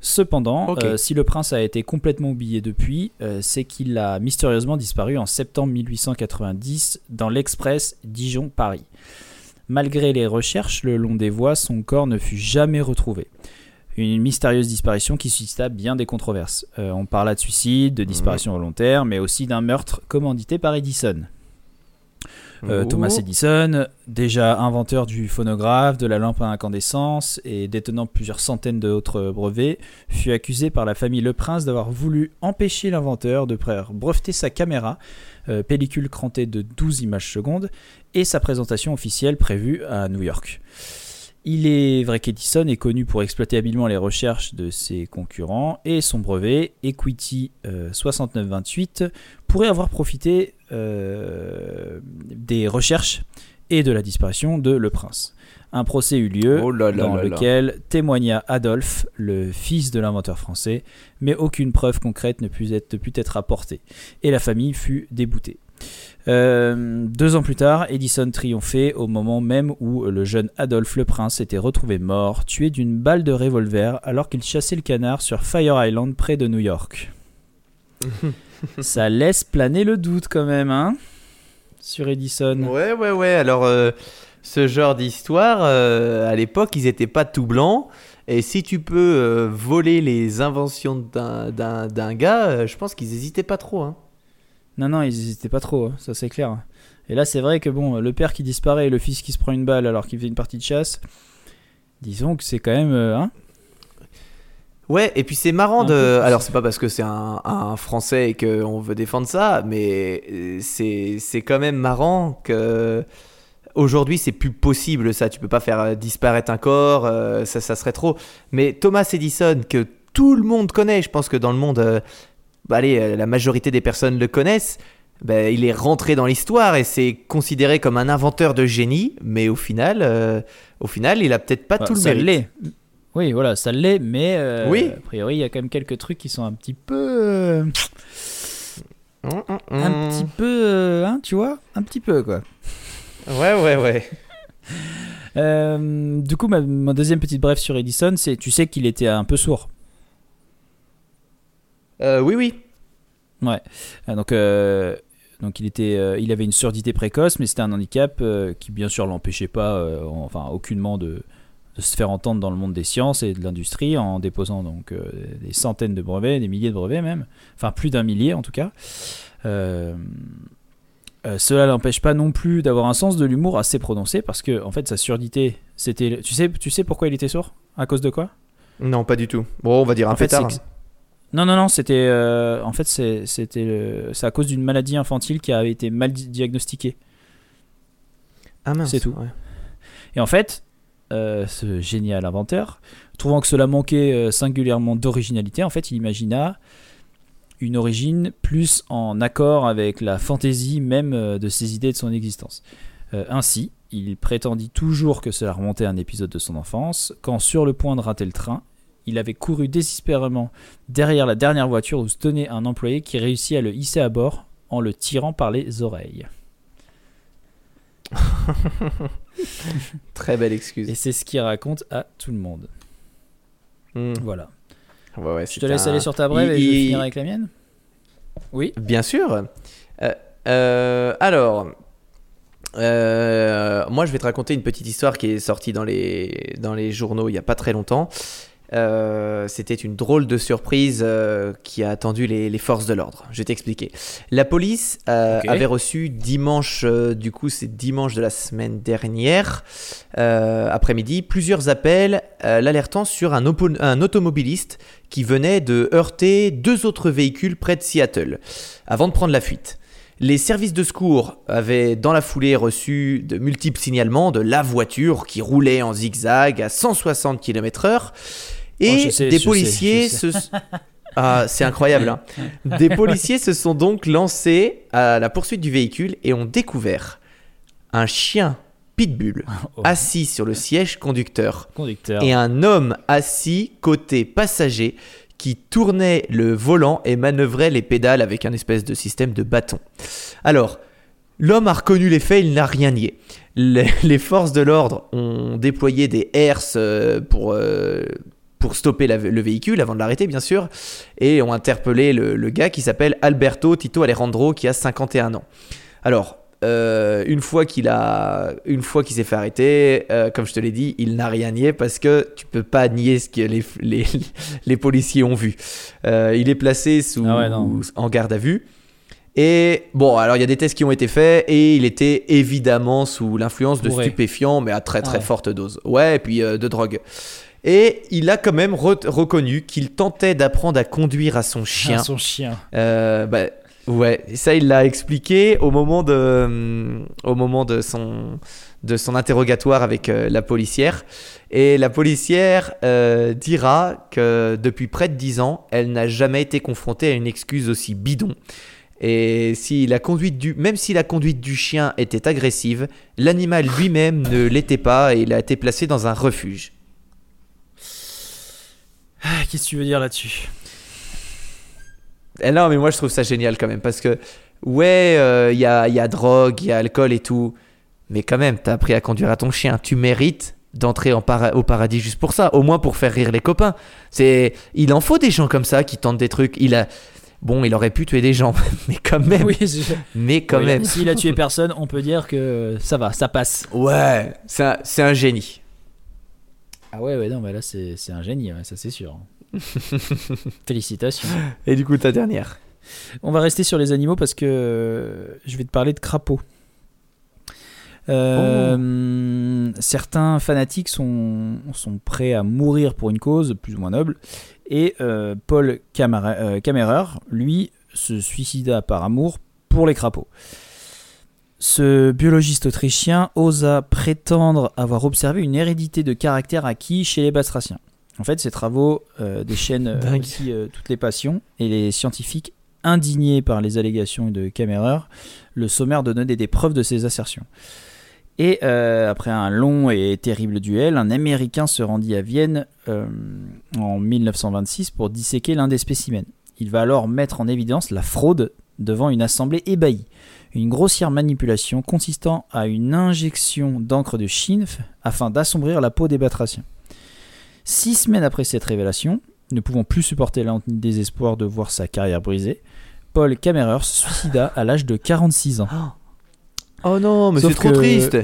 Cependant, si le prince a été complètement oublié depuis, c'est qu'il a mystérieusement disparu en septembre 1890 dans l'express Dijon-Paris. Malgré les recherches le long des voies, son corps ne fut jamais retrouvé. Une mystérieuse disparition qui suscita bien des controverses. Euh, on parla de suicide, de disparition volontaire, mais aussi d'un meurtre commandité par Edison. Euh, Oh. Thomas Edison, déjà inventeur du phonographe, de la lampe à incandescence et détenant plusieurs centaines d'autres brevets, fut accusé par la famille Le Prince d'avoir voulu empêcher l'inventeur de breveter sa caméra, euh, pellicule crantée de 12 images secondes, et sa présentation officielle prévue à New York. Il est vrai qu'Edison est connu pour exploiter habilement les recherches de ses concurrents et son brevet, Equity euh, 6928, pourrait avoir profité euh, des recherches et de la disparition de Le Prince. Un procès eut lieu Oh là là dans là lequel témoigna Adolphe, le fils de l'inventeur français, mais aucune preuve concrète ne put être, ne put être apportée, et la famille fut déboutée. Euh, deux ans plus tard, Edison triomphait au moment même où le jeune Adolphe le Prince était retrouvé mort, tué d'une balle de revolver alors qu'il chassait le canard sur Fire Island près de New York. Ça laisse planer le doute quand même, hein Sur Edison. Ouais, ouais, ouais. Alors, euh, ce genre d'histoire, euh, à l'époque, ils étaient pas tout blancs. Et si tu peux voler les inventions d'un- d'un d'un gars, je pense qu'ils hésitaient pas trop. Hein. Non, non, ils n'hésitaient pas trop, hein, ça c'est clair. Et là, c'est vrai que bon, le père qui disparaît et le fils qui se prend une balle alors qu'il fait une partie de chasse, disons que c'est quand même. euh, hein Ouais, et puis c'est marrant Un de. Alors, c'est pas parce que c'est un, un Français et qu'on veut défendre ça, mais euh, c'est quand même marrant que. Aujourd'hui, c'est plus possible ça. Tu peux pas faire euh, disparaître un corps, euh, ça, ça serait trop. Mais Thomas Edison, que tout le monde connaît, je pense que dans le monde, bah, allez, euh, la majorité des personnes le connaissent. ben, il est rentré dans l'histoire et c'est considéré comme un inventeur de génie, mais au final, euh, au final, il a peut-être pas Enfin, tout le ça mérite. l'est. Oui, voilà, ça l'est, mais euh, Oui. a priori, il y a quand même quelques trucs qui sont un petit peu. euh, Hum, hum, Un hum. petit peu. hein, tu vois Un petit peu, quoi. Ouais, ouais, ouais. Euh, du coup, ma, ma deuxième petite brève sur Edison, c'est tu sais qu'il était un peu sourd. Euh, oui, oui. Ouais. Ah, donc, euh, donc il, était, euh, il avait une surdité précoce, mais c'était un handicap euh, qui, bien sûr, l'empêchait pas, euh, enfin, aucunement de, de se faire entendre dans le monde des sciences et de l'industrie en déposant donc euh, des centaines de brevets, des milliers de brevets même, enfin plus d'un millier en tout cas. Euh, euh, cela l'empêche pas non plus d'avoir un sens de l'humour assez prononcé parce que en fait sa surdité c'était tu sais tu sais pourquoi il était sourd? À cause de quoi? Non, pas du tout. Bon, on va dire un en fait, pétard. Non, non, non, c'était. euh, en fait, c'est- c'était c'est à cause d'une maladie infantile qui a été mal di- diagnostiquée. Ah mince. c'est tout. ouais. Et en fait, euh, ce génial inventeur, trouvant que cela manquait euh, singulièrement d'originalité, en fait, il imagina une origine plus en accord avec la fantaisie même de ses idées et de son existence. Euh, ainsi, il prétendit toujours que cela remontait à un épisode de son enfance, quand sur le point de rater le train, il avait couru désespérément derrière la dernière voiture où se tenait un employé qui réussit à le hisser à bord en le tirant par les oreilles. Très belle excuse. Et c'est ce qu'il raconte à tout le monde. Hmm. Voilà. Ouais, ouais, Je te laisse un- aller sur ta brève Il- et je il- avec la mienne. Oui. Bien sûr. Euh, euh, alors, euh, moi, je vais te raconter une petite histoire qui est sortie dans les, dans les journaux il n'y a pas très longtemps. Euh, C'était une drôle de surprise euh, qui a attendu les, les forces de l'ordre. Je vais t'expliquer. La police euh, avait reçu dimanche, du coup c'est dimanche de la semaine dernière, après-midi, plusieurs appels l'alertant sur un automobiliste qui venait de heurter deux autres véhicules près de Seattle avant de prendre la fuite. Les services de secours avaient dans la foulée reçu de multiples signalements de la voiture qui roulait en zigzag à 160 km/h et Oh, sais, des policiers sais, se ah, c'est incroyable. hein. Des policiers se sont donc lancés à la poursuite du véhicule et ont découvert un chien pitbull Oh, assis sur le siège conducteur conducteur. et un homme assis côté passager qui tournait le volant et manœuvrait les pédales avec un espèce de système de bâton. Alors, l'homme a reconnu les faits, il n'a rien nié. Les, les forces de l'ordre ont déployé des herses euh, pour, euh, pour stopper la- le véhicule, avant de l'arrêter bien sûr, et ont interpellé le, le gars qui s'appelle Alberto Tito Alejandro, qui a 51 ans. Alors, euh, une fois qu'il a, une fois qu'il s'est fait arrêter, euh, comme je te l'ai dit, il n'a rien nié parce que tu peux pas nier ce que les, les, les policiers ont vu. Euh, il est placé sous, Ah ouais, en garde à vue. Et bon, alors il y a des tests qui ont été faits et il était évidemment sous l'influence de stupéfiants, mais à très très Ah ouais. forte dose. Ouais, et puis de drogue. Et il a quand même re- reconnu qu'il tentait d'apprendre à conduire à son chien. Ah, son chien. Euh, bah, ouais, ça il l'a expliqué au moment de, hum, au moment de son, de son interrogatoire avec euh, la policière. Et la policière euh, dira que depuis près de 10 ans, elle n'a jamais été confrontée à une excuse aussi bidon. Et si la conduite du, même si la conduite du chien était agressive, l'animal lui-même ne l'était pas et il a été placé dans un refuge. Ah, Qu'est-ce que tu veux dire là-dessus? Eh non, mais moi je trouve ça génial quand même parce que, ouais, il y, a, y a drogue, il y a alcool et tout, mais quand même, t'as appris à conduire à ton chien. Tu mérites d'entrer en para- au paradis juste pour ça, au moins pour faire rire les copains. C'est, Il en faut des gens comme ça qui tentent des trucs. Il a. Bon, il aurait pu tuer des gens, mais quand même. Oui, je- Mais quand Oui, même. S'il a tué personne, on peut dire que ça va, ça passe. Ouais, c'est un, c'est un génie. Ah ouais, ouais, non, mais là, c'est un génie, ouais, ça c'est sûr. Félicitations. Et du coup, ta dernière. On va rester sur les animaux parce que euh, je vais te parler de crapauds. Euh, Certains fanatiques sont, sont prêts à mourir pour une cause plus ou moins noble. Et euh, Paul euh, Kammerer, lui, se suicida par amour pour les crapauds. Ce biologiste autrichien osa prétendre avoir observé une hérédité de caractère acquis chez les batraciens. En fait, ses travaux euh, déchaînent euh, aussi euh, toutes les passions et les scientifiques indigné par les allégations de Kammerer, le sommèrent de donner des preuves de ses assertions. Et euh, après un long et terrible duel, un Américain se rendit à Vienne en 1926 pour disséquer l'un des spécimens. Il va alors mettre en évidence la fraude devant une assemblée ébahie. Une grossière manipulation consistant à une injection d'encre de Chine afin d'assombrir la peau des batraciens. Six semaines après cette révélation, ne pouvant plus supporter le désespoir de voir sa carrière brisée, Paul Kammerer se suicida à l'âge de 46 ans. Oh non, mais c'est trop triste.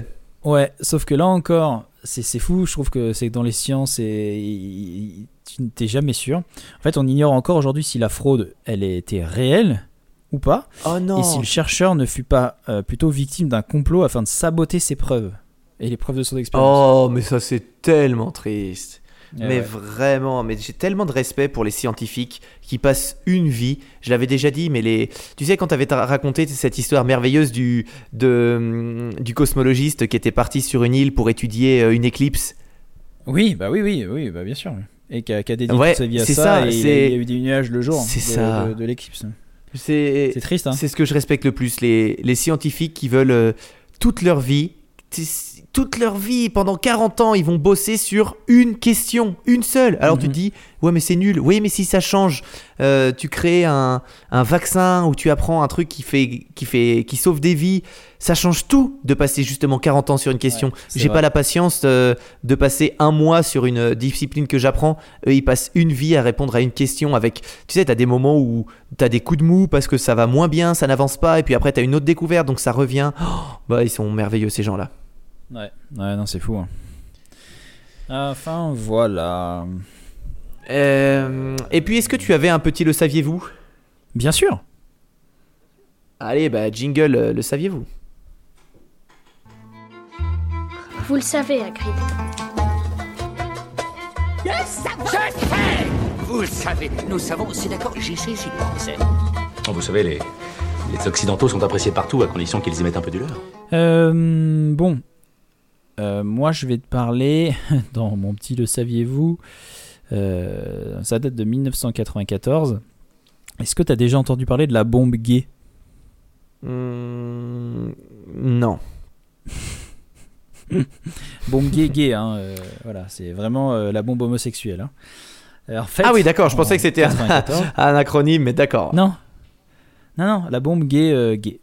Ouais, sauf que là encore, c'est fou. Je trouve que c'est que dans les sciences, et, tu n'es jamais sûr. En fait, on ignore encore aujourd'hui si la fraude, elle était réelle ou pas, Oh non. et si le chercheur ne fut pas euh, plutôt victime d'un complot afin de saboter ses preuves et les preuves de son expérience. Oh, mais ça c'est tellement triste. Eh mais ouais. vraiment, mais j'ai tellement de respect pour les scientifiques qui passent une vie. Je l'avais déjà dit, mais les, tu sais quand tu avais raconté cette histoire merveilleuse du de, hum, du cosmologiste qui était parti sur une île pour étudier euh, une éclipse. Oui, bah oui, oui, oui, bah bien sûr. Et qui a, qui a dédié Ouais, toute sa vie à ça, ça, et il y a eu des nuages le jour c'est de, ça. de, de l'éclipse. C'est triste, hein. C'est ce que je respecte le plus, les, les scientifiques qui veulent euh, toute leur vie, toute leur vie, pendant 40 ans, ils vont bosser sur une question, une seule. Alors tu Mhm. te dis, ouais mais c'est nul, oui mais si ça change, Euh, tu crées un, un vaccin ou tu apprends un truc qui, fait, qui, fait, qui sauve des vies, ça change tout de passer justement 40 ans sur une question. Ouais, J'ai pas la patience euh, de passer un mois sur une euh, discipline que j'apprends. Eux, ils passent une vie à répondre à une question avec. Tu sais, t'as des moments où t'as des coups de mou parce que ça va moins bien, ça n'avance pas, et puis après t'as une autre découverte, donc ça revient. Oh, bah, ils sont merveilleux ces gens-là. Ouais, ouais, non, c'est fou. hein. Enfin, voilà. Euh, et puis, est-ce que tu avais un petit le saviez-vous? Bien sûr. Allez, bah, jingle, euh, le saviez-vous? Vous le savez, Hagrid. Vous le savez, nous savons, c'est d'accord, j'y sais, j'y pensais. Oh, Vous savez, les, les Occidentaux sont appréciés partout à condition qu'ils y mettent un peu du leur. Euh, bon. Euh, moi, je vais te parler, dans mon petit Le saviez-vous, euh, ça date de 1994. Est-ce que tu as déjà entendu parler de la bombe gay? Hmm, Non. Bombe gay, gay, hein, euh, voilà, c'est vraiment la bombe homosexuelle. hein. En fait, Ah oui, d'accord, je en pensais que c'était un, 94, un acronyme, mais d'accord. Non. Non, non, la bombe gay. gay.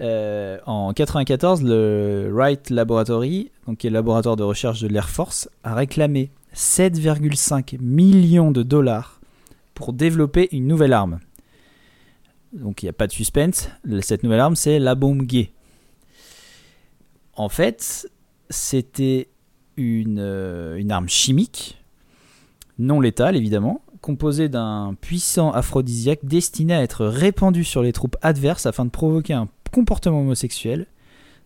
Euh, en 94, le Wright Laboratory, donc qui est le laboratoire de recherche de l'Air Force, a réclamé 7,5 millions de dollars pour développer une nouvelle arme. Donc il n'y a pas de suspense. Cette nouvelle arme, c'est la bombe gay. En fait, c'était une, euh, une arme chimique, non létale évidemment, composée d'un puissant aphrodisiaque destiné à être répandu sur les troupes adverses afin de provoquer un comportement homosexuel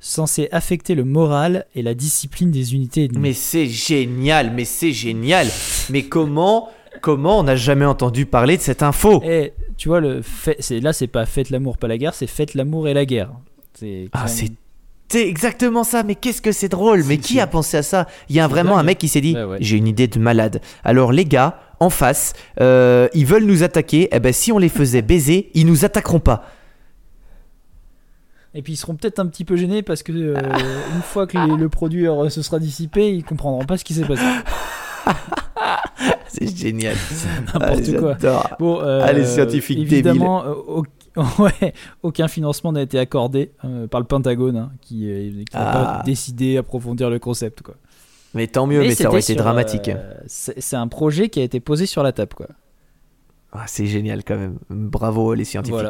censé affecter le moral et la discipline des unités ennemies. Mais c'est génial, mais c'est génial. Mais comment, comment on n'a jamais entendu parler de cette info? Et tu vois, le fait, c'est, là, c'est pas faites l'amour, pas la guerre, c'est faites l'amour et la guerre. C'est Ah, c'est c'est exactement ça, mais qu'est-ce que c'est drôle? Mais qui a pensé à ça? Il y a vraiment un mec qui s'est dit ouais. J'ai une idée de malade. Alors, les gars, en face, euh, ils veulent nous attaquer. Eh ben, si on les faisait baiser, ils nous attaqueront pas. Et puis ils seront peut-être un petit peu gênés parce que euh, une fois que les- le produit euh, se sera dissipé, ils comprendront pas ce qui s'est passé. C'est génial. N'importe Ah, quoi. Bon, euh, Ah, les scientifiques évidemment, euh, au- ouais, aucun financement n'a été accordé euh, par le Pentagone, hein, qui n'a Ah. pas décidé d'approfondir le concept. Quoi. Mais tant mieux, mais, ça aurait été sur, dramatique. euh, c'est c'est un projet qui a été posé sur la table. Quoi. Ah, c'est génial quand même. Bravo les scientifiques.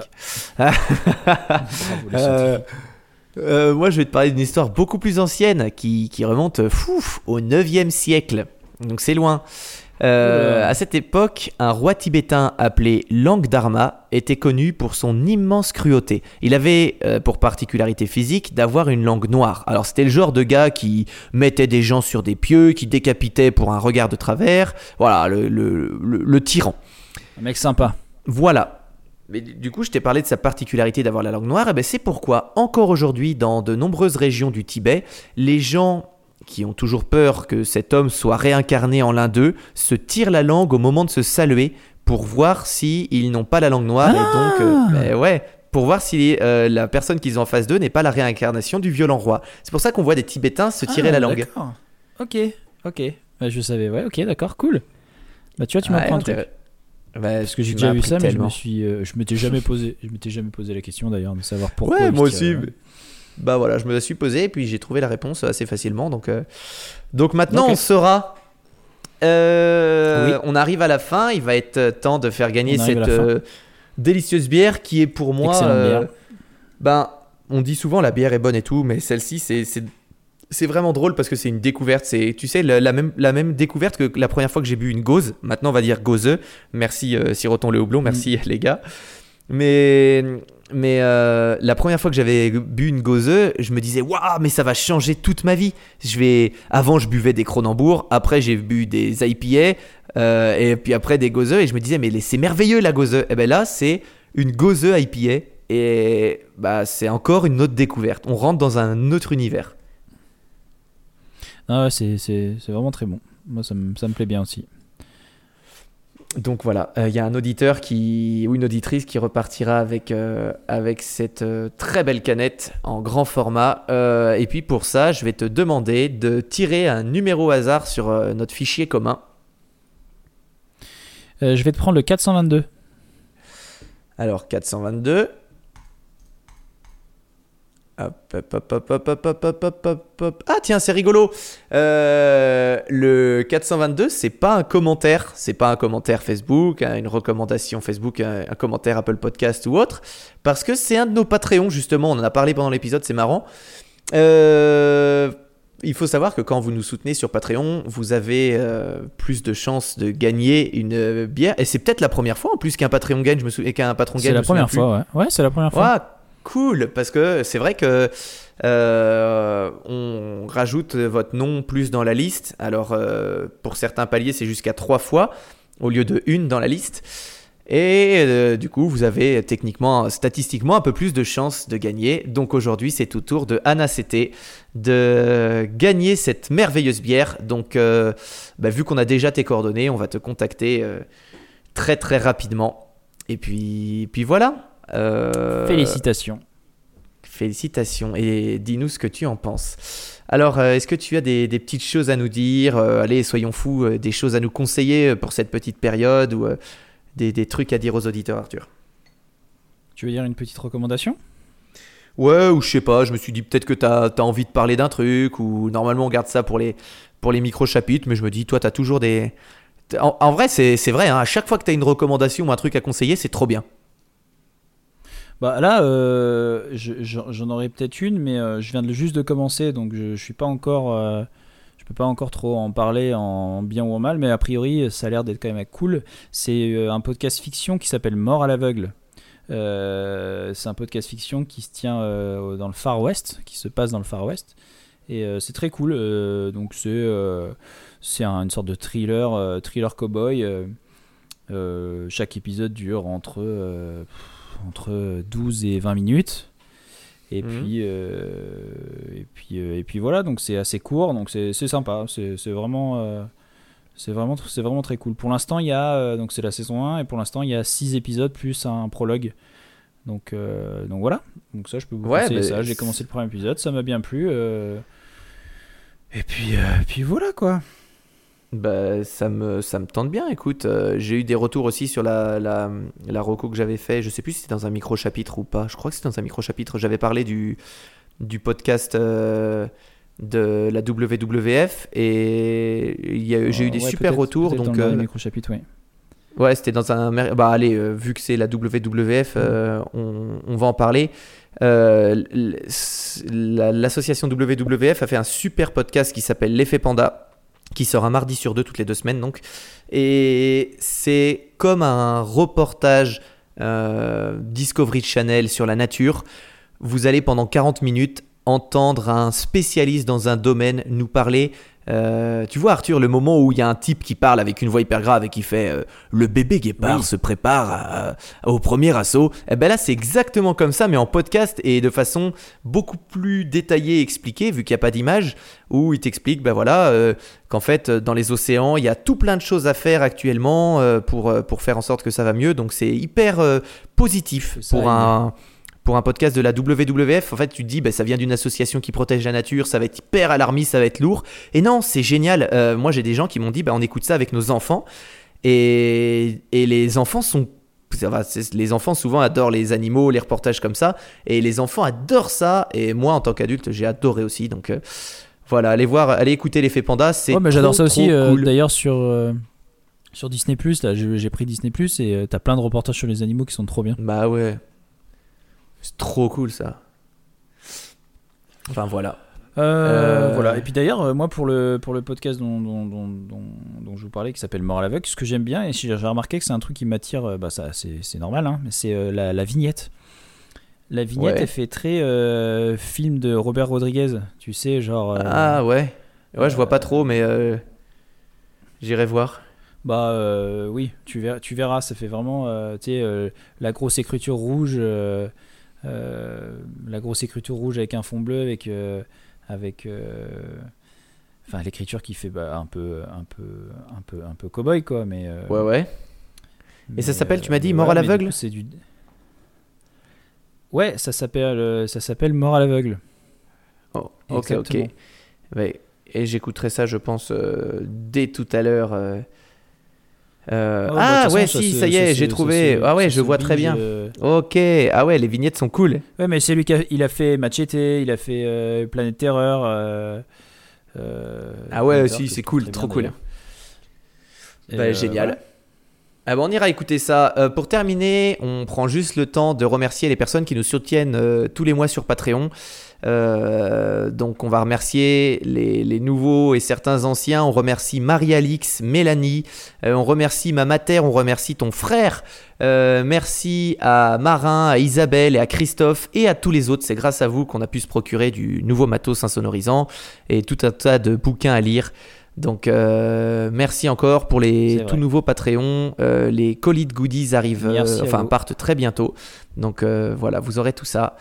Voilà. Bravo, les Euh, scientifiques. euh, moi, je vais te parler d'une histoire beaucoup plus ancienne qui, qui remonte fou, au 9e siècle. Donc, c'est loin. Euh, à cette époque, un roi tibétain appelé Langdharma était connu pour son immense cruauté. Il avait euh, pour particularité physique d'avoir une langue noire. Alors c'était le genre de gars qui mettait des gens sur des pieux, qui décapitait pour un regard de travers. Voilà, le, le- le- le tyran. Un mec sympa. Voilà. Mais du coup, je t'ai parlé de sa particularité d'avoir la langue noire. Et ben, c'est pourquoi, encore aujourd'hui, dans de nombreuses régions du Tibet, les gens qui ont toujours peur que cet homme soit réincarné en l'un d'eux se tirent la langue au moment de se saluer pour voir si ils n'ont pas la langue noire et donc euh, Ah. ben ouais pour voir si euh, la personne qu'ils ont en face d'eux n'est pas la réincarnation du violent roi. C'est pour ça qu'on voit des Tibétains se tirer Ah, la langue. D'accord. Ok, ok. Bah, je savais, ouais, ok, d'accord, cool. Bah, tu vois, tu Ouais, m'apprends un truc. Ouais, Parce que j'ai déjà vu ça, mais je me suis, euh, je m'étais jamais posé, je m'étais jamais posé la question d'ailleurs de savoir pourquoi. Ouais, moi aussi. tiraient. Bah voilà, je me la suis posée et puis j'ai trouvé la réponse assez facilement. Donc, euh, donc maintenant, on saura. Euh, Oui. On arrive à la fin. Il va être temps de faire gagner cette délicieuse bière qui est pour moi. Bière. ben, on dit souvent la bière est bonne et tout, mais celle-ci, c'est. C'est- vraiment drôle parce que c'est une découverte. C'est, tu sais, la, la même, la même découverte que la première fois que j'ai bu une gauze. Maintenant, on va dire gauzeux. Merci, euh, Siroton le houblon. Merci, Mm. les gars. Mais, mais euh, la première fois que j'avais bu une gauzeux, je me disais, waouh, mais ça va changer toute ma vie. Je vais, avant, je buvais des Cronenbourg. Après, j'ai bu des IPA. euh, et puis après, des gauzeux. Et je me disais, mais c'est merveilleux la gauzeux. Et ben là, c'est une gauzeux IPA. Et bah, c'est encore une autre découverte. On rentre dans un autre univers. Ah c'est, vraiment très bon. Moi, ça me, ça me plaît bien aussi. Donc voilà, Euh, il y a un auditeur qui ou une auditrice qui repartira avec euh, avec cette euh, très belle canette en grand format. Et puis pour ça, je vais te demander de tirer un numéro hasard sur notre fichier commun. Je vais te prendre le 422. Alors 422. Hop, hop, hop, hop, hop, hop, hop, hop, hop, hop, hop. Ah tiens, c'est rigolo. Euh, le 422, c'est pas un commentaire, c'est pas un commentaire Facebook, hein, une recommandation Facebook, un, un commentaire Apple Podcast ou autre, parce que c'est un de nos Patreons justement. On en a parlé pendant l'épisode, c'est marrant. Euh, il faut savoir que quand vous nous soutenez sur Patreon, vous avez euh, plus de chances de gagner une euh, bière. Et c'est peut-être la première fois en plus qu'un Patreon gagne, je me souviens qu'un patron gagne. C'est la me souviens première fois, ouais. Ouais, c'est la première fois. Cool, parce que c'est vrai que euh, on rajoute votre nom plus dans la liste. Alors euh, pour certains paliers, c'est jusqu'à trois fois au lieu de une dans la liste. Et euh, du coup, vous avez techniquement, statistiquement, un peu plus de chances de gagner. Donc aujourd'hui, c'est au tour de Anna CT de gagner cette merveilleuse bière. Donc, bah, vu qu'on a déjà tes coordonnées, on va te contacter très très rapidement. Et puis, puis voilà. Euh, Félicitations. Félicitations et dis-nous ce que tu en penses. Alors, euh, est-ce que tu as des, des petites choses à nous dire Euh, Allez, soyons fous, des choses à nous conseiller pour cette petite période ou des, des trucs à dire aux auditeurs, Arthur? Tu veux dire une petite recommandation? Ouais, ou je sais pas, je me suis dit peut-être que tu as, envie de parler d'un truc, ou normalement on garde ça pour les, pour les micro-chapitres, mais je me dis, toi, tu as toujours des. En, en vrai, c'est c'est vrai, hein, à chaque fois que tu as une recommandation ou un truc à conseiller, c'est trop bien. Bah là, euh, je- j'en aurais peut-être une, mais euh, je viens de juste de commencer, donc je, je suis pas encore, euh, je peux pas encore trop en parler en bien ou en mal, mais a priori, ça a l'air d'être quand même cool. C'est un podcast fiction qui s'appelle Mort à l'aveugle. C'est un podcast fiction qui se tient dans le Far West, qui se passe dans le Far West, et c'est très cool. donc c'est c'est un- une sorte de thriller, thriller cowboy. chaque épisode dure entre entre 12 et 20 minutes. Et Mhm. puis, euh, et puis, euh, et puis voilà, donc c'est assez court, donc c'est sympa, c'est vraiment, euh, c'est vraiment, c'est vraiment très cool. Pour l'instant, il y a, euh, donc c'est la saison 1, et pour l'instant, il y a 6 épisodes plus un prologue. Donc, euh, donc voilà, donc ça, je peux vous Ouais, conseiller ça. J'ai commencé le premier épisode, ça m'a bien plu. euh, et puis, euh, puis voilà quoi. Bah, ça me, ça me tente bien, écoute. euh, j'ai eu des retours aussi sur la, la, la reco que j'avais fait. Je sais plus si c'était dans un micro-chapitre ou pas. Je crois que c'était dans un micro-chapitre. J'avais parlé du, du podcast euh, de la WWF et j'ai eu des Ouais, super retours. Donc, dans le euh, micro-chapitre, oui. Ouais, c'était dans un. Bah, allez, vu que c'est la WWF, euh, on, on va en parler. L'association WWF a fait un super podcast qui s'appelle L'effet Panda, qui sort un mardi sur deux, toutes les deux semaines donc. Et c'est comme un reportage euh, Discovery Channel sur la nature. Vous allez pendant 40 minutes entendre un spécialiste dans un domaine nous parler Euh, tu vois Arthur, le moment où il y a un type qui parle avec une voix hyper grave et qui fait euh, le bébé guépard Oui. se prépare à- au premier assaut. Et ben là c'est exactement comme ça mais en podcast et de façon beaucoup plus détaillée et expliquée vu qu'il n'y a pas d'image où il t'explique ben voilà euh, qu'en fait dans les océans il y a tout plein de choses à faire actuellement pour pour faire en sorte que ça va mieux donc c'est hyper positif Ça pour un pour un podcast de la WWF, en fait, tu te dis, bah, ça vient d'une association qui protège la nature, ça va être hyper alarmiste, ça va être lourd. Et non, c'est génial. Euh, moi, j'ai des gens qui m'ont dit, bah, on écoute ça avec nos enfants. Et, et les enfants sont. les enfants souvent adorent les animaux, les reportages comme ça. Et les enfants adorent ça. Et moi, en tant qu'adulte, j'ai adoré aussi. Donc euh, voilà, allez voir, allez écouter l'effet panda. C'est Ouais, mais j'adore ça aussi. euh, cool. D'ailleurs, sur, euh, sur Disney, là, j'ai pris Disney et euh, t'as plein de reportages sur les animaux qui sont trop bien. Bah ouais. C'est trop cool ça. Enfin voilà. Euh, Euh, Voilà. Et puis d'ailleurs, euh, moi, pour le, pour le podcast dont, dont, dont, dont- je vous parlais, qui s'appelle Mort à l'aveugle, ce que j'aime bien, et j'ai remarqué que c'est un truc qui m'attire, bah, ça, c'est normal, hein, mais c'est euh, la, la vignette. La vignette, Ouais. elle fait très film de Robert Rodriguez, tu sais, genre. Ah ouais. Ouais, je vois pas trop, mais j'irai voir. Bah oui, tu verras, tu verras, ça fait vraiment, tu sais, la grosse écriture rouge, la grosse écriture rouge avec un fond bleu, avec, euh, avec, euh, enfin l'écriture qui fait bah, un peu, un peu, un peu, un peu cowboy quoi, mais. euh, Ouais, ouais. Et ça s'appelle, tu m'as dit, Mort à l'aveugle C'est du. Ouais, ça s'appelle, euh, ça s'appelle Mort à l'aveugle. Oh, ok, ok. Exactement. Ouais, et j'écouterai ça, je pense, euh, dès tout à l'heure. euh. Euh, Oh, bah, ah ouais, façon, si, ça y est, j'ai trouvé. ah ouais, je vois très bien. euh, Ok, ah ouais, les vignettes sont cool. Ouais, mais c'est lui qui a, il a fait Machete, il a fait euh, Planète Terreur. euh, Ah ouais, si, c'est cool, trop cool. Bah, génial. voilà. Ah bah, on ira écouter ça. Euh, pour terminer, on prend juste le temps de remercier les personnes qui nous soutiennent euh, tous les mois sur Patreon. Euh, donc on va remercier les, les nouveaux et certains anciens. On remercie Marie-Alix, Mélanie. Euh, on remercie ma mater, on remercie ton frère. Euh, merci à Marin, à Isabelle et à Christophe et à tous les autres. C'est grâce à vous qu'on a pu se procurer du nouveau matos insonorisant et tout un tas de bouquins à lire. Donc euh, merci encore pour les tout nouveaux Patreons. Euh, les colis de goodies arrivent, euh, enfin partent très bientôt. Donc voilà, vous aurez tout ça.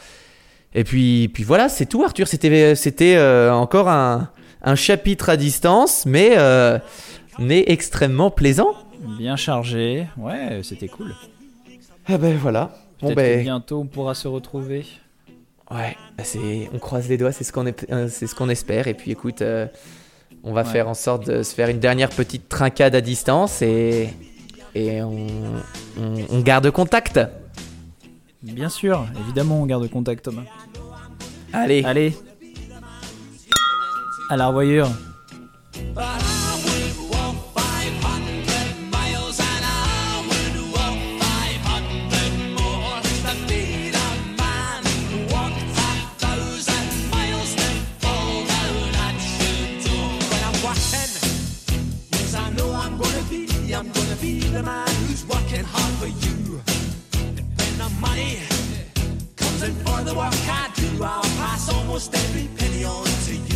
Et puis, puis voilà, c'est tout Arthur. C'était, c'était euh, encore un, un chapitre à distance, mais, euh, mais extrêmement plaisant. Bien chargé, ouais, c'était cool. Ah ben voilà. Bon ben que bientôt on pourra se retrouver. ouais, bah, c'est, on croise les doigts, c'est ce qu'on, est- euh, c'est ce qu'on espère. Et puis écoute, euh, on va Ouais. faire en sorte de se faire une dernière petite trincade à distance et, et on, on- on garde contact. Bien sûr, évidemment, on garde contact, Thomas. Allez, Allez, à la revoyure. the work I do, I'll pass almost every penny on to you.